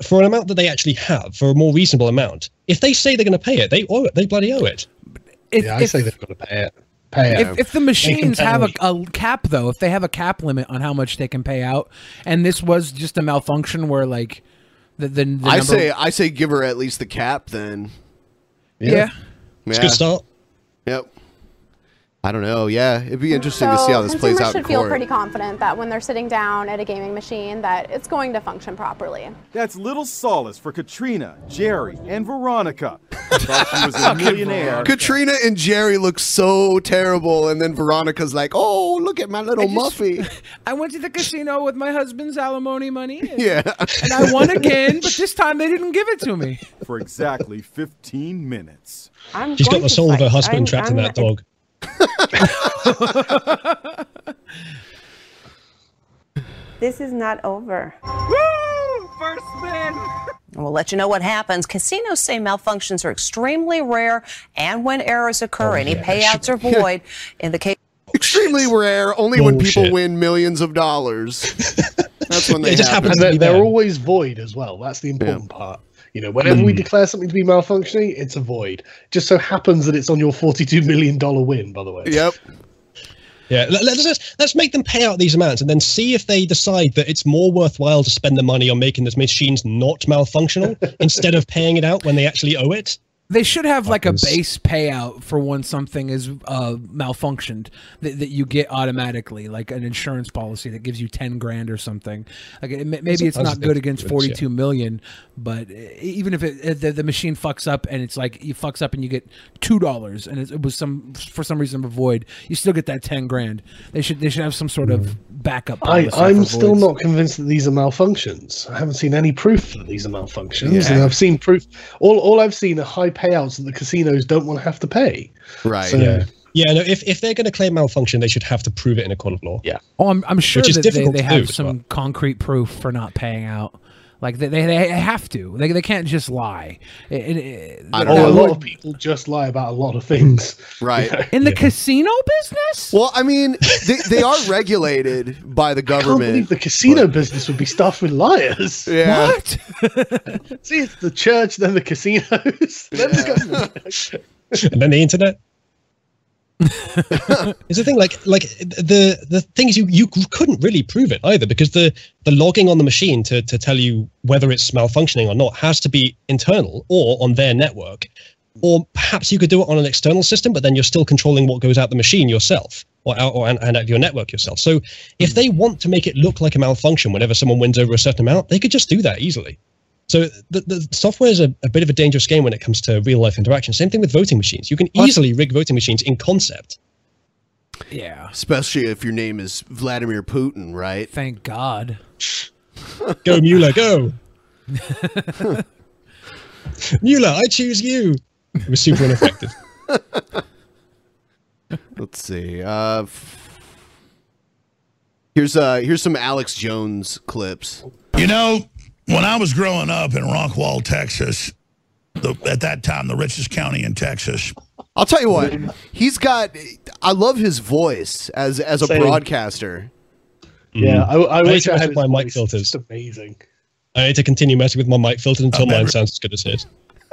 Speaker 6: for an amount that they actually have, for a more reasonable amount, if they say they're going to pay it, they owe it. They bloody owe it.
Speaker 4: If-
Speaker 5: yeah, I
Speaker 4: if-
Speaker 5: say they've got to pay it. Pay it.
Speaker 4: If, if the machines have a, a cap, though, if they have a cap limit on how much they can pay out, and this was just a malfunction where like the the, the
Speaker 3: I
Speaker 4: number-
Speaker 3: say I say give her at least the cap then.
Speaker 4: Yeah.
Speaker 6: It's a good start.
Speaker 3: Yep. I don't know. Yeah, it'd be interesting to see how this plays out in
Speaker 21: should feel
Speaker 3: court.
Speaker 21: pretty confident that when they're sitting down at a gaming machine that it's going to function properly.
Speaker 15: That's little solace for Katrina, Jerry, and Veronica. Thought she was a millionaire.
Speaker 3: Katrina and Jerry look so terrible, and then Veronica's like, "Oh, look at my little Muffy."
Speaker 4: I went to the casino with my husband's alimony money. And,
Speaker 3: Yeah.
Speaker 4: and I won again, but this time they didn't give it to me.
Speaker 15: For exactly 15 minutes.
Speaker 17: I'm
Speaker 6: She's got the
Speaker 17: to
Speaker 6: soul of her husband
Speaker 17: I'm-
Speaker 6: trapped in
Speaker 17: I'm
Speaker 6: that
Speaker 17: not-
Speaker 6: dog.
Speaker 17: This is not over. Woo!
Speaker 4: First man.
Speaker 22: We'll let you know what happens. Casinos say malfunctions are extremely rare, and when errors occur, oh, any payouts are void. In the case,
Speaker 3: Extremely rare. Only when people win millions of dollars. That's when they
Speaker 5: and
Speaker 3: happen.
Speaker 5: they're, they're always void as well. That's the important part. You know, whenever we hmm. declare something to be malfunctioning, it's a void. Just so happens that it's on your forty-two million dollar win. By the way.
Speaker 3: Yep.
Speaker 6: Yeah, let, let's let's- let's make them pay out these amounts and then see if they decide that it's more worthwhile to spend the money on making these machines not malfunctional instead of paying it out when they actually owe it.
Speaker 4: They should have like a base payout for when something is uh, malfunctioned that, that you get automatically, like an insurance policy that gives you ten grand or something. Like it, maybe it's not good against forty
Speaker 6: yeah.
Speaker 4: two million, but even if it the, the machine fucks up and it's like you fucks up and you get two dollars and it, it was some for some reason a void, you still get that ten grand. They should they should have some sort of backup.
Speaker 5: I, I'm still
Speaker 4: voids.
Speaker 5: not convinced that these are malfunctions. I haven't seen any proof that these are malfunctions,
Speaker 4: Yeah.
Speaker 5: and I've seen proof. All, all I've seen are high payouts that the casinos don't want to have to pay.
Speaker 3: Right.
Speaker 5: So,
Speaker 6: Yeah. Yeah, no, if, if they're going to claim malfunction, they should have to prove it in a court of law.
Speaker 5: Yeah.
Speaker 4: Oh, I'm, I'm sure
Speaker 6: Which is
Speaker 4: that they,
Speaker 6: difficult
Speaker 4: they
Speaker 6: to
Speaker 4: have
Speaker 6: do
Speaker 4: some
Speaker 6: well.
Speaker 4: concrete proof for not paying out. Like they, they, they have to. They, they can't just lie. It- it- it-
Speaker 5: oh,
Speaker 4: that
Speaker 5: a lot of people just lie about a lot of things.
Speaker 3: Right.
Speaker 4: in the casino business.
Speaker 3: Well, I mean, they, they are regulated by the
Speaker 5: I can't
Speaker 3: government.
Speaker 5: believe the casino business would be stuffed with liars.
Speaker 3: Yeah.
Speaker 4: What?
Speaker 5: See, it's the church, then the casinos, then the government.
Speaker 6: and then the internet. It's the thing, like like the the thing is, you you couldn't really prove it either because the the logging on the machine to to tell you whether it's malfunctioning or not has to be internal or on their network, or perhaps you could do it on an external system, but then you're still controlling what goes out the machine yourself or out or and, and out your network yourself. So if they want to make it look like a malfunction whenever someone wins over a certain amount, they could just do that easily. So the, the software is a, a bit of a dangerous game when it comes to real life interaction. Same thing with voting machines. You can easily rig voting machines in concept.
Speaker 4: Yeah.
Speaker 3: Especially if your name is Vladimir Putin, right?
Speaker 4: Thank God.
Speaker 6: Go Mueller, go. Mueller, I choose you. It was super ineffective.
Speaker 3: Let's see. Uh, here's uh here's some Alex Jones clips.
Speaker 23: You know, when I was growing up in Rockwall, Texas, the, at that time the richest county in Texas.
Speaker 3: I'll tell you what. He's got. I love his voice as as a
Speaker 5: Same.
Speaker 3: broadcaster.
Speaker 5: Yeah, I, I,
Speaker 6: I
Speaker 5: wish I had
Speaker 6: my
Speaker 5: his
Speaker 6: mic filters.
Speaker 5: It's amazing.
Speaker 6: I need to continue messing with my mic filter until
Speaker 23: I've
Speaker 6: mine sounds as good as his.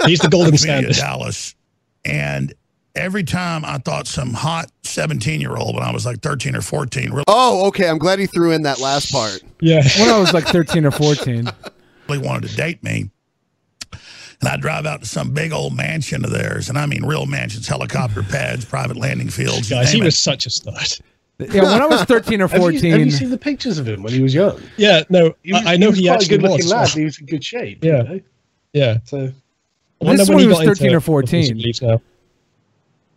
Speaker 6: He's the golden standard.
Speaker 23: Dallas, and every time I thought some hot seventeen-year-old when I was like thirteen or fourteen really
Speaker 3: Oh, okay. I'm glad he threw in that last part.
Speaker 6: Yeah.
Speaker 4: When I was like 13 or 14.
Speaker 23: wanted to date me. And I'd drive out to some big old mansion of theirs, and I mean real mansions, helicopter pads, private landing fields. you
Speaker 6: Guys, he
Speaker 23: name
Speaker 6: was such a stud.
Speaker 4: Yeah, when I was 13 or
Speaker 5: Have you,
Speaker 4: 14.
Speaker 5: have you seen the pictures of him when he was young?
Speaker 6: Yeah, no,
Speaker 5: was,
Speaker 6: I, I know
Speaker 5: was
Speaker 6: he,
Speaker 5: quite
Speaker 6: actually
Speaker 5: a good-looking
Speaker 6: was.
Speaker 5: lad. He was in good shape.
Speaker 6: Yeah.
Speaker 5: you know?
Speaker 6: Yeah.
Speaker 5: So
Speaker 6: I
Speaker 4: This
Speaker 6: wonder
Speaker 4: is
Speaker 6: when
Speaker 4: when he
Speaker 6: got
Speaker 4: was 13
Speaker 6: into
Speaker 4: or 14.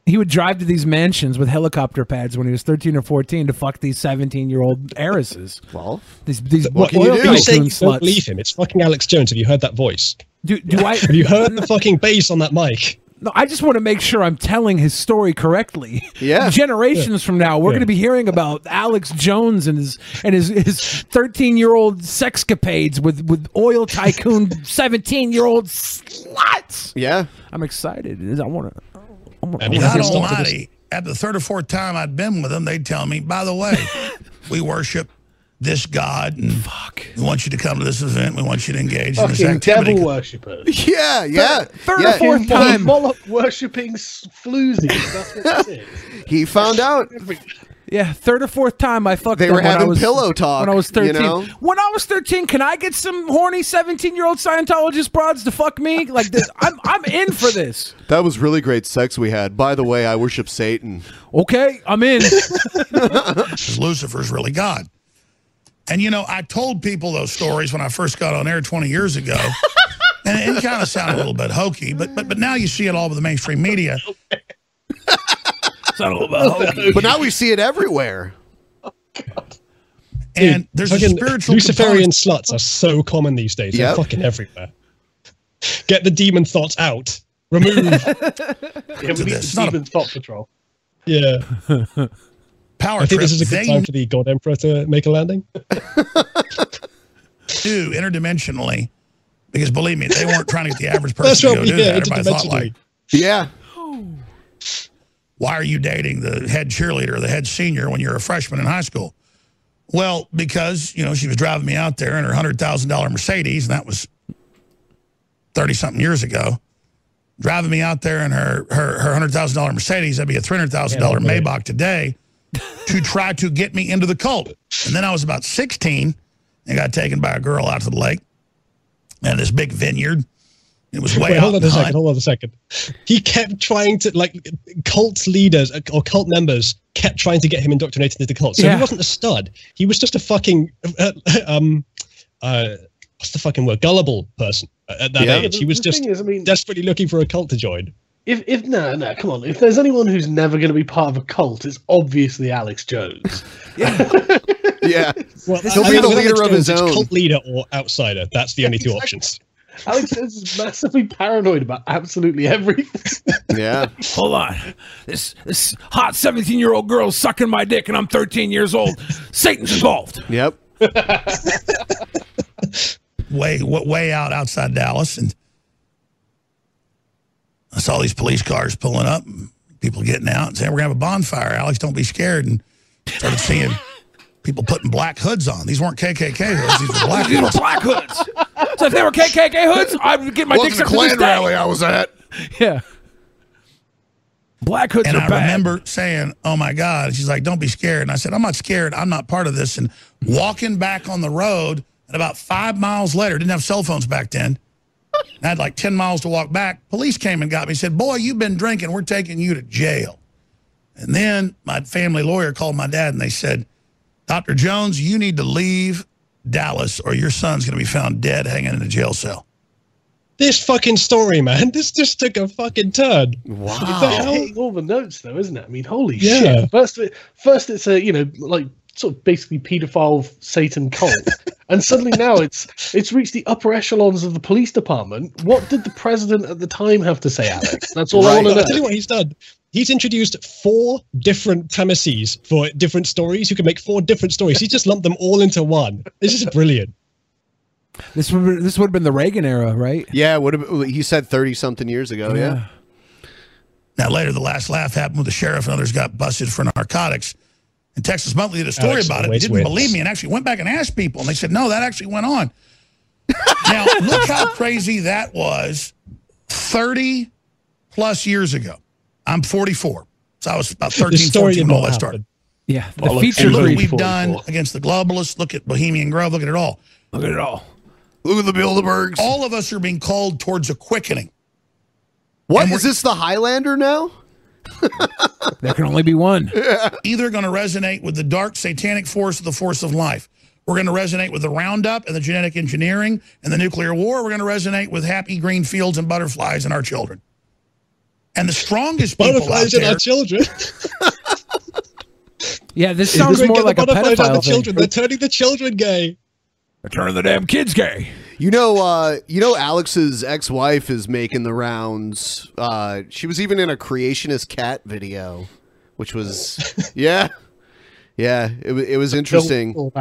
Speaker 6: Leaves now.
Speaker 4: he would drive to these mansions with helicopter pads when he was 13 or 14 to fuck these 17 year old heiresses.
Speaker 3: Well,
Speaker 4: these these
Speaker 6: What
Speaker 4: oil
Speaker 6: Are you saying
Speaker 4: tycoon
Speaker 6: you don't
Speaker 4: sluts.
Speaker 6: believe him? It's fucking Alex Jones. Have you heard that voice?
Speaker 4: Do, do I?
Speaker 6: Have you heard the fucking bass on that mic?
Speaker 4: No, I just want to make sure I'm telling his story correctly.
Speaker 3: Yeah.
Speaker 4: Generations from now, we're
Speaker 6: Yeah.
Speaker 4: going to be hearing about Alex Jones and his and his his 13 year old sexcapades with with oil tycoon 17 year old sluts.
Speaker 3: Yeah.
Speaker 4: I'm excited. I want to. I want
Speaker 6: And he
Speaker 23: God Almighty, at the third or fourth time I'd been with them, they'd tell me, by the way, we worship this God and
Speaker 4: Fuck.
Speaker 23: we want you to come to this event. We want you to engage in this
Speaker 5: fucking
Speaker 23: activity.
Speaker 5: devil worshippers.
Speaker 3: Yeah, yeah.
Speaker 4: third or
Speaker 3: yeah.
Speaker 4: fourth time.
Speaker 5: Moloch worshipping floozies. That's what this is.
Speaker 3: He found out.
Speaker 4: Yeah, third or fourth time I fucked.
Speaker 3: They
Speaker 4: them
Speaker 3: were
Speaker 4: when I
Speaker 3: having
Speaker 4: was-
Speaker 3: pillow talk,
Speaker 4: when I was
Speaker 3: you
Speaker 4: thirteen.
Speaker 3: know?
Speaker 4: When I was thirteen, can I get some horny seventeen-year-old Scientologist broads to fuck me? Like this, I'm I'm in for this.
Speaker 3: That was really great sex we had. By the way, I worship Satan.
Speaker 4: Okay, I'm in.
Speaker 23: Because Lucifer's really God. And you know, I told people those stories when I first got on air 20 years ago. and it kind of sounded a little bit hokey, but but but now you see it all over the mainstream media.
Speaker 4: Sound a little bit hokey.
Speaker 3: But now we see it everywhere.
Speaker 23: Oh, and
Speaker 6: Dude,
Speaker 23: there's a spiritual
Speaker 6: Luciferian
Speaker 23: component.
Speaker 6: sluts are so common these days.
Speaker 3: Yep.
Speaker 6: They're fucking everywhere. Get the demon thoughts out. Remove.
Speaker 5: Yeah, we need
Speaker 23: this.
Speaker 5: the
Speaker 23: Not a-
Speaker 5: Demon Thought Patrol.
Speaker 6: yeah.
Speaker 23: Power
Speaker 6: I think
Speaker 23: trip.
Speaker 6: this is a good
Speaker 23: they
Speaker 6: time for the God Emperor to make a landing.
Speaker 23: do interdimensionally, because believe me, they weren't trying to get the average
Speaker 6: That's
Speaker 23: person to go do
Speaker 6: yeah,
Speaker 23: that. Everybody thought like,
Speaker 3: Yeah.
Speaker 23: Why are you dating the head cheerleader or the head senior when you're a freshman in high school? Well, because, you know, she was driving me out there in her $100,000 Mercedes, and that was 30 something years ago. Driving me out there in her her, her $100,000 Mercedes, that'd be a $300,000
Speaker 6: Yeah.
Speaker 23: Maybach today, to try to get me into the cult. And then I was about 16 and got taken by a girl out to the lake and this big vineyard. It was way
Speaker 6: Wait,
Speaker 23: out
Speaker 6: hold on a second. Hold on a second. He kept trying to, like, cult leaders uh, or cult members kept trying to get him indoctrinated into the cult. So
Speaker 4: Yeah.
Speaker 6: he wasn't a stud. He was just a fucking, uh, um, uh, what's the fucking word? Gullible person at that
Speaker 3: Yeah.
Speaker 6: age. He was
Speaker 5: The
Speaker 6: just
Speaker 5: is, I mean-
Speaker 6: desperately looking for a cult to join.
Speaker 5: If if no no come on if there's anyone who's never going to be part of a cult it's obviously Alex Jones.
Speaker 3: Yeah. yeah.
Speaker 6: Well,
Speaker 3: He'll
Speaker 6: I
Speaker 3: be
Speaker 6: mean,
Speaker 3: the
Speaker 6: with
Speaker 3: leader
Speaker 6: Alex
Speaker 3: of his
Speaker 6: Jones, it's
Speaker 3: own.
Speaker 6: Cult leader or outsider. That's the only two
Speaker 5: Exactly.
Speaker 6: options.
Speaker 5: Alex is massively paranoid about absolutely everything.
Speaker 3: Yeah.
Speaker 4: Hold on. This this hot 17 year old girl sucking my dick and I'm 13 years old. Satan's involved.
Speaker 3: Yep.
Speaker 23: way wa- way out outside Dallas, and I saw these police cars pulling up, and people getting out and saying, "We're gonna have a bonfire." Alex, don't be scared. And started seeing people putting black hoods on. These weren't KKK hoods; these were black
Speaker 4: These were
Speaker 23: hoods.
Speaker 4: black hoods. So if they were KKK hoods, I would get my dick
Speaker 3: Wasn't
Speaker 4: sucked to this
Speaker 3: Klan rally I was at.
Speaker 4: Yeah. Black hoods
Speaker 23: And I
Speaker 4: bad.
Speaker 23: remember saying, "Oh my God!" And she's like, "Don't be scared." And I said, "I'm not scared. I'm not part of this." And walking back on the road, and about five miles later, didn't have cell phones back then. I had like ten miles to walk back. Police came and got me. Said, "Boy, you've been drinking. We're taking you to jail." And then my family lawyer called my dad, and they said, "Dr. Jones, you need to leave Dallas, or your son's going to be found dead hanging in a jail cell."
Speaker 6: This fucking story, man. This just took a fucking turn.
Speaker 3: Wow.
Speaker 5: It's like hitting all the notes, though, isn't it? I mean, holy
Speaker 6: Yeah.
Speaker 5: shit! First, it- first it's a you know like sort of basically paedophile Satan cult, and suddenly now it's it's reached the upper echelons of the police department. What did the president at the time have to say, Alex? That's all I
Speaker 6: Right.
Speaker 5: want
Speaker 6: I'll
Speaker 5: to
Speaker 6: tell you what he's done. He's introduced four different premises for different stories. You can make four different stories. He just lumped them all into one. This is brilliant.
Speaker 4: This would this would have been the Reagan era, right?
Speaker 3: Yeah, would have he said 30 something years ago, yeah.
Speaker 23: Now, later, the last laugh happened when the sheriff and others got busted for narcotics. And Texas Monthly did a story
Speaker 6: Alex
Speaker 23: about it. They didn't
Speaker 6: wins.
Speaker 23: believe me and actually went back and asked people. And they said, no, that actually went on. now, look how crazy that was 30 plus years ago. I'm 44. So I was about 13, 14 when all that started.
Speaker 4: Yeah. The
Speaker 5: Bollocks.
Speaker 4: feature
Speaker 23: look what we've done against the globalists. Look at Bohemian Grove. Look at it all.
Speaker 4: Look at it all.
Speaker 3: Look at the Bilderbergs.
Speaker 23: All of us are being called towards a quickening.
Speaker 3: What is this the Highlander now?
Speaker 4: There can only be one.
Speaker 23: either going to resonate with the dark satanic force of the force of life. We're going to resonate with the Roundup and the genetic engineering and the nuclear war. We're going to resonate with happy green fields and butterflies and our children. And the strongest people
Speaker 6: Butterflies in
Speaker 23: there,
Speaker 6: our children.
Speaker 4: Yeah, this sounds more
Speaker 6: the
Speaker 4: like a
Speaker 6: butterflies out the
Speaker 4: pedophile thing.
Speaker 6: children. They're turning the children gay.
Speaker 4: They're turning the damn kids gay.
Speaker 3: You know, uh, you know, Alex's ex-wife is making the rounds. Uh, she was even in a creationist cat video, which was, yeah, yeah, it, wa- it was interesting.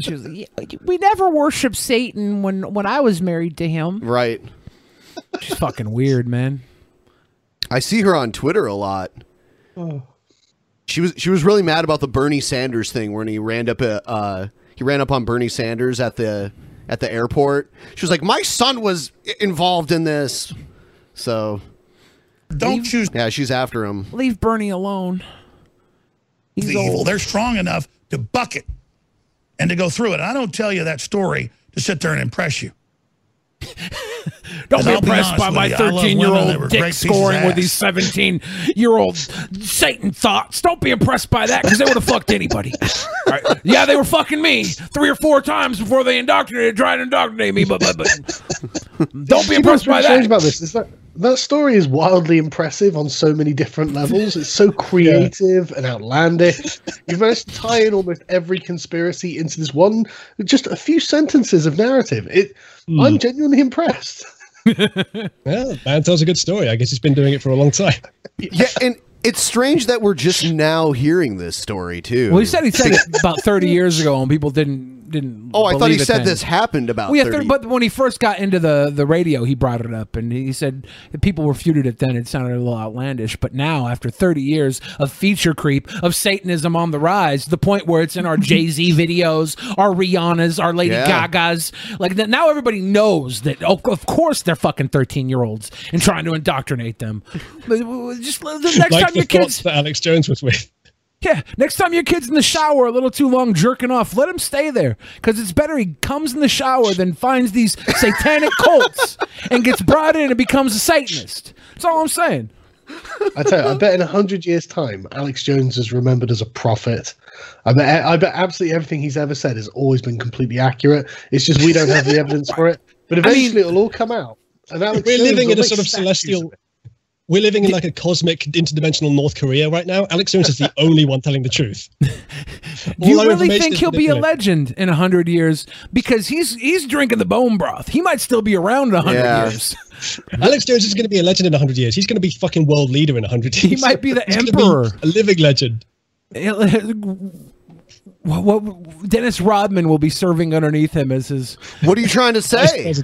Speaker 24: She was "Yeah, we never worshiped Satan when when I was married to him.
Speaker 3: Right.
Speaker 4: She's fucking weird, man.
Speaker 3: I see her on Twitter a lot.
Speaker 5: Oh.
Speaker 3: She was she was really mad about the Bernie Sanders thing when he ran up a uh, he ran up on Bernie Sanders at the at the airport. She was like, "My son was involved in this." So
Speaker 23: don't choose.
Speaker 3: Yeah, she's after him.
Speaker 24: Leave Bernie alone.
Speaker 23: the evil. They're strong enough to buck it and to go through it. I don't tell you that story to sit there and impress you.
Speaker 4: Don't
Speaker 23: 'Cause
Speaker 4: be
Speaker 23: I'll be
Speaker 4: impressed
Speaker 23: honest
Speaker 4: by my
Speaker 23: you, I love
Speaker 4: 13 year
Speaker 23: women that were
Speaker 4: old dick
Speaker 23: great pieces of
Speaker 4: scoring with these 17 year old Satan thoughts. Don't be impressed by that because they would have fucked anybody. All right. Yeah, they were fucking me three or four times before they indoctrinated, tried to indoctrinate me, but, but, but don't be
Speaker 5: You know
Speaker 4: impressed by
Speaker 5: really strange
Speaker 4: that.
Speaker 5: about this is that that story is wildly impressive on so many different levels. It's so creative and outlandish. You've managed to tie in almost every conspiracy into this one, just a few sentences of narrative. It,
Speaker 6: Hmm.
Speaker 5: I'm genuinely impressed.
Speaker 6: Well, man tells a good story. I guess he's been doing it for a long time.
Speaker 3: Yeah, and it's strange that we're just now hearing this story too.
Speaker 4: Well, he said he said it about 30 years ago and people didn't didn't.
Speaker 3: Oh, I thought he said
Speaker 4: then.
Speaker 3: this happened about
Speaker 4: Well, yeah,
Speaker 3: 30
Speaker 4: but when he first got into the, the radio, he brought it up, and he said people refuted it then. It sounded a little outlandish, but now, after 30 years of feature creep of Satanism on the rise, the point where it's in our Jay Z videos, our Rihanna's, our Lady
Speaker 3: Yeah.
Speaker 4: Gaga's, like. Now everybody knows that. Oh, of course, they're fucking 13 year olds and trying to indoctrinate them. Just the next
Speaker 6: like
Speaker 4: time
Speaker 6: the
Speaker 4: your kids.
Speaker 6: that Alex Jones was with.
Speaker 4: Yeah, next time your kid's in the shower a little too long jerking off, let him stay there. Because it's better he comes in the shower than finds these satanic cults and gets brought in and becomes a Satanist. That's all I'm saying.
Speaker 5: I tell you, I bet in a hundred years' time, Alex Jones is remembered as a prophet. I bet, I bet absolutely everything he's ever said has always been completely accurate. It's just we don't have the evidence for it. But
Speaker 6: I mean-
Speaker 5: eventually, it'll all come out. And Alex
Speaker 6: We're
Speaker 5: Jones
Speaker 6: living
Speaker 5: will
Speaker 6: in a sort of
Speaker 5: statues
Speaker 6: celestial. We're living in like a cosmic interdimensional North Korea right now. Alex Jones is the only one telling the truth.
Speaker 4: Do you really think he'll be a legend in a hundred years? Because he's he's drinking the bone broth. He might still be around in a hundred
Speaker 6: Yeah.
Speaker 4: years.
Speaker 6: Alex Jones is going to be a legend in 100 years. He's going to be fucking world leader in 100 years.
Speaker 4: He might be the
Speaker 6: He's gonna be
Speaker 4: emperor.
Speaker 6: a living legend.
Speaker 4: What, what, Dennis Rodman will be serving underneath him as his.
Speaker 3: What are you trying to say?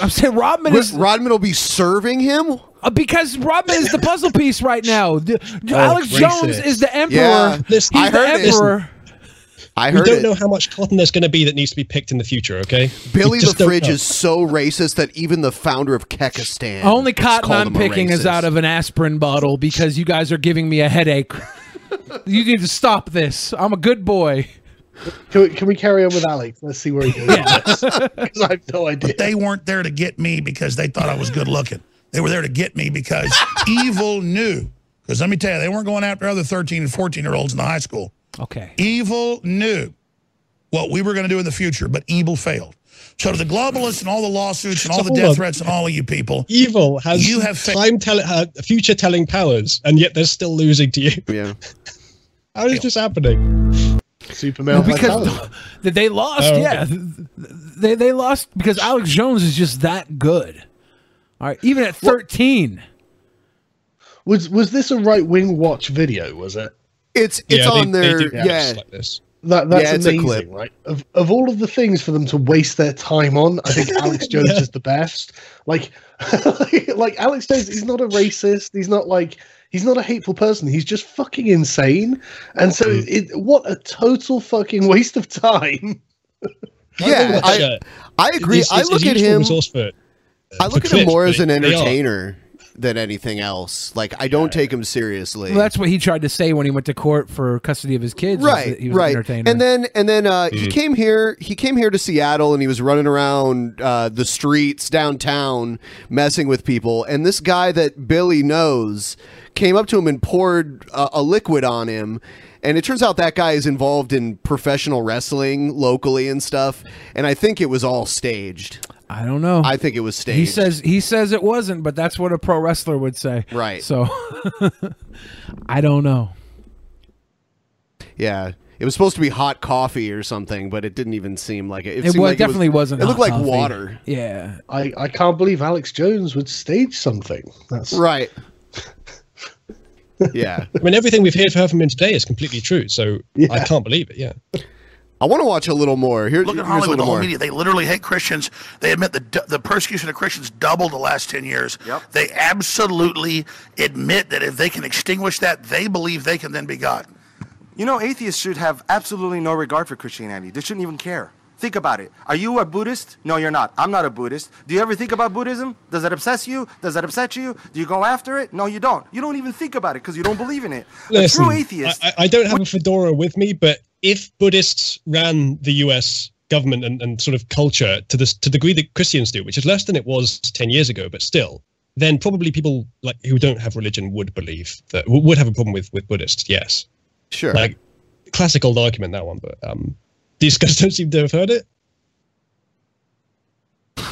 Speaker 4: I'm saying Rodman is
Speaker 3: Rodman will be serving him
Speaker 4: Uh, because Rodman is the puzzle piece right now. The-
Speaker 6: Oh,
Speaker 4: Alex
Speaker 6: racist.
Speaker 4: Jones is the emperor.
Speaker 3: Yeah.
Speaker 6: Listen,
Speaker 4: He's
Speaker 6: I
Speaker 4: the
Speaker 6: heard it.
Speaker 4: emperor.
Speaker 3: I
Speaker 6: we don't
Speaker 3: it.
Speaker 6: know how much cotton there's going to be that needs to be picked in the future. Okay,
Speaker 3: Billy the Fridge
Speaker 6: know.
Speaker 3: is so racist that even the founder of Kekistan.
Speaker 4: Only cotton I'm picking is out of an aspirin bottle because you guys are giving me a headache. you need to stop this. I'm a good boy.
Speaker 5: Can we, can we carry on with Alex? Let's see where he goes. Because I have no idea.
Speaker 23: But they weren't there to get me because they thought I was good looking. They were there to get me because evil knew. Because let me tell you, they weren't going after other 13 and 14 year olds in the high school.
Speaker 4: Okay.
Speaker 23: Evil knew what we were going to do in the future, but evil failed. So to the globalists and all the lawsuits and all
Speaker 6: So
Speaker 23: the death
Speaker 6: on.
Speaker 23: threats and all of you people,
Speaker 6: Evil has
Speaker 23: You have
Speaker 6: time tell uh, future telling powers, and yet they're still losing to you.
Speaker 3: Yeah.
Speaker 6: How is this happening?
Speaker 5: Superman.
Speaker 4: because that they lost,
Speaker 6: Oh, okay.
Speaker 4: yeah, they they lost because Alex Jones is just that good. All right, even at 13.
Speaker 5: Was was this a right wing watch video? Was it?
Speaker 3: It's it's on their yeah.
Speaker 5: That that's
Speaker 3: Yeah, it's a
Speaker 5: amazing,
Speaker 3: clip.
Speaker 5: right? Of of all of the things for them to waste their time on, I think Alex Jones is the best. Like, like Alex Jones, he's not a racist. He's not like he's not a hateful person. He's just fucking insane. And so,
Speaker 3: Mm.
Speaker 5: it, what a total fucking waste of time.
Speaker 3: Yeah, I, I agree.
Speaker 6: It's-
Speaker 3: I
Speaker 6: it's a
Speaker 3: look at him.
Speaker 6: resource for-
Speaker 3: I look at him more as an
Speaker 6: they are.
Speaker 3: entertainer than anything else. Like I don't take him seriously.
Speaker 4: Well, that's what he tried to say when he went to court for custody of his kids.
Speaker 3: right
Speaker 4: that he was
Speaker 3: right
Speaker 4: an entertainer.
Speaker 3: and then and then uh, he
Speaker 4: Mhm.
Speaker 3: came here he came here to seattle and he was running around uh, the streets downtown messing with people and this guy that billy knows came up to him and poured uh, a liquid on him and it turns out that guy is involved in professional wrestling locally and stuff and i think it was all staged
Speaker 4: I don't know.
Speaker 3: i think it was staged
Speaker 4: he says he says it wasn't, but that's what a pro wrestler would say.
Speaker 3: Right.
Speaker 4: So I don't know.
Speaker 3: yeah it was supposed to be hot coffee or something, but it didn't even seem like it. It,
Speaker 4: It
Speaker 3: seemed
Speaker 4: wa-
Speaker 3: like
Speaker 4: definitely
Speaker 3: it was,
Speaker 4: wasn't
Speaker 3: It looked
Speaker 4: hot
Speaker 3: like
Speaker 4: coffee.
Speaker 3: water.
Speaker 4: Yeah.
Speaker 5: I, I can't believe Alex Jones would stage something. That's
Speaker 3: Right. yeah.
Speaker 6: I mean, everything we've heard from him today is completely true. So I can't believe it. Yeah.
Speaker 3: I want to watch a little more. Here,
Speaker 23: Look at
Speaker 3: here's a
Speaker 23: Hollywood, the whole
Speaker 3: more.
Speaker 23: media. They literally hate Christians. They admit the the persecution of Christians doubled the last ten years.
Speaker 25: Yep.
Speaker 23: They absolutely admit that if they can extinguish that, they believe they can then be God.
Speaker 25: You know, atheists should have absolutely no regard for Christianity. They shouldn't even care. Think about it. Are you a Buddhist? No, you're not. I'm not a Buddhist. Do you ever think about Buddhism? Does that obsess you? Does that upset you? Do you go after it? No, you don't. You don't even think about it because you don't believe in it. A
Speaker 6: Listen,
Speaker 25: true atheist.
Speaker 6: I, I- I don't have a fedora with me, but if Buddhists ran the U.S. government and, and sort of culture to this to the degree that Christians do, which is less than it was ten years ago, but still, then probably people like who don't have religion would believe that would have a problem with with Buddhists. Yes,
Speaker 3: sure.
Speaker 6: Like classic old argument that one, but um, these guys don't seem to have heard it.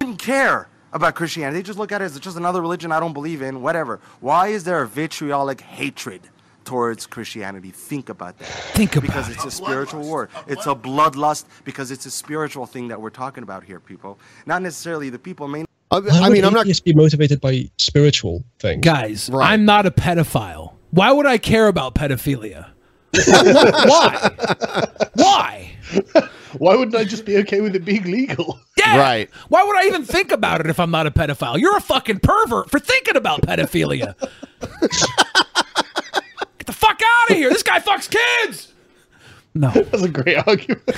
Speaker 25: didn't care about Christianity. They just look at it as just another religion I don't believe in, whatever. Why is there a vitriolic hatred towards Christianity? Think about that.
Speaker 4: Think about
Speaker 25: because it's a spiritual war. It's a bloodlust because it's a spiritual thing that we're talking about here, people. Not necessarily the people may.
Speaker 3: I,
Speaker 6: Why would atheists be motivated by spiritual things.
Speaker 4: Guys, I'm not a pedophile. Why would I care about pedophilia? Why? Why?
Speaker 5: Why wouldn't I just be okay with it being legal?
Speaker 4: Yeah.
Speaker 3: Right.
Speaker 4: Why would I even think about it if I'm not a pedophile? You're a fucking pervert for thinking about pedophilia. Get the fuck out of here. This guy fucks kids. No.
Speaker 5: That's a great argument.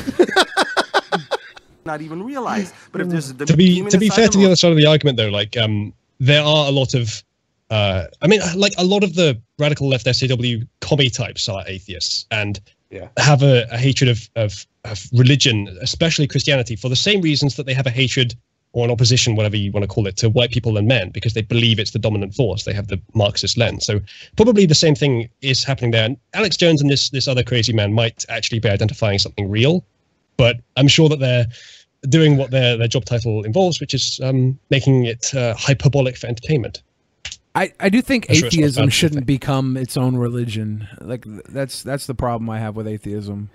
Speaker 25: Not even realize, but if there's a
Speaker 6: to be to be fair to the other side of the argument though like um there are a lot of uh i mean like a lot of the radical left saw commie types are atheists and
Speaker 5: Yeah.
Speaker 6: have a, a hatred of, of of religion especially christianity for the same reasons that they have a hatred or an opposition whatever you want to call it to white people and men because they believe it's the dominant force they have the marxist lens so probably the same thing is happening there and alex jones and this this other crazy man might actually be identifying something real but I'm sure that they're doing what their their job title involves, which is um, making it uh, hyperbolic for entertainment.
Speaker 4: I, I do think
Speaker 6: I'm sure
Speaker 4: atheism
Speaker 6: bad,
Speaker 4: shouldn't become its own religion. Like that's that's the problem I have with atheism.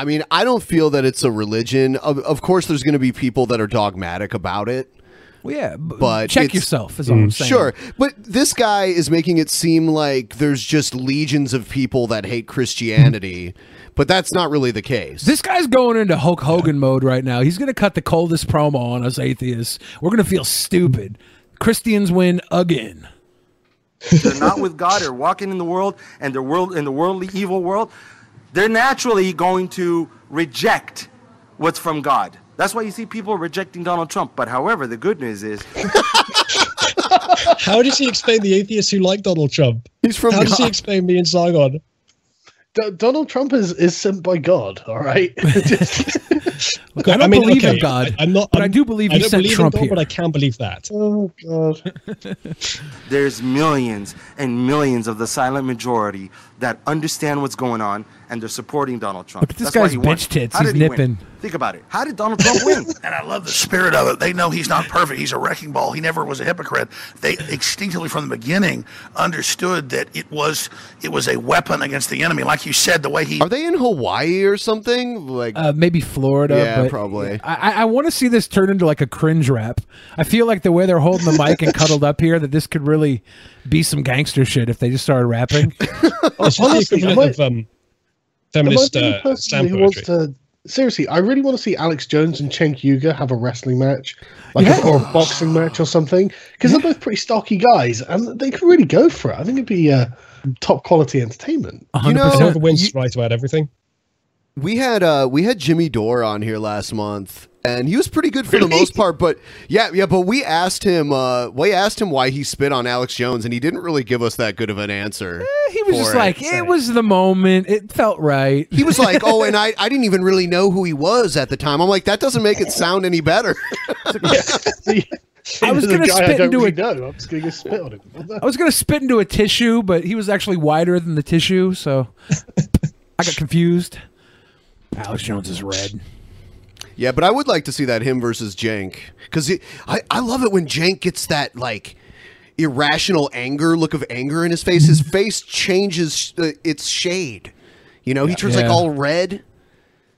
Speaker 3: I mean, I don't feel that it's a religion. Of, of course, there's going to be people that are dogmatic about it.
Speaker 4: Well, yeah, b-
Speaker 3: but
Speaker 4: check yourself, is all mm. I'm saying.
Speaker 3: Sure, but this guy is making it seem like there's just legions of people that hate Christianity, but that's not really the case.
Speaker 4: This guy's going into Hulk Hogan mode right now. He's going to cut the coldest promo on us atheists. We're going to feel stupid. Christians win again.
Speaker 25: they're not with God They're walking in the world and the world in the worldly evil world, they're naturally going to reject what's from God. That's why you see people rejecting Donald Trump. But however, the good news is
Speaker 6: How does he explain the atheists who like Donald Trump?
Speaker 3: He's from
Speaker 6: How does he explain me and Sargon?
Speaker 5: D- Donald Trump is, is sent by God, all right?
Speaker 4: Look, I don't believe in God,
Speaker 6: I, am not.
Speaker 4: but I
Speaker 6: I'm-
Speaker 4: do believe
Speaker 6: I
Speaker 4: he
Speaker 6: don't
Speaker 4: sent
Speaker 6: believe
Speaker 4: Trump
Speaker 6: in God,
Speaker 4: here.
Speaker 6: but I can't believe that.
Speaker 5: oh, God.
Speaker 25: there's millions and millions of the silent majority that understand what's going on and they're supporting Donald Trump.
Speaker 4: Look at this
Speaker 25: That's
Speaker 4: guy's
Speaker 25: he won.
Speaker 4: bitch tits.
Speaker 25: How
Speaker 4: He's
Speaker 25: did he win?
Speaker 4: nipping.
Speaker 25: Think about it. How did Donald Trump win?
Speaker 23: And I love the spirit of it. They know he's not perfect. He's a wrecking ball. He never was a hypocrite. They instinctively from the beginning understood that it was it was a weapon against the enemy. Like you said, the way he
Speaker 3: Are they in Hawaii or something? Like,
Speaker 4: Uh, maybe Florida.
Speaker 3: Yeah,
Speaker 4: but
Speaker 3: probably.
Speaker 4: I, I- I want to see this turn into like a cringe rap. I feel like the way they're holding the mic and cuddled up here, that this could really be some gangster shit if they just started rapping.
Speaker 6: It's just the
Speaker 5: Honestly,
Speaker 6: feminist
Speaker 5: Am I the
Speaker 6: uh,
Speaker 5: person who wants to seriously? I really want to see Alex Jones and Cenk Uygur have a wrestling match, like a, or a boxing match or something, because they're both pretty stocky guys and they could really go for it. I think it'd be uh, top quality entertainment.
Speaker 3: You know,
Speaker 6: Whoever wins right about everything.
Speaker 3: we had uh we had Jimmy Dore on here last month, and he was pretty good for the most part. But yeah, yeah. But we asked him, uh, we asked him why he spit on Alex Jones, and he didn't really give us that good of an answer.
Speaker 4: he was just
Speaker 3: it.
Speaker 4: like, it was the moment. It felt right.
Speaker 3: He was like, "Oh, and I, I didn't even really know who he was at the time." I'm like, that doesn't make it sound any better.
Speaker 4: I was gonna spit into
Speaker 5: really
Speaker 4: it.
Speaker 5: know. I'm just gonna spit on him.
Speaker 4: I was gonna spit into a tissue, but he was actually wider than the tissue, so I got confused. Alex Jones is red.
Speaker 3: Yeah, but I would like to see that him versus Cenk because I I love it when Cenk gets that like irrational anger look of anger in his face. His face changes uh, its shade. You know, he turns like all red.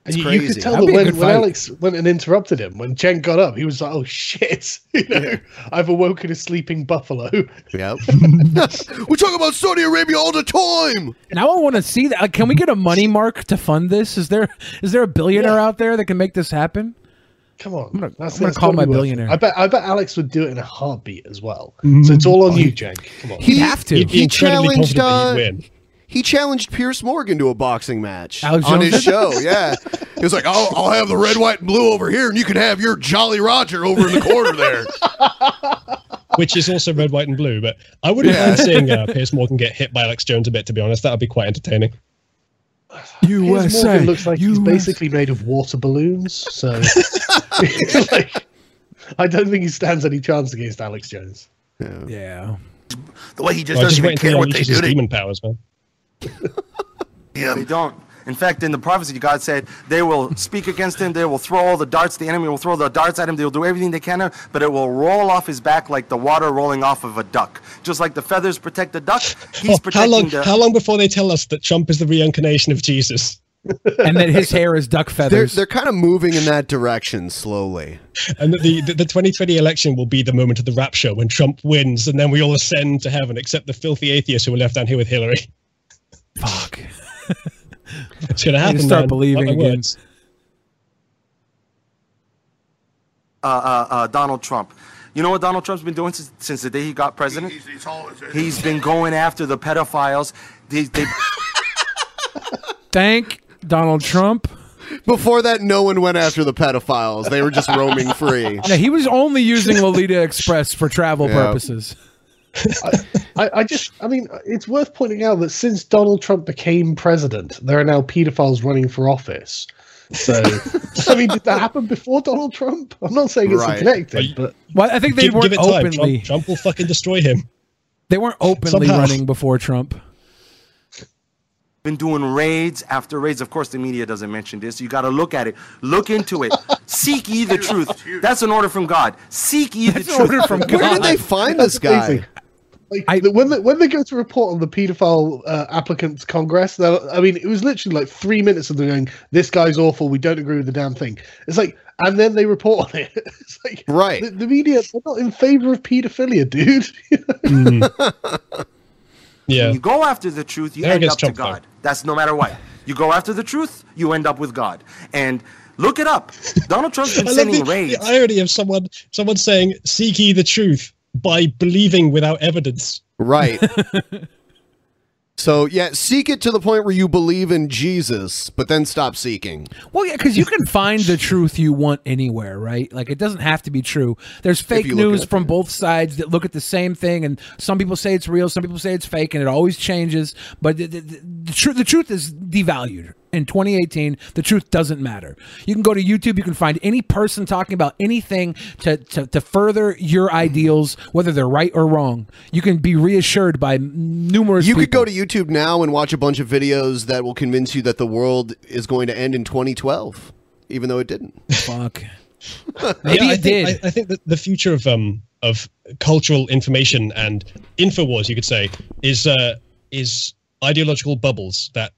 Speaker 5: And
Speaker 3: It's
Speaker 5: you, you could tell that when, when Alex went and interrupted him, when Cenk got up, he was like, "Oh shit! You know, I've awoken a sleeping buffalo."
Speaker 3: Yep. we talk about Saudi Arabia all the time.
Speaker 4: Now I want to see that. Like, can we get a money mark to fund this? Is there is there a billionaire out there that can make this happen?
Speaker 5: Come on,
Speaker 4: I'm gonna,
Speaker 5: That's,
Speaker 4: I'm gonna
Speaker 5: that's
Speaker 4: call my
Speaker 5: be worth it.
Speaker 4: billionaire.
Speaker 5: I bet I bet Alex would do it in a heartbeat as well. So it's all on you, Jen. Come on.
Speaker 4: He'd have to.
Speaker 6: He'd be
Speaker 3: He challenged,
Speaker 6: confident
Speaker 3: uh,
Speaker 6: he'd win.
Speaker 3: He challenged Piers Morgan to a boxing match
Speaker 4: Alex
Speaker 3: on
Speaker 4: Jones
Speaker 3: his show. Yeah, he was like, "I'll, I'll have the red, white, and blue over here, and you can have your Jolly Roger over in the corner there."
Speaker 6: which is also red, white, and blue. But I wouldn't
Speaker 3: Yeah.
Speaker 6: mind seeing uh, Piers Morgan get hit by Alex Jones a bit. To be honest, that would be quite entertaining.
Speaker 5: Piers Morgan looks like he's basically made of water balloons. So, like, I don't think he stands any chance against Alex Jones.
Speaker 4: Yeah. yeah.
Speaker 23: The way he just
Speaker 6: Well,
Speaker 23: doesn't
Speaker 6: just
Speaker 23: even care what they do
Speaker 6: his
Speaker 23: to
Speaker 6: demon powers, man.
Speaker 25: Yeah. They don't. In fact, in the prophecy, God said they will speak against him. They will throw all the darts. The enemy will throw the darts at him. They will do everything they can, but it will roll off his back like the water rolling off of a duck. Just like the feathers protect the duck, he's
Speaker 6: Oh, how long?
Speaker 25: the.
Speaker 6: How long before they tell us that Trump is the reincarnation of Jesus?
Speaker 4: and that his hair is duck
Speaker 3: They're
Speaker 4: feathers.
Speaker 3: they're kind of moving in that direction slowly.
Speaker 6: And the, the the 2020 election will be the moment of the rapture when Trump wins, and then we all ascend to heaven, except the filthy atheists who were left down here with Hillary.
Speaker 4: Fuck.
Speaker 6: It's gonna
Speaker 4: I need
Speaker 6: happen.
Speaker 4: to start
Speaker 6: man.
Speaker 4: believing
Speaker 6: Mark
Speaker 4: again.
Speaker 25: uh, uh, uh, Donald Trump. You know what Donald Trump's been doing since, since the day he got president?
Speaker 23: He's, he's always,
Speaker 25: He's been going after the pedophiles. They, they,
Speaker 4: Thank Donald Trump.
Speaker 3: Before that, no one went after the pedophiles. They were just roaming free.
Speaker 4: Yeah, he was only using Lolita Express for travel
Speaker 3: Yeah.
Speaker 4: purposes.
Speaker 5: I, I just, I mean, it's worth pointing out that since Donald Trump became president, there are now pedophiles running for office. So, I mean, did that happen before Donald Trump? I'm not saying it's
Speaker 6: Right.
Speaker 5: connected, but
Speaker 4: Well, I think they
Speaker 6: give,
Speaker 4: weren't
Speaker 6: give it time.
Speaker 4: openly.
Speaker 6: Trump, Trump will fucking destroy him.
Speaker 4: They weren't openly
Speaker 6: Somehow.
Speaker 4: running before Trump.
Speaker 25: been doing raids after raids. Of course, the media doesn't mention this. You got to look at it. Look into it. Seek ye the truth. That's an order from God. Seek ye the
Speaker 4: That's
Speaker 25: truth.
Speaker 4: order from
Speaker 3: Where did they find this guy?
Speaker 5: Amazing. Like when they, when they go to report on the paedophile uh, applicants congress, they'll- I mean, it was literally like three minutes of them going, "This guy's awful. We don't agree with the damn thing." It's like, and then they report on it. It's like,
Speaker 3: right?
Speaker 5: The, the media they're not in favor of paedophilia, dude.
Speaker 6: Yeah.
Speaker 25: You go after the truth, you
Speaker 6: There
Speaker 25: end
Speaker 6: gets
Speaker 25: up to
Speaker 6: Trump, though.
Speaker 25: God. That's no matter what. You go after the truth, you end up with God. And look it up. Donald Trump's been
Speaker 6: I love
Speaker 25: sending
Speaker 6: the,
Speaker 25: raids.
Speaker 6: the irony of someone someone saying "Seek ye the truth" by believing without evidence.
Speaker 3: Right. so yeah, seek it to the point where you believe in Jesus, but then stop seeking.
Speaker 4: Well, yeah, because you can find the truth you want anywhere, right? Like it doesn't have to be true. There's fake news
Speaker 3: at
Speaker 4: from both sides that look at the same thing, and some people say it's real, some people say it's fake, and it always changes. But the, the, the, the, truth, the truth is devalued. In 2018, the truth doesn't matter. You can go to YouTube, you can find any person talking about anything to, to, to further your ideals, whether they're right or wrong. You can be reassured by numerous
Speaker 3: You
Speaker 4: people.
Speaker 3: could go to YouTube now and watch a bunch of videos that will convince you that the world is going to end in 2012, even though it didn't.
Speaker 4: Fuck.
Speaker 6: Maybe I think, I, I think that the future of um of cultural information and infowars, you could say, is uh is ideological bubbles that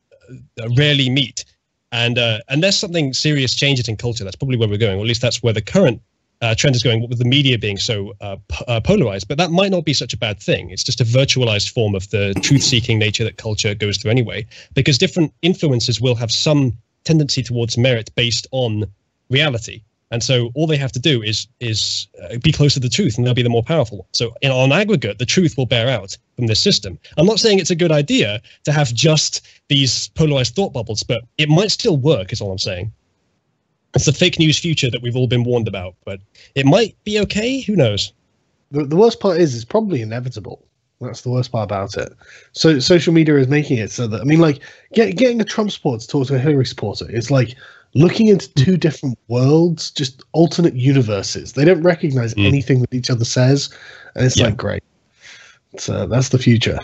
Speaker 6: rarely meet. And uh, unless something serious changes in culture, that's probably where we're going. Or at least that's where the current uh, trend is going, with the media being so uh, p- uh, polarized. But that might not be such a bad thing. It's just a virtualized form of the truth-seeking nature that culture goes through anyway. Because different influences will have some tendency towards merit based on reality. And so all they have to do is is uh, be close to the truth, and they'll be the more powerful. So in, on aggregate, the truth will bear out from this system. I'm not saying it's a good idea to have just these polarized thought bubbles, but it might still work. Is all I'm saying. It's the fake news future that we've all been warned about, but it might be okay. Who knows?
Speaker 5: The, the worst part is it's probably inevitable. That's the worst part about it. So social media is making it so that I mean, like get, getting a Trump supporter to talk to a Hillary supporter is like looking into two different worlds, just alternate universes. They don't recognize anything that each other says, and it's like great. So that's the future.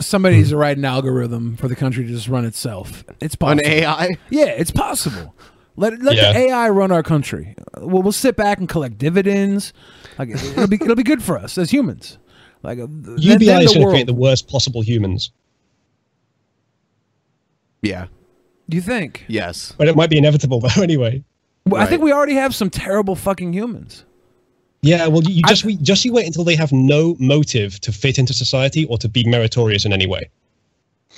Speaker 4: somebody needs to write an algorithm for the country to just run itself. It's possible.
Speaker 3: AI?
Speaker 4: Yeah, it's possible. Let let
Speaker 6: Yeah.
Speaker 4: the AI run our country. We'll, we'll sit back and collect dividends. Like it'll be it'll be good for us as humans. Like uh, then-
Speaker 6: UBI
Speaker 4: then
Speaker 6: is
Speaker 4: the
Speaker 6: going to create the worst possible humans,
Speaker 3: Yeah.
Speaker 4: Do you think?
Speaker 3: Yes.
Speaker 6: but it might be inevitable though. Anyway.
Speaker 4: Well, I think we already have some terrible fucking humans.
Speaker 6: Yeah, well, you, you just we just you wait until they have no motive to fit into society or to be meritorious in any way.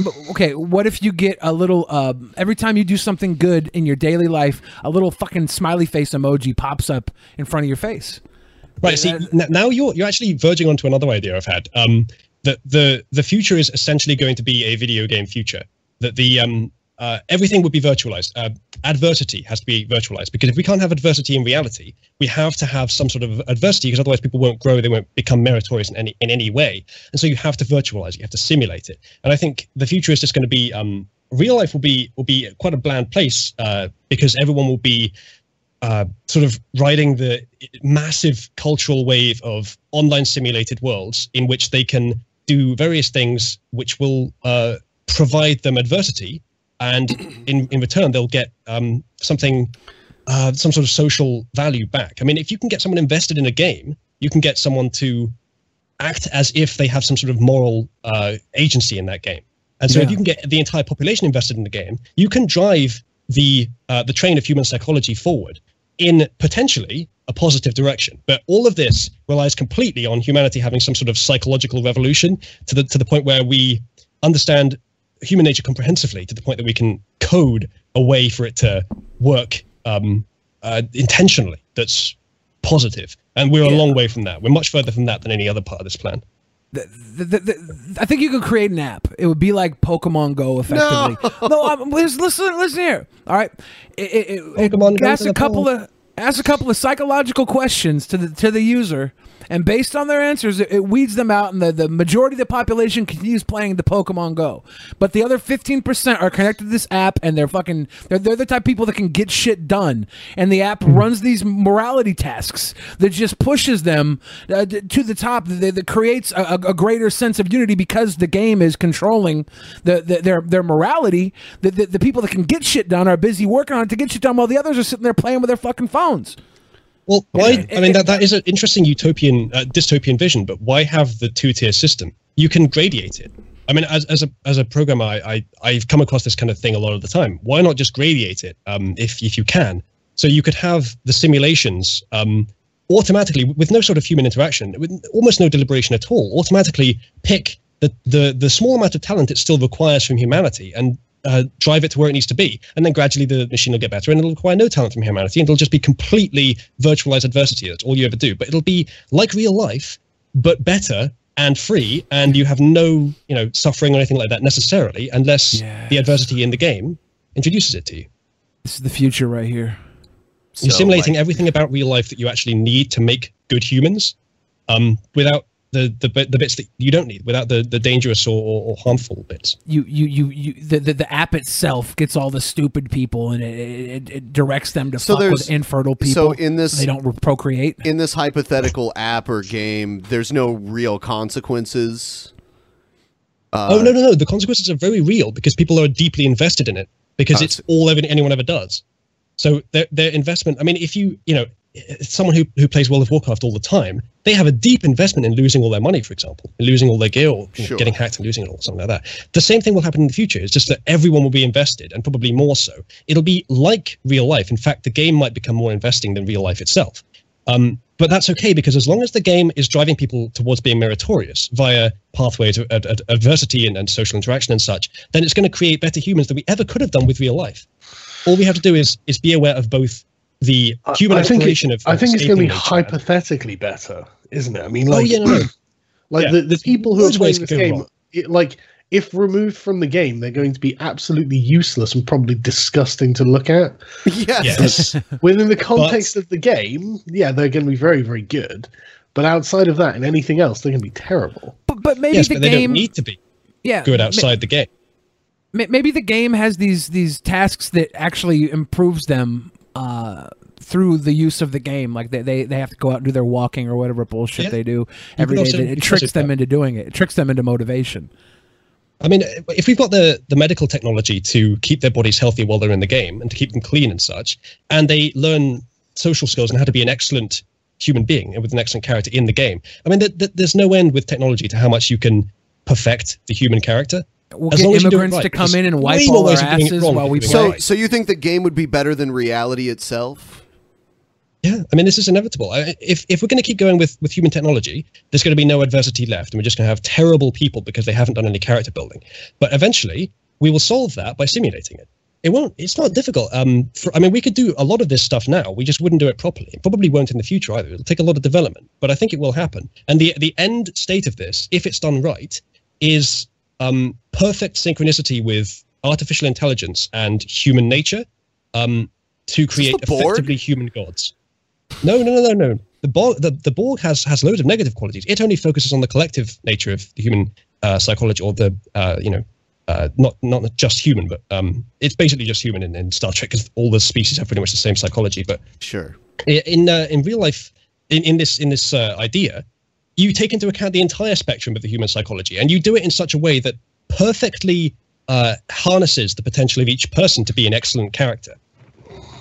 Speaker 4: But, okay, what if you get a little uh, every time you do something good in your daily life, a little fucking smiley face emoji pops up in front of your face.
Speaker 6: Right. See, n- now you're you're actually verging onto another idea I've had. Um, that the the future is essentially going to be a video game future. That the um uh, everything would be virtualized. Uh, adversity has to be virtualized because if we can't have adversity in reality, we have to have some sort of adversity because otherwise people won't grow, they won't become meritorious in any in any way. And so you have to virtualize, you have to simulate it. And I think the future is just going to be um, real life will be will be quite a bland place uh, because everyone will be uh, sort of riding the massive cultural wave of online simulated worlds in which they can do various things which will uh, provide them adversity and in, in return they'll get um, something uh, some sort of social value back. I mean if you can get someone invested in a game you can get someone to act as if they have some sort of moral uh, agency in that game. And so if you can get the entire population invested in the game you can drive the uh, the train of human psychology forward in potentially a positive direction. But all of this relies completely on humanity having some sort of psychological revolution to the to the point where we understand human nature comprehensively to the point that we can code a way for it to work um, uh, intentionally that's positive. And we're a long way from that. We're much further from that than any other part of this plan.
Speaker 4: The, the, the, I think you could create an app. It would be like Pokemon Go, effectively. No, um, listen, listen, listen here. All right, it, it, it, asks a couple of asks a couple of psychological questions to the to the user, and based on their answers, it, it weeds them out, and the, the majority of the population continues playing the Pokemon Go. But the other fifteen percent are connected to this app, and they're fucking they're, they're the type of people that can get shit done, and the app runs these morality tasks that just pushes them uh, to the top. That, that creates a, a- a greater sense of unity because the game is controlling the, the their their morality. The, the the people that can get shit done are busy working on it to get shit done, while the others are sitting there playing with their fucking phones.
Speaker 6: Well, why? I mean, that, that is an interesting utopian, uh, dystopian vision, but why have the two tier system? You can gradiate it. I mean, as, as a as a programmer, I, I I've come across this kind of thing a lot of the time. Why not just gradiate it, um, if if you can? So you could have the simulations um, automatically with no sort of human interaction, with almost no deliberation at all. Automatically pick the the the small amount of talent it still requires from humanity and uh, drive it to where it needs to be. And then gradually the machine will get better and it'll require no talent from humanity and it'll just be completely virtualized adversity. That's all you ever do. But it'll be like real life, but better and free. And you have no, you know, suffering or anything like that necessarily unless the adversity in the game introduces it to you.
Speaker 4: This is the future right here.
Speaker 6: You're simulating everything about real life that you actually need to make good humans um, without the, the, bit- the bits that you don't need, without the, the dangerous or, or, or harmful bits.
Speaker 4: You you you, you the, the the app itself gets all the stupid people and it, it, it directs them to
Speaker 3: So
Speaker 4: fuck
Speaker 3: there's
Speaker 4: with infertile people.
Speaker 3: So in this,
Speaker 4: they don't procreate.
Speaker 3: In this hypothetical app or game, there's no real consequences. Uh,
Speaker 6: oh no no no! The consequences are very real because people are deeply invested in it because
Speaker 3: Oh,
Speaker 6: it's all ever, anyone ever does. So their their investment. I mean, if you you know someone who who plays World of Warcraft all the time, they have a deep investment in losing all their money, for example, in losing all their gear or you know, getting hacked and losing it all, something like that. The same thing will happen in the future. It's just that everyone will be invested, and probably more so. It'll be like real life. In fact, the game might become more investing than real life itself. Um, but that's okay because as long as the game is driving people towards being meritorious via pathways of ad- ad- adversity and, and social interaction and such, then it's going to create better humans than we ever could have done with real life. All we have to do is is be aware of both the human
Speaker 5: I think,
Speaker 6: exploration
Speaker 5: it,
Speaker 6: of.
Speaker 5: I think it's going to be
Speaker 6: escaping nature.
Speaker 5: hypothetically better, isn't it? I mean,
Speaker 6: Oh,
Speaker 5: like,
Speaker 6: yeah, no, no.
Speaker 5: like
Speaker 6: Yeah.
Speaker 5: the, the people who are
Speaker 6: Loads of
Speaker 5: playing
Speaker 6: to
Speaker 5: this game, it, like, if removed from the game, they're going to be absolutely useless and probably disgusting to look at.
Speaker 3: Yes.
Speaker 6: Yes.
Speaker 5: Within the context of the game, yeah, they're going to be very, very good. But outside of that and anything else, they're going to be terrible.
Speaker 4: But but maybe
Speaker 6: yes,
Speaker 4: the
Speaker 6: but they
Speaker 4: game
Speaker 6: don't need to be
Speaker 4: yeah
Speaker 6: good
Speaker 4: ma-
Speaker 6: outside the game.
Speaker 4: ma- Maybe the game has these these tasks that actually improves them uh, through the use of the game. Like they, they, they have to go out and do their walking or whatever bullshit
Speaker 6: Yeah.
Speaker 4: they do every day.
Speaker 6: also-
Speaker 4: It tricks them into doing it. It tricks them into motivation.
Speaker 6: I mean, if we've got the the medical technology to keep their bodies healthy while they're in the game and to keep them clean and such, and they learn social skills and how to be an excellent human being and with an excellent character in the game. I mean, th- th- there's no end with technology to how much you can perfect the human character.
Speaker 4: We'll
Speaker 6: As
Speaker 4: get
Speaker 6: long as you do it
Speaker 4: immigrants
Speaker 6: right,
Speaker 4: to come
Speaker 6: because
Speaker 4: in and wipe all our
Speaker 6: ways of doing it
Speaker 4: asses
Speaker 6: wrong
Speaker 4: while we
Speaker 6: doing it
Speaker 3: So, so you think the game would be better than reality itself?
Speaker 6: Yeah, I mean, this is inevitable. I- If if we're going to keep going with with human technology, there's going to be no adversity left, and we're just going to have terrible people because they haven't done any character building. But eventually, we will solve that by simulating it. It won't. It's not difficult. Um, for, I mean, we could do a lot of this stuff now. We just wouldn't do it properly. It probably won't in the future either. It'll take a lot of development, but I think it will happen. And the the end state of this, if it's done right, is um, perfect synchronicity with artificial intelligence and human nature um, to create effectively human gods. No, no, no, no, no. The Borg, the, the Borg has has loads of negative qualities. It only focuses on the collective nature of the human uh, psychology, or the uh, you know, uh, not not just human, but um, it's basically just human in, in Star Trek because all the species have pretty much the same psychology. But
Speaker 3: sure,
Speaker 6: in uh, in real life, in, in this in this uh, idea, you take into account the entire spectrum of the human psychology, and you do it in such a way that perfectly uh, harnesses the potential of each person to be an excellent character.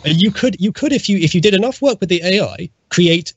Speaker 6: And you could you could if you if you did enough work with the AI, create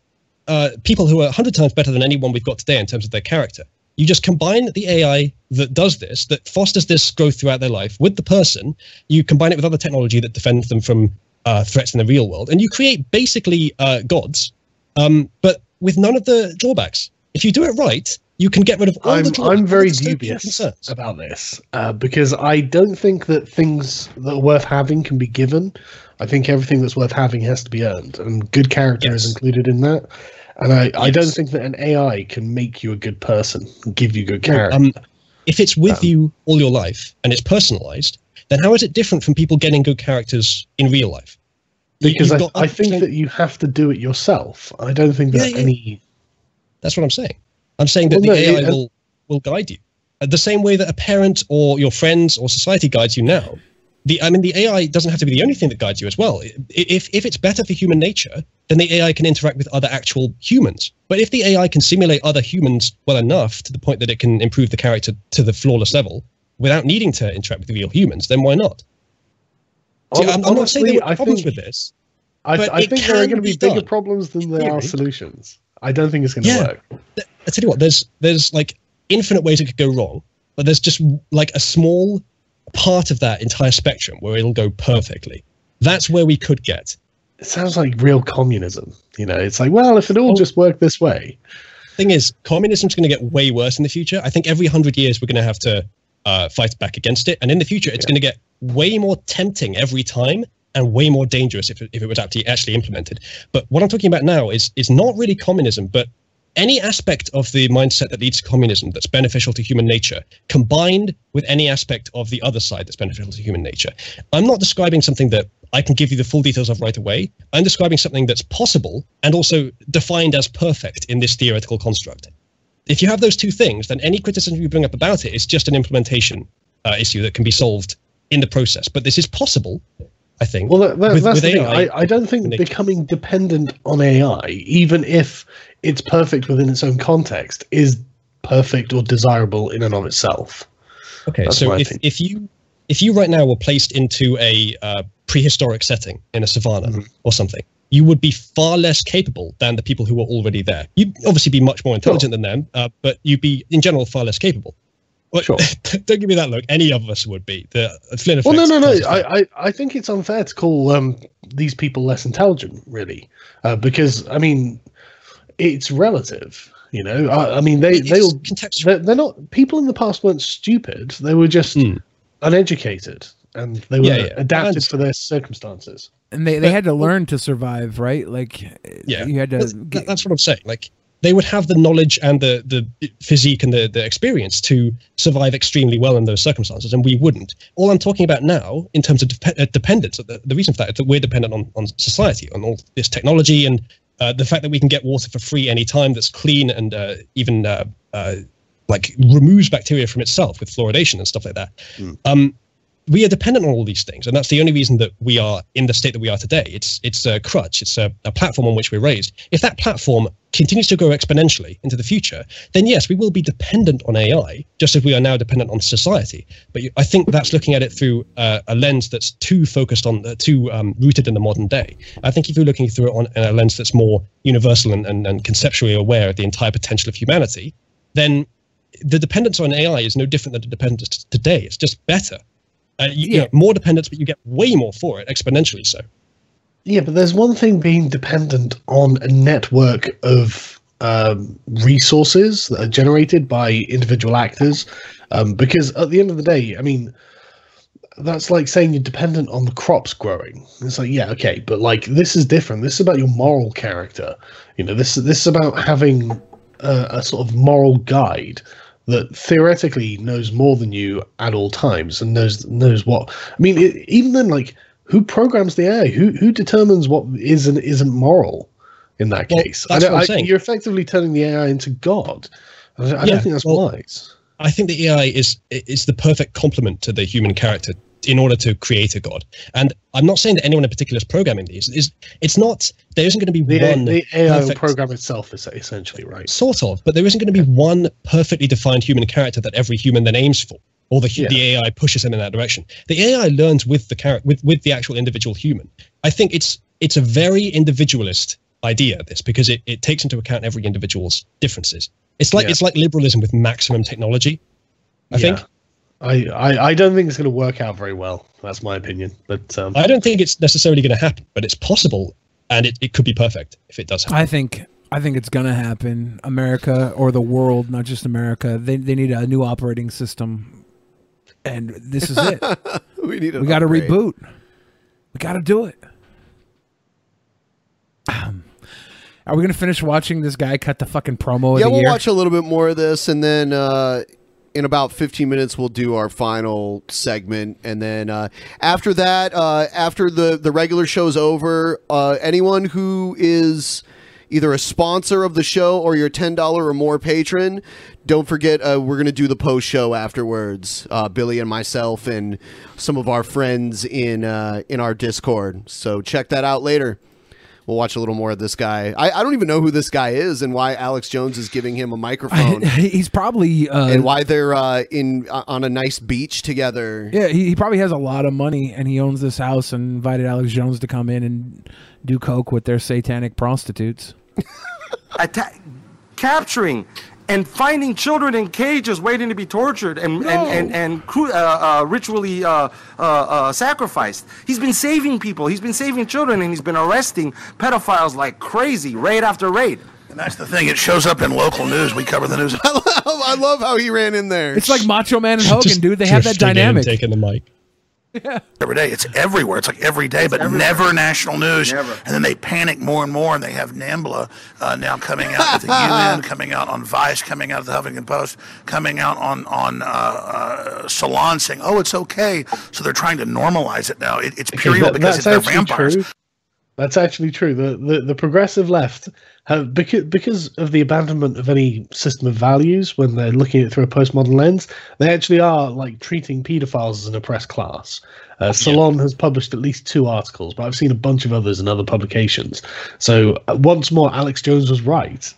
Speaker 6: uh, people who are a hundred times better than anyone we've got today in terms of their character. You just combine the AI that does this, that fosters this growth throughout their life, with the person. You combine it with other technology that defends them from uh, threats in the real world, and you create basically uh, gods, um, but with none of the drawbacks. If you do it right, you can get rid of all
Speaker 5: I'm,
Speaker 6: the drawbacks.
Speaker 5: I'm very
Speaker 6: all the dystopian
Speaker 5: dubious
Speaker 6: concerns.
Speaker 5: about this uh, because I don't think that things that are worth having can be given. I think everything that's worth having has to be earned, and good character is included in that. And I, I don't think that an AI can make you a good person, and give you good character.
Speaker 6: um, if it's with
Speaker 5: Um,
Speaker 6: you all your life and it's personalized, then how is it different from people getting good characters in real life?
Speaker 5: Because I, I think that you have to do it yourself. I don't think that
Speaker 6: Yeah, yeah.
Speaker 5: any.
Speaker 6: That's what I'm saying. I'm saying that
Speaker 5: Well,
Speaker 6: the
Speaker 5: no,
Speaker 6: AI will will guide you Uh, the same way that a parent or your friends or society guides you now. The I mean, the AI doesn't have to be the only thing that guides you as well. If if it's better for human nature, then the AI can interact with other actual humans. But if the AI can simulate other humans well enough to the point that it can improve the character to the flawless level without needing to interact with real humans, then why not? See, I'm, I'm not saying there
Speaker 5: Honestly,
Speaker 6: were
Speaker 5: I
Speaker 6: problems
Speaker 5: think-
Speaker 6: with this.
Speaker 5: I, I think there are going to be,
Speaker 6: be
Speaker 5: bigger problems than there are solutions. I don't think it's going to
Speaker 6: Yeah.
Speaker 5: work.
Speaker 6: I tell you what, there's there's like infinite ways it could go wrong, but there's just like a small part of that entire spectrum where it'll go perfectly. That's where we could get.
Speaker 5: It sounds like real communism. You know, it's like, well, if it all just worked this way.
Speaker 6: Thing is, communism's going to get way worse in the future. I think every hundred years we're going to have to uh, fight back against it, and in the future it's going to get way more tempting every time and way more dangerous if, if it was actually actually implemented. But what I'm talking about now is is not really communism, but any aspect of the mindset that leads to communism that's beneficial to human nature combined with any aspect of the other side that's beneficial to human nature. I'm not describing something that I can give you the full details of right away. I'm describing something that's possible and also defined as perfect in this theoretical construct. If you have those two things, then any criticism you bring up about it is just an implementation uh, issue that can be solved in the process. But this is possible, I think.
Speaker 5: Well, that, that,
Speaker 6: with-
Speaker 5: that's
Speaker 6: with
Speaker 5: the thing. I, I don't think becoming dependent on AI, even if it's perfect within its own context, is perfect or desirable in and of itself.
Speaker 6: Okay,
Speaker 5: That's
Speaker 6: so if,
Speaker 5: opinion.
Speaker 6: if you if you right now were placed into a uh, prehistoric setting in a savanna
Speaker 5: Mm-hmm.
Speaker 6: or something, you would be far less capable than the people who were already there. You'd obviously be much more intelligent than them, uh, but you'd be in general far less capable. Well, don't give me that look. Any of us would be. The Flynn
Speaker 5: Well, no, no, no. I, I, I think it's unfair to call um, these people less intelligent, really, uh, because I mean, it's relative. You know, I, I mean, they they'll they're, they're not. People in the past weren't stupid. They were just uneducated, and they were.
Speaker 6: Yeah, yeah.
Speaker 5: adapted for their circumstances.
Speaker 4: And they, they had to learn to survive, right? Like,
Speaker 6: yeah
Speaker 4: you had to.
Speaker 6: that's, that- that's what i'm saying like they would have the knowledge and the the physique and the, the experience to survive extremely well in those circumstances and we wouldn't. All i'm talking about now in terms of dep- uh, dependence the, the reason for that is that we're dependent on, on society on all this technology and uh, the fact that we can get water for free anytime that's clean and uh, even uh, uh, like removes bacteria from itself with fluoridation and stuff like that. Um, we are dependent on all these things, and that's the only reason that we are in the state that we are today. It's it's a crutch, it's a, a platform on which we're raised. If that platform continues to grow exponentially into the future, then yes, we will be dependent on AI, just as we are now dependent on society. But you- I think that's looking at it through uh, a lens that's too focused on, uh, too um, rooted in the modern day. I think if you're looking through it on a lens that's more universal and, and, and conceptually aware of the entire potential of humanity, then the dependence on AI is no different than the dependence today. It's just better. Uh, you, you know, more dependence, but you get way more for it, exponentially so.
Speaker 5: Yeah, but there's one thing being dependent on a network of um, resources that are generated by individual actors, um, because at the end of the day, I mean, that's like saying you're dependent on the crops growing. It's like, yeah, okay, but like this is different. This is about your moral character. You know, this this is about having a, a sort of moral guide that theoretically knows more than you at all times and knows knows what. I mean, it, even then, like who programs the AI? Who who determines what is and isn't moral in that
Speaker 6: Well,
Speaker 5: case? I don't-
Speaker 6: what I'm
Speaker 5: I-
Speaker 6: saying.
Speaker 5: You're effectively turning the AI into God. I don't, I
Speaker 6: Yeah,
Speaker 5: don't think that's
Speaker 6: well,
Speaker 5: wise.
Speaker 6: I think the AI is is the perfect complement to the human character in order to create a god. And I'm not saying that anyone in particular is programming these. Is it's not there isn't going to be
Speaker 5: The,
Speaker 6: one
Speaker 5: the AI
Speaker 6: perfect-
Speaker 5: program itself, is essentially right.
Speaker 6: sort of, but there isn't going to be one perfectly defined human character that every human then aims for, or the hu- the AI pushes them in that direction. The AI learns with the character with with the actual individual human. I think it's it's a very individualist idea this because it, it takes into account every individual's differences. It's like
Speaker 5: Yeah.
Speaker 6: it's like liberalism with maximum technology. I think.
Speaker 5: I, I, I don't think it's going to work out very well. That's my opinion. But um,
Speaker 6: I don't think it's necessarily going to happen, but it's possible, and it, it could be perfect if it does happen.
Speaker 4: I think I think it's gonna happen. America or the world, not just America. They they need a new operating system, and this is it.
Speaker 3: we need.
Speaker 4: we got to reboot. We got to do it. Um, Are we gonna finish watching this guy cut the fucking promo of
Speaker 3: yeah,
Speaker 4: the
Speaker 3: we'll
Speaker 4: year?
Speaker 3: watch a little bit more of this, and then uh, in about 15 minutes, we'll do our final segment, and then uh, after that, uh, after the the regular show's over, uh, anyone who is either a sponsor of the show or your $10 or more patron don't forget uh, we're going to do the post show afterwards. Uh, billy and myself and some of our friends in uh, in our discord. So check that out later We'll watch a little more of this guy. I, I don't even know who this guy is and why Alex Jones is giving him a microphone
Speaker 4: He's probably uh,
Speaker 3: and why they're uh, in uh, on a nice beach together.
Speaker 4: Yeah, he, he probably has a lot of money and he owns this house and invited Alex Jones to come in and do coke with their satanic prostitutes.
Speaker 25: atta- capturing and finding children in cages waiting to be tortured and and and, and cru- uh, uh, ritually uh, uh, uh, sacrificed. He's been saving people. He's been saving children, and he's been arresting pedophiles like crazy, raid after raid.
Speaker 23: And that's the thing. It shows up in local news. We cover the news.
Speaker 3: I love how he ran in there.
Speaker 4: It's like Macho Man and Hogan, dude. They have that dynamic.
Speaker 6: Taking the mic.
Speaker 23: Every day. It's everywhere. It's like every day, but never national news. And then they panic more and more, and they have NAMBLA uh, now coming out with the UN, coming out on Vice, coming out of the Huffington Post, coming out on on uh, uh, Salon saying, "Oh, it's okay." So they're trying to normalize it now. It, it's pure evil
Speaker 5: That-
Speaker 23: because
Speaker 5: that's
Speaker 23: they're
Speaker 5: actually
Speaker 23: vampires.
Speaker 5: true. That's actually true. The, the the progressive left have because because of the abandonment of any system of values when they're looking at it through a postmodern lens, they actually are like treating paedophiles as an oppressed class. Uh, Salon has published at least two articles, but I've seen a bunch of others in other publications. So uh, once more, Alex Jones was right.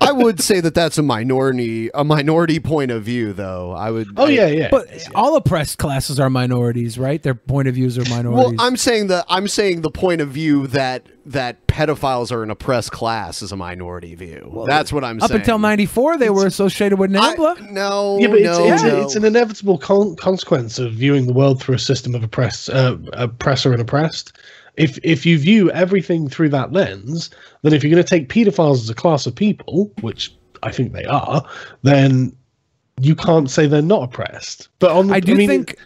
Speaker 3: I would say that that's a minority a minority point of view, though. I would.
Speaker 5: Oh,
Speaker 3: I-
Speaker 5: yeah, yeah.
Speaker 4: But all oppressed classes are minorities, right? Their point of views are minorities.
Speaker 3: Well, I'm saying the I'm saying the point of view that that pedophiles are an oppressed class is a minority view. Well, That's what I'm
Speaker 4: Up
Speaker 3: saying.
Speaker 4: Up until '94, they were associated with NAMBLA.
Speaker 3: no,
Speaker 5: yeah, but it's,
Speaker 3: no,
Speaker 5: it's,
Speaker 3: no.
Speaker 5: it's an inevitable con- consequence of viewing the world through a system of oppressed, uh, oppressor and oppressed. If if you view everything through that lens, then if you're going to take pedophiles as a class of people, which I think they are, then you can't say they're not oppressed. But on the,
Speaker 4: I do
Speaker 5: mean,
Speaker 4: think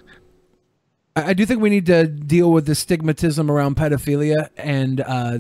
Speaker 4: I I do think we need to deal with the stigmatism around pedophilia and uh,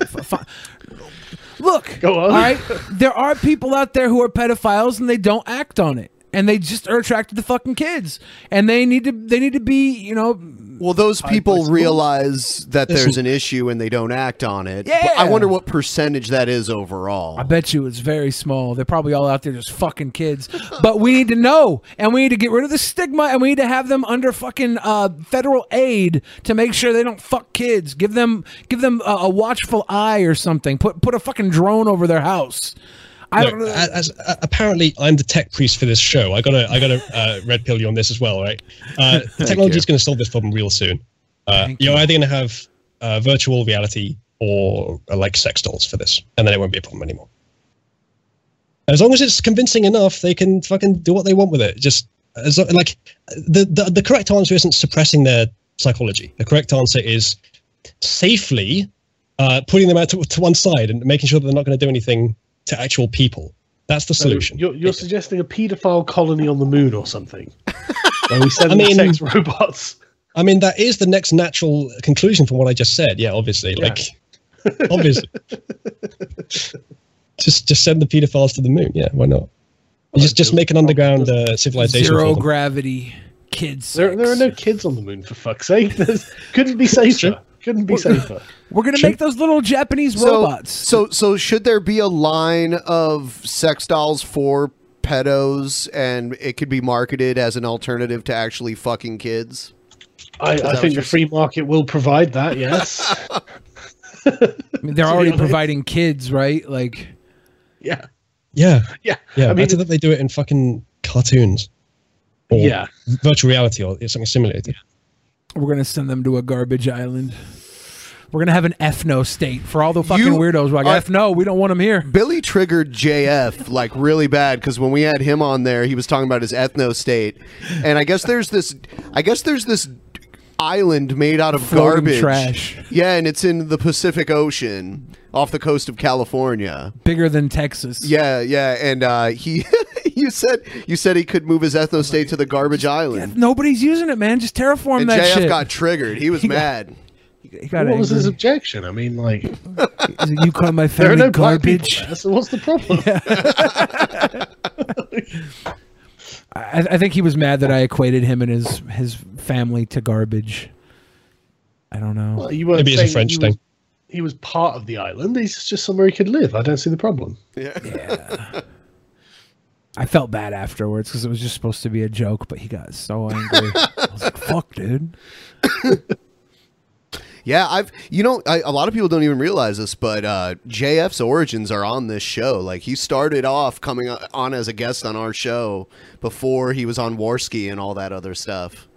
Speaker 4: f- f- look.
Speaker 5: Go on.
Speaker 4: All right, there are people out there who are pedophiles and they don't act on it, and they just are attracted to fucking kids, and they need to they need to be you know.
Speaker 3: Well, those people realize that there's an issue and they don't act on it.
Speaker 4: Yeah.
Speaker 3: But I wonder what percentage that is overall.
Speaker 4: I bet you it's very small. They're probably all out there just fucking kids. But we need to know, and we need to get rid of the stigma, and we need to have them under fucking uh, federal aid to make sure they don't fuck kids. Give them, give them a, a watchful eye or something. Put put a fucking drone over their house. I
Speaker 6: Look,
Speaker 4: don't
Speaker 6: as, as- apparently, I'm the tech priest for this show. I gotta, I gotta uh, red pill you on this as well, right? Uh, technology is going to solve this problem real soon. Uh, you're either going to have uh, virtual reality or uh, like sex dolls for this, and then it won't be a problem anymore. As long as it's convincing enough, they can fucking do what they want with it. Just as like the the, the correct answer isn't suppressing their psychology. The correct answer is safely uh, putting them out to, to one side and making sure that they're not going to do anything to actual people. That's the
Speaker 5: so
Speaker 6: solution.
Speaker 5: You're, you're suggesting a paedophile colony on the moon or something. Are we sending sex robots?
Speaker 6: I mean, that is the next natural conclusion from what I just said. Yeah, obviously,
Speaker 5: Yeah.
Speaker 6: like, obviously, just just send the pedophiles to the moon. Yeah, why not? You just just make an underground uh, civilization.
Speaker 4: Zero
Speaker 6: for them.
Speaker 4: gravity kids.
Speaker 5: There, there are no kids on the moon for fuck's sake. There's, couldn't be safer. Couldn't be safer.
Speaker 4: We're gonna make those little Japanese
Speaker 3: So,
Speaker 4: robots.
Speaker 3: so, so should there be a line of sex dolls for pedos, and it could be marketed as an alternative to actually fucking kids?
Speaker 5: I, I think the free market will provide that. Yes.
Speaker 4: I mean, they're already providing kids, right? Like,
Speaker 5: yeah,
Speaker 6: Yeah,
Speaker 5: yeah,
Speaker 6: yeah.
Speaker 5: I mean,
Speaker 6: better that they do it in fucking cartoons. Or
Speaker 5: Yeah.
Speaker 6: virtual reality or something similar.
Speaker 4: We're gonna send them to a garbage island. We're gonna have an ethno state for all the fucking
Speaker 3: You
Speaker 4: weirdos. We're like,
Speaker 3: are-
Speaker 4: F no, we don't want them here.
Speaker 3: Billy triggered JF like really bad because when we had him on there, he was talking about his ethno state, and I guess there's this, I guess there's this island made out of
Speaker 4: Floating
Speaker 3: garbage
Speaker 4: trash.
Speaker 3: Yeah, and it's in the Pacific Ocean off the coast of California.
Speaker 4: Bigger than Texas.
Speaker 3: Yeah, yeah, and uh, he, you said you said he could move his ethno state to the garbage island,
Speaker 4: Nobody's using it, man. Just terraform
Speaker 3: and
Speaker 4: that
Speaker 3: JF
Speaker 4: shit.
Speaker 3: got triggered. He was
Speaker 4: He got-
Speaker 3: mad.
Speaker 4: He got
Speaker 5: what was his objection? I mean, like,
Speaker 4: you call my family
Speaker 5: no
Speaker 4: garbage?
Speaker 5: so what's the problem?
Speaker 4: I, I think he was mad that I equated him and his his family to garbage. I don't know.
Speaker 5: Well, you
Speaker 6: Maybe it's a French
Speaker 5: he
Speaker 6: thing.
Speaker 5: Was, he was part of the island. He's just somewhere he could live. I don't see the problem.
Speaker 3: Yeah.
Speaker 4: I felt bad afterwards because it was just supposed to be a joke, but he got so angry. I was like, "Fuck, dude."
Speaker 3: Yeah, I've you know I, a lot of people don't even realize this, but uh, JF's origins are on this show. Like he started off coming o- on as a guest on our show before he was on Warski and all that other stuff.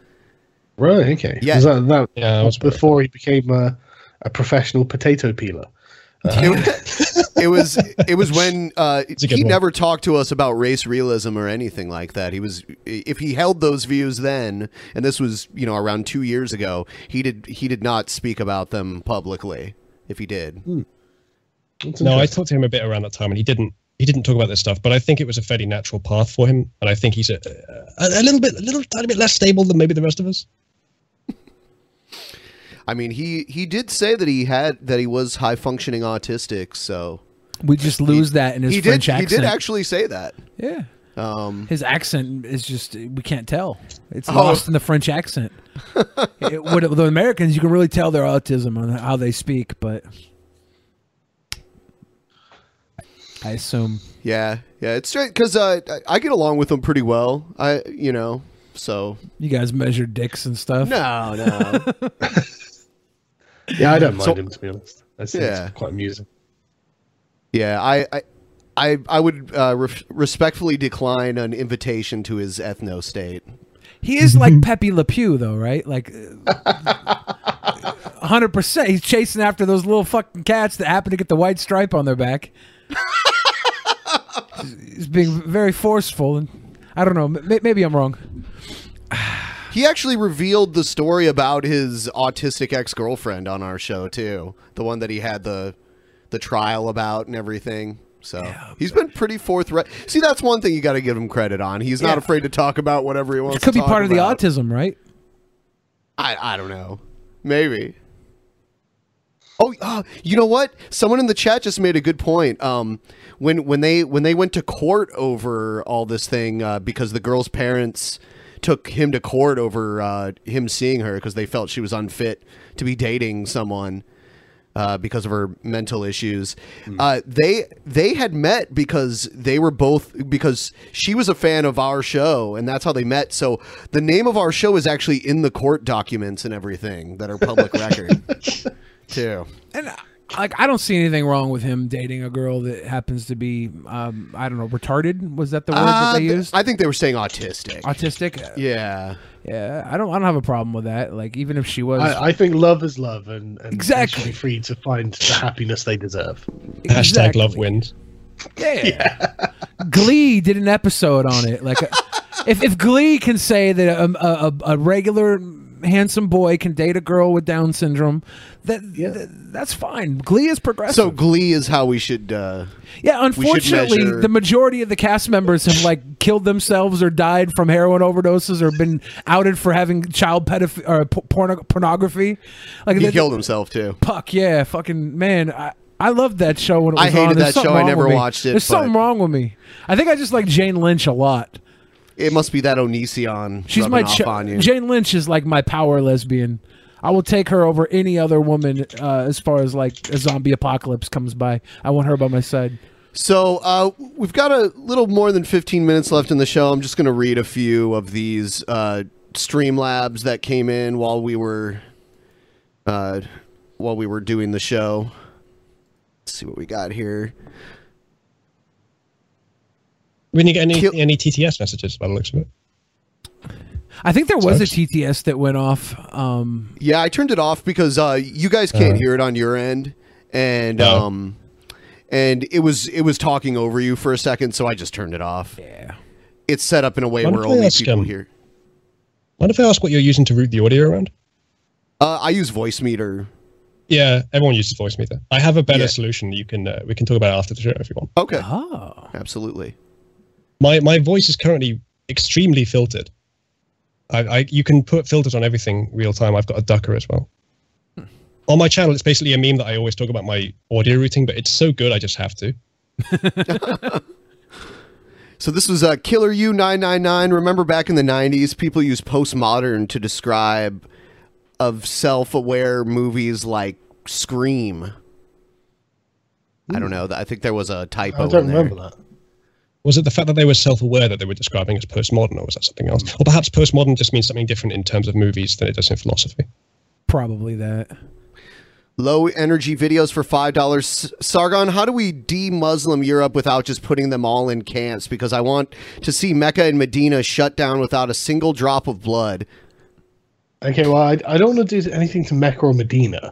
Speaker 5: Right. Okay.
Speaker 3: Yeah.
Speaker 5: That, that
Speaker 6: Yeah, I was
Speaker 5: before he became a, a professional potato peeler.
Speaker 3: It, was- it was it was when uh, he
Speaker 6: one.
Speaker 3: never talked to us about race realism or anything like that. He was if he held those views then, and this was you know around two years ago, he did he did not speak about them publicly. If he did,
Speaker 6: No, I talked to him a bit around that time, and he didn't. He didn't talk about this stuff, but I think it was a fairly natural path for him, and I think he's a, a, a little bit, a little tiny bit less stable than maybe the rest of us.
Speaker 3: I mean he he did say that he had that he was high functioning autistic. So
Speaker 4: We just lose that in his
Speaker 3: he
Speaker 4: French
Speaker 3: did
Speaker 4: accent.
Speaker 3: he did actually say that.
Speaker 4: Yeah.
Speaker 3: Um,
Speaker 4: His accent is just we can't tell. It's
Speaker 3: Oh.
Speaker 4: lost in the French accent. it, what, the Americans, you can really tell their autism on how they speak, but I assume.
Speaker 3: Yeah, yeah, it's straight because uh, I I get along with them pretty well. I, you know, so
Speaker 4: You guys measure dicks and stuff.
Speaker 3: no, no.
Speaker 5: Yeah, I don't mind
Speaker 3: So-
Speaker 5: him to be honest. I think
Speaker 3: Yeah.
Speaker 5: it's quite amusing.
Speaker 3: yeah, I, I, I, I would uh, re- respectfully decline an invitation to his ethno state.
Speaker 4: He is like Pepe Le Pew, though, right? Like, hundred percent. He's chasing after those little fucking cats that happen to get the white stripe on their back. He's being very forceful, and I don't know. m- Maybe I'm wrong.
Speaker 3: He actually revealed the story about his autistic ex girlfriend on our show too, the one that he had the, the trial about and everything. So he's been pretty forthright. See, that's one thing you got to give him credit on. He's not
Speaker 4: Yeah.
Speaker 3: afraid to talk about whatever he wants.
Speaker 4: It could
Speaker 3: to
Speaker 4: be
Speaker 3: talk
Speaker 4: part of the autism, right?
Speaker 3: I I don't know. Maybe. Oh, uh, you know what? Someone in the chat just made a good point. Um, when when they when they went to court over all this thing uh, because the girl's parents took him to court over uh, him seeing her because they felt she was unfit to be dating someone uh, because of her mental issues. Uh, they they had met because they were both because she was a fan of our show and that's how they met. So the name of our show is actually in the court documents and everything that are public record too.
Speaker 4: And uh, like, I don't see anything wrong with him dating a girl that happens to be, um, I don't know, retarded. Was that the word that
Speaker 3: Uh,
Speaker 4: they used?
Speaker 3: I think they were saying autistic.
Speaker 4: Autistic.
Speaker 3: Yeah.
Speaker 4: Yeah, I don't. I don't have a problem with that. Like, even if she was,
Speaker 5: I, I think love is love, and, and
Speaker 4: Exactly.
Speaker 5: they should be free to find the happiness they deserve.
Speaker 6: Hashtag love wins.
Speaker 4: Yeah. Glee did an episode on it. Like, if if Glee can say that a, a, a- a regular handsome boy can date a girl with Down syndrome, that, that that's fine. Glee is progressive.
Speaker 3: So Glee is how we should. Uh,
Speaker 4: Yeah,
Speaker 3: should
Speaker 4: unfortunately,
Speaker 3: measure-
Speaker 4: the majority of the cast members have like killed themselves or died from heroin overdoses or been outed for having child pedoph- or p- porno- pornography. Like
Speaker 3: he killed himself too.
Speaker 4: Puck, yeah, fucking man. I, I loved that show when it was I
Speaker 3: hated
Speaker 4: on.
Speaker 3: That show. I never watched it,
Speaker 4: There's
Speaker 3: but-
Speaker 4: something wrong with me. I think I just like Jane Lynch a lot.
Speaker 3: It must be that Onision.
Speaker 4: She's my
Speaker 3: off on you.
Speaker 4: Jane Lynch is like my power lesbian. I will take her over any other woman uh, as far as like a zombie apocalypse comes by. I want her by my side.
Speaker 3: So uh, we've got a little more than 15 minutes left in the show. I'm just going to read a few of these uh, Streamlabs that came in while we were uh, while we were doing the show. Let's see what we got here.
Speaker 6: We didn't get any any TTS messages by the looks of it.
Speaker 4: I think there was a TTS that went off. Um,
Speaker 3: Yeah, I turned it off because uh, you guys can't
Speaker 4: Uh.
Speaker 3: hear it on your end, and
Speaker 6: Oh.
Speaker 3: um, and it was it was talking over you for a second, so I just turned it off.
Speaker 4: Yeah,
Speaker 3: it's set up in a way where
Speaker 6: if I
Speaker 3: only
Speaker 6: ask,
Speaker 3: people
Speaker 6: um,
Speaker 3: hear.
Speaker 6: Mind if I ask what you're using to route the audio around?
Speaker 3: Uh, I use Voicemeeter.
Speaker 6: Yeah, everyone uses Voicemeeter. I have a better
Speaker 3: Yeah.
Speaker 6: solution. You can uh, we can talk about it after the show if you want.
Speaker 3: Okay.
Speaker 4: Oh,
Speaker 3: absolutely.
Speaker 6: My my voice is currently extremely filtered. I, I you can put filters on everything real time. I've got a ducker as well. On my channel, it's basically a meme that I always talk about my audio routing, but it's so good I just have to.
Speaker 3: So this was uh, Killer U nine nine nine. Remember back in the nineties, people used postmodern to describe of self aware movies like Scream. I don't know. I think there was a typo.
Speaker 5: I don't
Speaker 3: in there.
Speaker 5: remember that.
Speaker 6: Was it the fact that they were self-aware that they were describing as postmodern, or was that something else? Or perhaps postmodern just means something different in terms of movies than it does in philosophy.
Speaker 4: probably that.
Speaker 3: Low energy videos for five dollars. Sargon, how do we de-Muslim Europe without just putting them all in camps? Because I want to see Mecca and Medina shut down without a single drop of blood.
Speaker 5: Okay, well, I, I don't want to do anything to Mecca or Medina,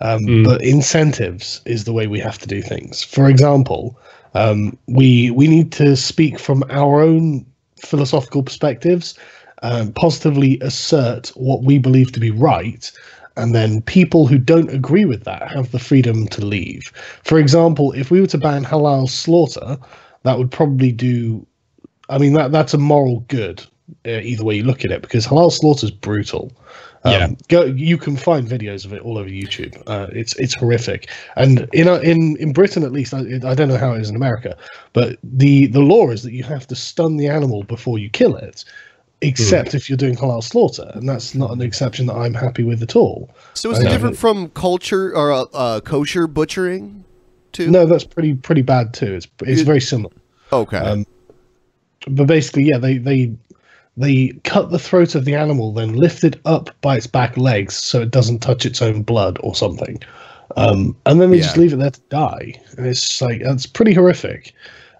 Speaker 5: um,
Speaker 3: Hmm.
Speaker 5: but incentives is the way we have to do things. For example, um, we we need to speak from our own philosophical perspectives, um, positively assert what we believe to be right, and then people who don't agree with that have the freedom to leave. For example, if we were to ban halal slaughter, that would probably do. I mean, that that's a moral good uh, either way you look at it because halal slaughter is brutal. Um,
Speaker 6: Yeah.
Speaker 5: go. You can find videos of it all over YouTube. Uh, it's it's horrific. And in uh, in in Britain, at least, I, I don't know how it is in America, but the the law is that you have to stun the animal before you kill it, except if you're doing halal slaughter, and that's not an exception that I'm happy with at all.
Speaker 3: So is it
Speaker 5: Uh,
Speaker 3: different from culture or uh, uh, kosher butchering? Too?
Speaker 5: No, that's pretty pretty bad too. It's it's very similar.
Speaker 3: Okay.
Speaker 5: Um, but basically, yeah, they they they cut the throat of the animal, then lift it up by its back legs so it doesn't touch its own blood or something, um, and then they just leave it there to die. And it's like that's pretty horrific.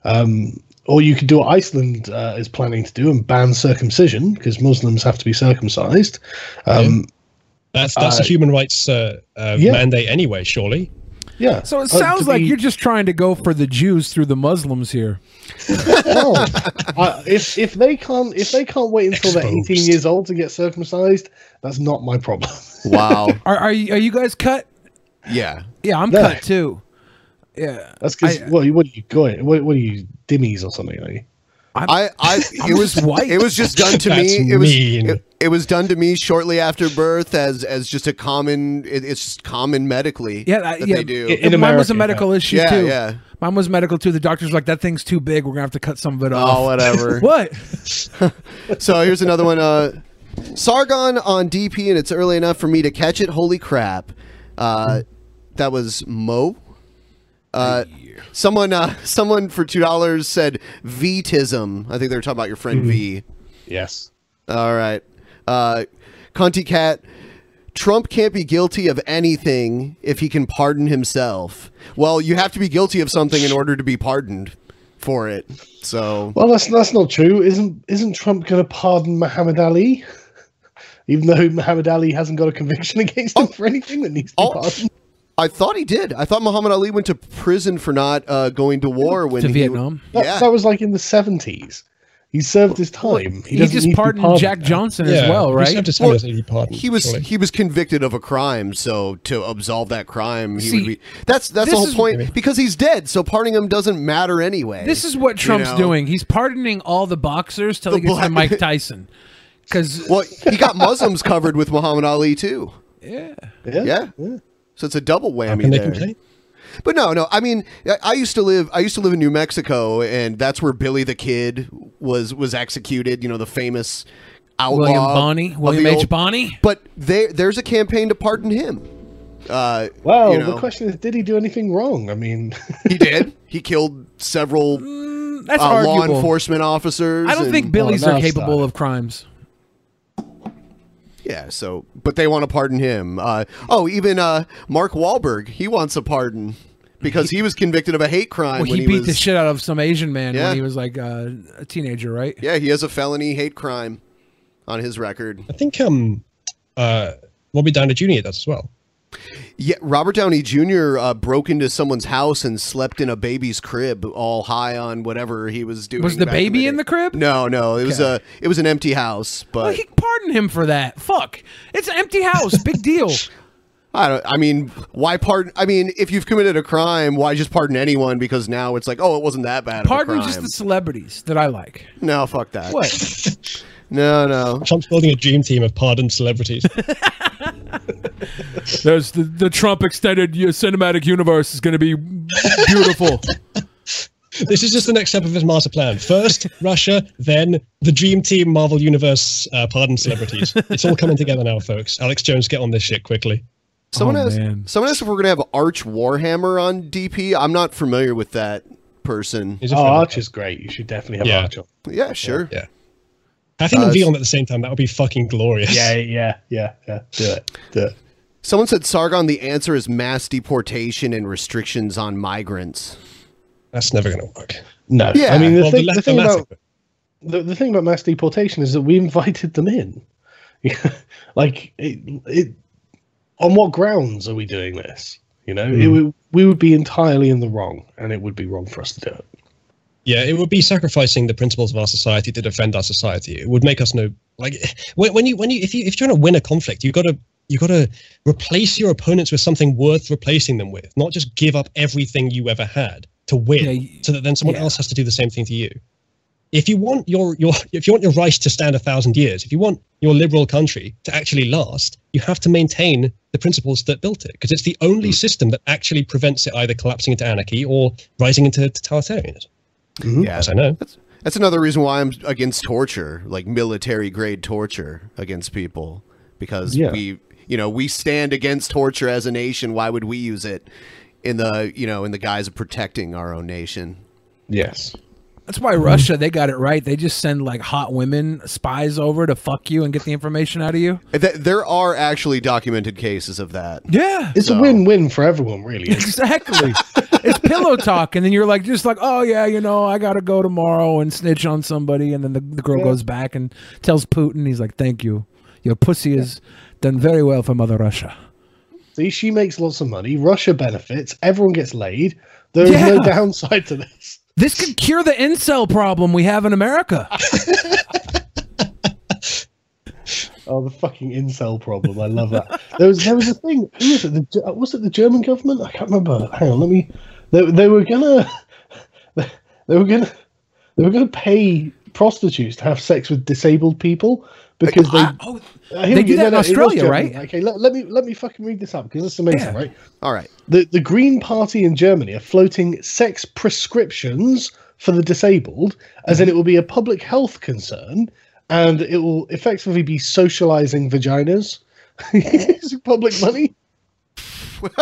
Speaker 5: Um, or you could do what Iceland uh, is planning to do and ban circumcision because Muslims have to be circumcised. Um,
Speaker 6: That's that's a
Speaker 5: uh,
Speaker 6: human rights uh, uh,
Speaker 5: yeah.
Speaker 6: mandate anyway, surely.
Speaker 5: Yeah.
Speaker 4: So it
Speaker 5: Uh,
Speaker 4: sounds
Speaker 5: to
Speaker 4: like
Speaker 5: be-
Speaker 4: you're just trying to go for the Jews through the Muslims here.
Speaker 5: Well, I, if if they can't if they can't wait until they're 18 years old to get circumcised, that's not my problem.
Speaker 3: Wow.
Speaker 4: Are are you, are you guys cut?
Speaker 3: Yeah.
Speaker 4: Yeah, I'm
Speaker 5: No.
Speaker 4: cut too. Yeah.
Speaker 5: That's because what, what are you going? What, what are you dimmies or something? Are you?
Speaker 3: I, I,
Speaker 4: I'm
Speaker 3: it was,
Speaker 4: just white.
Speaker 3: it was just done to me. It was,
Speaker 5: mean.
Speaker 3: it, it was done to me shortly after birth as, as just a common. It, it's just common medically.
Speaker 4: Yeah, I-
Speaker 3: that
Speaker 4: yeah.
Speaker 3: they do.
Speaker 4: And mine was a medical issue
Speaker 3: yeah,
Speaker 4: too.
Speaker 3: Yeah,
Speaker 4: Mine was medical too. The doctor's were like, that thing's too big. We're gonna have to cut some of it off.
Speaker 3: Oh, whatever.
Speaker 4: what?
Speaker 3: so here's another one. Uh, Sargon on DP, and it's early enough for me to catch it. Holy crap! Uh, that was Mo. Uh, someone, uh, someone for two dollars said Vtism. I think they were talking about your friend V.
Speaker 5: Yes.
Speaker 3: All right. Uh, Conti Cat. Trump can't be guilty of anything if he can pardon himself. Well, you have to be guilty of something in order to be pardoned for it. So
Speaker 5: Well, that's that's not true. Isn't isn't Trump going to pardon Muhammad Ali? Even though Muhammad Ali hasn't got a conviction against him for anything that needs to be pardoned.
Speaker 3: I thought he did. I thought Muhammad Ali went to prison for not uh, going to war when
Speaker 4: To
Speaker 3: he-
Speaker 4: Vietnam?
Speaker 5: That,
Speaker 3: Yeah.
Speaker 5: that was like in the seventies. He served his time. He,
Speaker 4: He just
Speaker 5: need
Speaker 4: pardoned
Speaker 5: pardoned
Speaker 4: Jack
Speaker 5: now.
Speaker 4: Johnson as Yeah, well, he right? served his time
Speaker 3: Well,
Speaker 4: as a pardon,
Speaker 3: he was
Speaker 4: surely.
Speaker 3: he was convicted of a crime, so to absolve that crime, he
Speaker 4: See,
Speaker 3: would be. That's that's the whole
Speaker 4: is-
Speaker 3: point because he's dead. So pardoning him doesn't matter anyway.
Speaker 4: This is what
Speaker 3: you
Speaker 4: Trump's
Speaker 3: know?
Speaker 4: doing. He's pardoning all the boxers till
Speaker 3: The
Speaker 4: he gets to Mike Tyson. Because
Speaker 3: well, he got Muslims covered with Muhammad Ali too.
Speaker 4: Yeah.
Speaker 3: Yeah. yeah. So it's a double whammy
Speaker 6: can they
Speaker 3: there.
Speaker 6: complain?
Speaker 3: But no, no. I mean, I, I used to live. I used to live in New Mexico, and that's where Billy the Kid was was executed. You know, the famous outlaw.
Speaker 4: William Bonney? William H.
Speaker 3: old-
Speaker 4: Bonney?
Speaker 3: But there, there's a campaign to pardon him. Uh,
Speaker 5: Well,
Speaker 3: you know,
Speaker 5: the question is, did he do anything wrong? I mean,
Speaker 3: he did. He killed several
Speaker 4: Mm, that's
Speaker 3: uh, law enforcement officers.
Speaker 4: I don't think
Speaker 3: and-
Speaker 4: Billies are capable of crimes.
Speaker 3: Yeah, so but they want to pardon him. Uh, oh, even uh, Mark Wahlberg, he wants a pardon because he was convicted of a hate crime
Speaker 4: Well,
Speaker 3: when
Speaker 4: he
Speaker 3: he,
Speaker 4: beat
Speaker 3: was.
Speaker 4: the shit out of some Asian man
Speaker 3: Yeah.
Speaker 4: when he was like uh, a teenager, right?
Speaker 3: Yeah, he has a felony hate crime on his record.
Speaker 6: I think um, uh, Robbie Downey Jr. does as well.
Speaker 3: Yeah, Robert Downey Jr. Uh, broke into someone's house and slept in a baby's crib, all high on whatever he was doing.
Speaker 4: Was the baby
Speaker 3: day.
Speaker 4: in the crib?
Speaker 3: No, no, it was a it was an empty house. But
Speaker 4: Well, he pardoned him for that. Fuck, it's an empty house. Big deal.
Speaker 3: I don't. I mean, why pardon? I mean, if you've committed a crime, why just pardon anyone? Because now it's like, oh, it wasn't that bad.
Speaker 4: Pardon
Speaker 3: of a crime.
Speaker 4: just the celebrities that I like.
Speaker 3: No, fuck that.
Speaker 4: What?
Speaker 3: no, no.
Speaker 6: Trump's building a dream team of pardoned celebrities.
Speaker 4: There's the, the Trump extended cinematic universe is going to be beautiful.
Speaker 6: this is just the next step of his master plan. First, Russia, then the Dream Team Marvel Universe uh, pardoned celebrities. It's all coming together now, folks. Alex Jones, get on this shit quickly.
Speaker 3: Someone
Speaker 4: Oh,
Speaker 3: asked. Someone asked if we're gonna have Arch Warhammer on DP. I'm not familiar with that person.
Speaker 5: oh, Arch is great. You should definitely have
Speaker 6: Yeah.
Speaker 5: Arch on.
Speaker 3: Yeah, sure.
Speaker 6: Yeah. Having think
Speaker 3: Uh,
Speaker 6: be on at the same time, that would be fucking glorious.
Speaker 5: Yeah, yeah, yeah, yeah. Do it. Do it.
Speaker 3: Someone said Sargon. The answer is mass deportation and restrictions on migrants.
Speaker 6: That's never going to work.
Speaker 5: No,
Speaker 3: Yeah.
Speaker 5: I mean the
Speaker 6: Well,
Speaker 5: thing,
Speaker 6: the
Speaker 5: the thing about the, the thing about mass deportation is that we invited them in. like, it, it, on what grounds are we doing this? You know, it
Speaker 6: Hmm.
Speaker 5: we would be entirely in the wrong, and it would be wrong for us to do it.
Speaker 6: Yeah, it would be sacrificing the principles of our society to defend our society. It would make us know, like, when, when you when you if you if you're trying to win a conflict, you got to you got to replace your opponents with something worth replacing them with, not just give up everything you ever had to win, so that then someone else has to do the same thing to you. If you want your your if you want your Reich to stand a thousand years, if you want your liberal country to actually last, you have to maintain the principles that built it, because it's the only hmm. system that actually prevents it either collapsing into anarchy or rising into totalitarianism. Mm-hmm.
Speaker 3: Yeah,
Speaker 6: Yes, I know.
Speaker 3: That's, that's another reason why I'm against torture, like military grade torture against people, because
Speaker 5: Yeah.
Speaker 3: we, you know, we stand against torture as a nation. Why would we use it in the, you know, in the guise of protecting our own nation?
Speaker 5: Yes.
Speaker 4: That's why Russia, they got it right. They just send like hot women spies over to fuck you and get the information out of you.
Speaker 3: Th- There are actually documented cases of that.
Speaker 4: Yeah.
Speaker 5: It's a win-win for everyone, really.
Speaker 4: Exactly. it's pillow talk, and then you're like, just like, oh yeah, you know, I gotta go tomorrow and snitch on somebody, and then the, the girl
Speaker 5: Yeah.
Speaker 4: goes back and tells Putin, he's like, thank you, your pussy has done very well for Mother Russia.
Speaker 5: See, she makes lots of money. Russia benefits. Everyone gets laid. There is no downside to this.
Speaker 4: This could cure the incel problem we have in America.
Speaker 5: Oh, the fucking incel problem! I love that. There was there was a thing. Was it? The, uh, was it the German government? I can't remember. Hang on, let me. They, they were gonna. They were gonna. They were gonna pay prostitutes to have sex with disabled people because they.
Speaker 4: oh,
Speaker 5: Uh,
Speaker 4: they do that in
Speaker 5: it
Speaker 4: Australia, right?
Speaker 5: Okay, let, let me let me fucking read this up because it's amazing, right?
Speaker 3: All right.
Speaker 5: The the Green Party in Germany are floating sex prescriptions for the disabled, as in it will be a public health concern, and it will effectively be socializing vaginas using public money.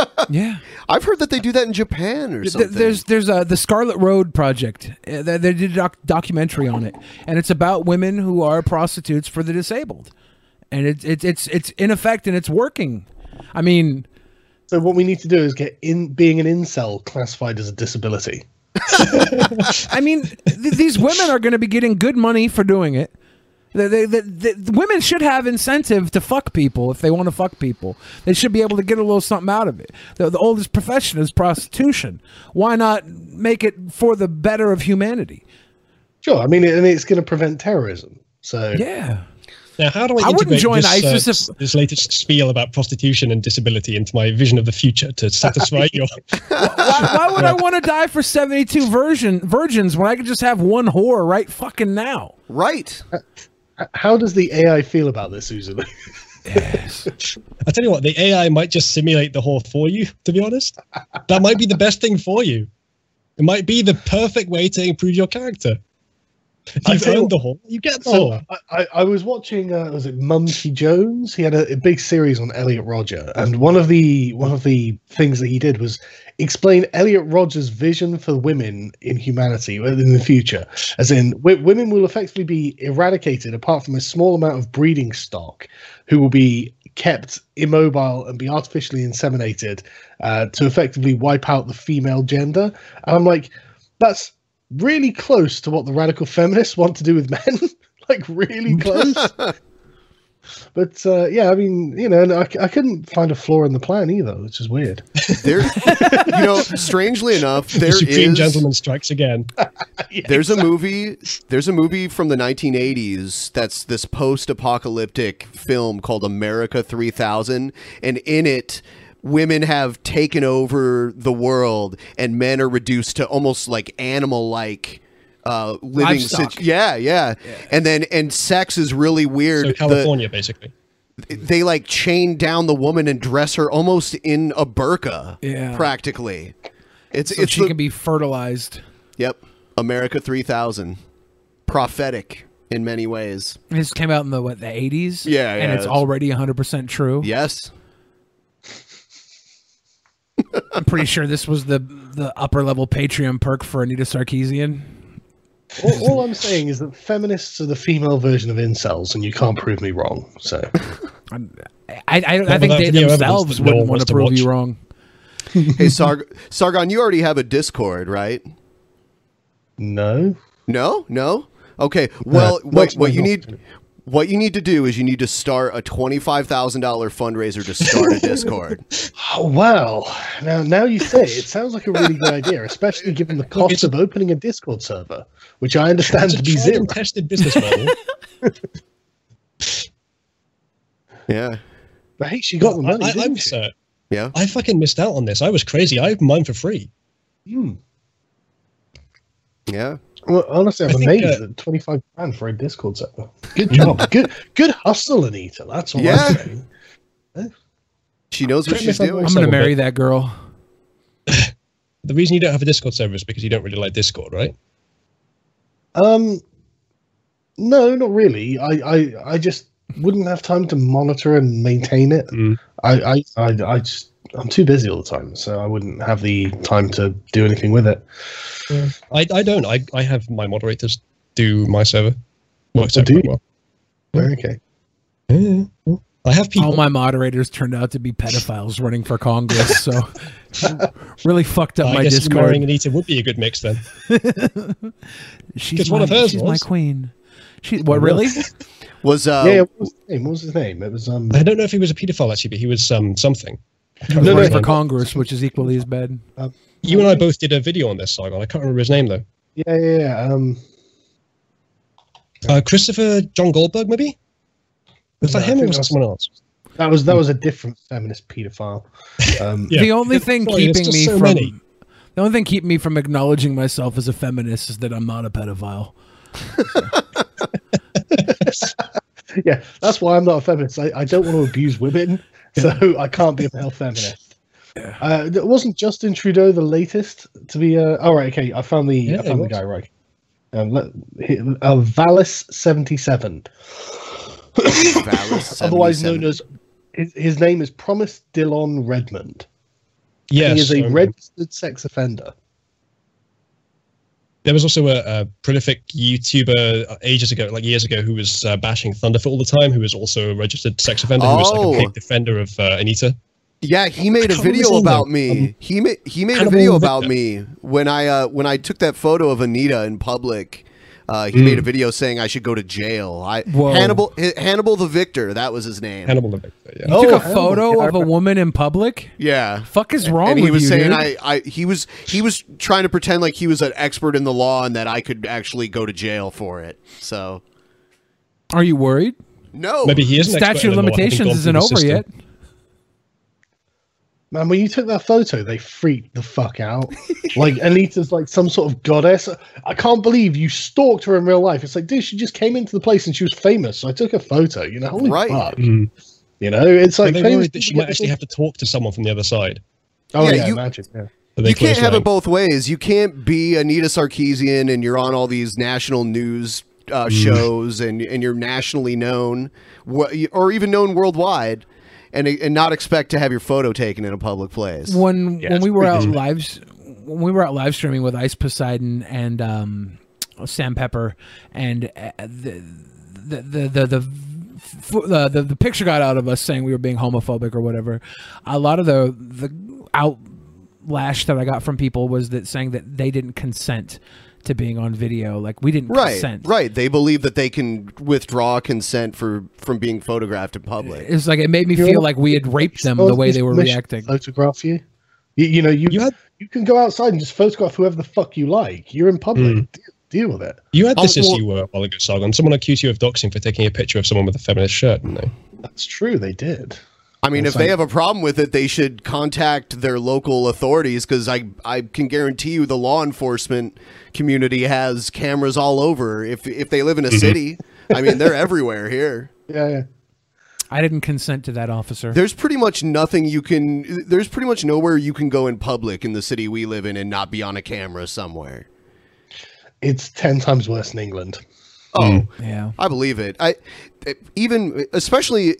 Speaker 4: yeah.
Speaker 3: I've heard that they do that in Japan or something.
Speaker 4: There's there's uh, the Scarlet Road project. Uh, They, they did a doc- documentary on it, and it's about women who are prostitutes for the disabled, and it's it's it's it's in effect and it's working. I mean,
Speaker 5: So what we need to do is get in being an incel classified as a disability.
Speaker 4: I mean, th- these women are going to be getting good money for doing it. They, they, they, they- women should have incentive to fuck people if they want to fuck people. They should be able to get a little something out of it. The, the oldest profession is prostitution. Why not make it for the better of humanity?
Speaker 5: Sure, I mean, and it's going to prevent terrorism. So
Speaker 4: yeah.
Speaker 6: Now, how do I,
Speaker 4: I wouldn't join
Speaker 6: this, uh,
Speaker 4: ISIS if-
Speaker 6: this latest spiel about prostitution and disability into my vision of the future to satisfy your?
Speaker 4: why, why would I want to die for 72 virgin virgins when I could just have one whore right fucking now?
Speaker 3: Right.
Speaker 5: How does the AI feel about this, Susan?
Speaker 6: I tell you what, the AI might just simulate the whore for you. To be honest, that might be the best thing for you. It might be the perfect way to improve your character. If
Speaker 5: I
Speaker 6: you've
Speaker 5: tell you
Speaker 6: earned the
Speaker 5: what-
Speaker 6: whore, you get the
Speaker 5: So
Speaker 6: whore.
Speaker 5: I, I, I was watching. Uh, was it Mumkey Jones? He had a, a big series on Elliot Rodger, and one of the one of the things that he did was explain Elliot Rodger's vision for women in humanity uh, in the future. As in, w- women will effectively be eradicated apart from a small amount of breeding stock, who will be kept immobile and be artificially inseminated uh, to effectively wipe out the female gender. And I'm like, that's really close to what the radical feminists want to do with men. like really close. but uh, yeah, I mean, you know, I, I couldn't find a flaw in the plan either, which is weird.
Speaker 3: There, you know, strangely enough, there
Speaker 6: the supreme
Speaker 3: is-
Speaker 6: gentleman strikes again.
Speaker 3: there's a movie there's a movie from the 1980s that's this post-apocalyptic film called America 3000 and in it women have taken over the world and men are reduced to almost like animal like uh living
Speaker 6: Livestock.
Speaker 3: situ- yeah, yeah and then and sex is really weird
Speaker 6: So
Speaker 3: The-
Speaker 6: California, basically.
Speaker 3: they like chain down the woman and dress her almost in a burqa
Speaker 4: Yeah.
Speaker 3: practically it's
Speaker 4: so
Speaker 3: it's
Speaker 4: she
Speaker 3: the-
Speaker 4: can be fertilized.
Speaker 3: Yep. America 3000. Prophetic in many ways.
Speaker 4: This came out in the what the 80s?
Speaker 3: Yeah,
Speaker 4: and
Speaker 3: yeah,
Speaker 4: it's
Speaker 3: it's-
Speaker 4: already 100% true.
Speaker 3: Yes.
Speaker 4: I'm pretty sure this was the the upper level Patreon perk for Anita Sarkeesian.
Speaker 5: all, all I'm saying is that feminists are the female version of incels, and you can't prove me wrong. So,
Speaker 4: I I, I
Speaker 5: Not
Speaker 4: think they themselves wouldn't
Speaker 5: one
Speaker 4: want to
Speaker 5: to
Speaker 4: prove
Speaker 5: watch.
Speaker 4: you wrong.
Speaker 3: hey, Sarg- Sargon, you already have a Discord, right?
Speaker 5: No.
Speaker 3: No? No? Okay. Well,
Speaker 5: Uh,
Speaker 3: what, what you need what you need to do is you need to start a $25,000 fundraiser to start a Discord.
Speaker 5: oh, well, now now you say it, it sounds like a really good idea, especially given the cost of opening a Discord server, which I understand to be zero.
Speaker 6: and tested business model.
Speaker 3: yeah.
Speaker 5: But hey, she got the money.
Speaker 6: I, I,
Speaker 5: didn't
Speaker 6: was,
Speaker 5: she?
Speaker 6: uh,
Speaker 3: yeah.
Speaker 6: I fucking missed out on this. I was crazy. I have mine for free.
Speaker 5: Hmm.
Speaker 3: Yeah.
Speaker 5: Well, honestly, I'm
Speaker 6: I think,
Speaker 5: amazed
Speaker 6: uh,
Speaker 5: at 25 grand for a Discord server. Good job. good good hustle, Anita. That's all
Speaker 3: Yeah.
Speaker 5: I'm saying.
Speaker 3: She knows what she's doing.
Speaker 4: I'm gonna marry that girl.
Speaker 6: The reason you don't have a Discord server is because you don't really like Discord, right?
Speaker 5: Um, no, not really. I, I, I just wouldn't have time to monitor and maintain it. I, I, I, I just, I'm too busy all the time, so I wouldn't have the time to do anything with it.
Speaker 6: I, I don't. I, I have my moderators do my server. Works
Speaker 5: Oh,
Speaker 6: out
Speaker 5: do
Speaker 6: quite
Speaker 5: you?
Speaker 6: well.
Speaker 5: Okay.
Speaker 6: I have people.
Speaker 4: All my moderators turned out to be pedophiles running for Congress, so really fucked up
Speaker 6: I
Speaker 4: my
Speaker 6: guess
Speaker 4: Discord.
Speaker 6: marrying Anita would be a good mix then.
Speaker 4: She's my,
Speaker 6: one of hers
Speaker 4: she's my queen. She what really?
Speaker 3: Was uh
Speaker 5: yeah, yeah, what was his name? What was his name? It was um.
Speaker 6: I don't know if he was a paedophile actually, but he was um something.
Speaker 4: No,
Speaker 5: no,
Speaker 4: running for
Speaker 5: no.
Speaker 4: Congress, which is equally as bad.
Speaker 6: You and I both did a video on this, Sargon. I can't remember his name though.
Speaker 5: Yeah, yeah, yeah. Um,
Speaker 6: Uh, Christopher John Goldberg, maybe. Was
Speaker 5: No,
Speaker 6: that him or was that someone else?
Speaker 5: that was that was a different feminist pedophile. Um,
Speaker 6: Yeah.
Speaker 4: The only thing
Speaker 6: Sorry,
Speaker 4: keeping me
Speaker 6: so
Speaker 4: from
Speaker 6: many.
Speaker 4: the only thing keeping me from acknowledging myself as a feminist is that I'm not a pedophile.
Speaker 5: yeah, that's why I'm not a feminist. I, I don't want to abuse women, so I can't be a male feminist. Uh, it wasn't Justin Trudeau the latest to be. Uh, all right, okay, I found the
Speaker 6: Yeah,
Speaker 5: I found the guy right. Um, let, uh, Valis seventy seven, otherwise known as his, his name is Promise Dillon Redmond.
Speaker 6: Yes.
Speaker 5: he is a registered sex offender.
Speaker 6: There was also a, a prolific YouTuber uh, ages ago, like years ago, who was uh, bashing Thunderf00t all the time, who was also a registered sex offender, who was like
Speaker 3: Oh.
Speaker 6: a big defender of uh, Anita.
Speaker 3: Yeah, he made a
Speaker 6: can't remember his
Speaker 3: video about me.
Speaker 6: Um,
Speaker 3: he made he made a video about me when I uh when I took that photo of Anita in public. Uh, he made a video saying I should go to jail. I
Speaker 4: Whoa.
Speaker 3: Hannibal Hannibal the Victor. That was his name.
Speaker 6: Hannibal the Victor.
Speaker 4: You took a photo of a woman in public.
Speaker 3: Yeah.
Speaker 4: Fuck is wrong
Speaker 3: and he
Speaker 4: with
Speaker 3: was
Speaker 4: you,
Speaker 3: saying
Speaker 4: dude?
Speaker 3: I, I he was he was trying to pretend like he was an expert in the law and that I could actually go to jail for it. So
Speaker 4: Are you worried?
Speaker 3: No.
Speaker 6: Maybe he is
Speaker 4: Statute of
Speaker 6: the law, having
Speaker 4: limitations isn't over
Speaker 6: system.
Speaker 4: yet.
Speaker 5: Man, when you took that photo, they freaked the fuck out. like Anita's like some sort of goddess. I can't believe you stalked her in real life. It's like, dude, she just came into the place and she was famous. So I took a photo. You know, holy
Speaker 3: Right.
Speaker 5: fuck.
Speaker 6: Mm.
Speaker 5: You know, it's like
Speaker 6: they
Speaker 5: famous
Speaker 6: worried that she might actually have to talk to someone from the other side?
Speaker 5: Oh
Speaker 3: Yeah,
Speaker 5: yeah,
Speaker 3: you-
Speaker 5: imagine. Yeah.
Speaker 3: You can't have
Speaker 6: lying?
Speaker 3: it both ways. You can't be Anita Sarkeesian and you're on all these national news uh,
Speaker 6: Mm.
Speaker 3: shows and and you're nationally known, wh- or even known worldwide, and and not expect to have your photo taken in a public place.
Speaker 4: when
Speaker 3: Yeah,
Speaker 4: when we were out
Speaker 3: good.
Speaker 4: lives when we were out live streaming with Ice Poseidon and um, Sam Pepper and uh, the the the the. the the, the the picture got out of us saying we were being homophobic or whatever. A lot of the the outlash that I got from people was that saying that they didn't consent to being on video. Like we didn't
Speaker 3: Right,
Speaker 4: consent.
Speaker 3: right. They believe that they can withdraw consent for from being photographed in public.
Speaker 4: It's like it made me
Speaker 5: You
Speaker 4: feel
Speaker 5: know,
Speaker 4: like we had raped them the way they were reacting.
Speaker 5: Photograph you. You, you know, you you, can go outside and just photograph whoever the fuck you like. You're in public.
Speaker 6: Mm.
Speaker 5: Deal, deal with it.
Speaker 6: You had this
Speaker 5: well,
Speaker 6: issue uh, a while ago, Sargon. Someone accused you of doxing for taking a picture of someone with a feminist shirt, didn't they?
Speaker 5: That's true. They did.
Speaker 3: I mean, if
Speaker 5: It's
Speaker 3: they have a problem with it, they should contact their local authorities because I I can guarantee you the law enforcement community has cameras all over. If if they live in a
Speaker 4: Mhm.
Speaker 3: city, I mean, they're everywhere here.
Speaker 5: Yeah, yeah.
Speaker 4: I didn't consent to that, officer.
Speaker 3: There's pretty much nothing you can. There's pretty much nowhere you can go in public in the city we live in and not be on a camera somewhere.
Speaker 5: It's ten times worse in England.
Speaker 3: Oh,
Speaker 4: yeah.
Speaker 3: I believe it. I even especially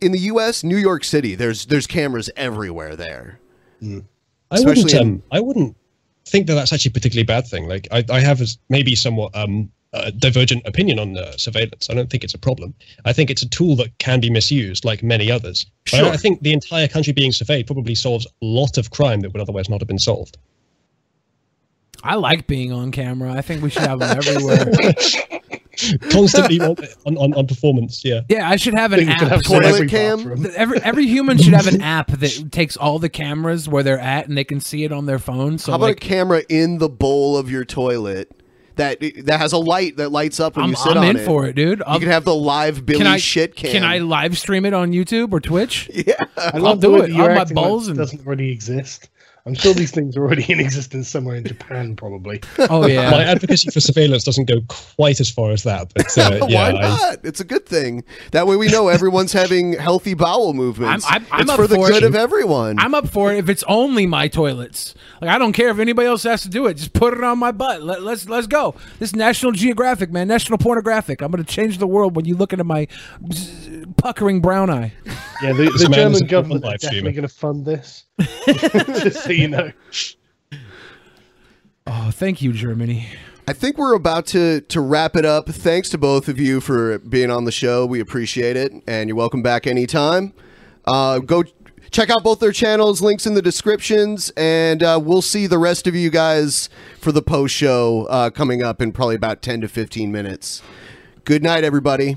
Speaker 3: in the U.S., New York City. There's there's cameras everywhere there.
Speaker 6: I wouldn't.
Speaker 3: Especially in-
Speaker 6: Um, I wouldn't think that that's actually a particularly bad thing. Like, I, I have maybe somewhat um, a divergent opinion on uh, surveillance. I don't think it's a problem. I think it's a tool that can be misused, like many others. But
Speaker 3: Sure.
Speaker 6: I, I think the entire country being surveyed probably solves a lot of crime that would otherwise not have been solved.
Speaker 4: I like being on camera. I think we should have them everywhere.
Speaker 6: Constantly on, on, on, on performance. Yeah.
Speaker 4: Yeah, I should have an
Speaker 6: Think you could
Speaker 4: app.
Speaker 6: have toilet
Speaker 4: that-
Speaker 6: cam?
Speaker 4: that Every every human should have an app that takes all the cameras where they're at and they can see it on their phone. So
Speaker 3: How about
Speaker 4: like,
Speaker 3: a camera in the bowl of your toilet that that has a light that lights up when
Speaker 4: I'm,
Speaker 3: you sit
Speaker 4: I'm
Speaker 3: on
Speaker 4: in
Speaker 3: it?
Speaker 4: for it, dude.
Speaker 3: You can have the live Billy
Speaker 4: can I,
Speaker 3: shit cam.
Speaker 4: Can I live stream it on YouTube or Twitch?
Speaker 3: Yeah,
Speaker 5: I
Speaker 4: I'll
Speaker 5: love the
Speaker 4: do it.
Speaker 5: that you're
Speaker 4: On my
Speaker 5: acting like
Speaker 4: balls and
Speaker 5: doesn't already exist. I'm sure these things are already in existence somewhere in Japan, probably.
Speaker 4: Oh yeah.
Speaker 6: My advocacy for surveillance doesn't go quite as far as that, but uh, yeah,
Speaker 3: Why
Speaker 6: I-
Speaker 3: not? It's a good thing. That way we know everyone's having healthy bowel movements.
Speaker 4: I'm, I'm, I'm
Speaker 3: it's
Speaker 4: up
Speaker 3: for the
Speaker 4: for
Speaker 3: good
Speaker 4: it.
Speaker 3: of everyone.
Speaker 4: I'm up for it if it's only my toilets. Like I don't care if anybody else has to do it. Just put it on my butt. Let, let's let's go. This is National Geographic, man. National Pornographic. I'm gonna change the world when you look into my puckering brown eye.
Speaker 5: Yeah, the, the German government
Speaker 6: live
Speaker 5: is definitely
Speaker 6: streamer.
Speaker 5: going to fund this. Just so you know.
Speaker 4: Oh, thank you, Germany.
Speaker 3: I think we're about to to wrap it up. Thanks to both of you for being on the show. We appreciate it, and you're welcome back anytime. Uh, go check out both their channels. Links in the descriptions, and uh, we'll see the rest of you guys for the post show uh, coming up in probably about ten to fifteen minutes. Good night, everybody.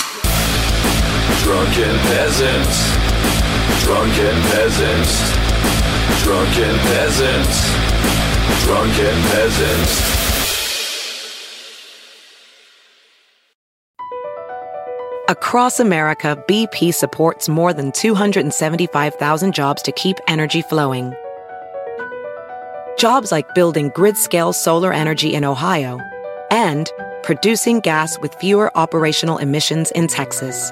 Speaker 26: Drunken peasants, drunken peasants, drunken peasants, drunken peasants.
Speaker 27: Across America, BP supports more than 275,000 jobs to keep energy flowing. Jobs like building grid scale solar energy in Ohio and producing gas with fewer operational emissions in Texas.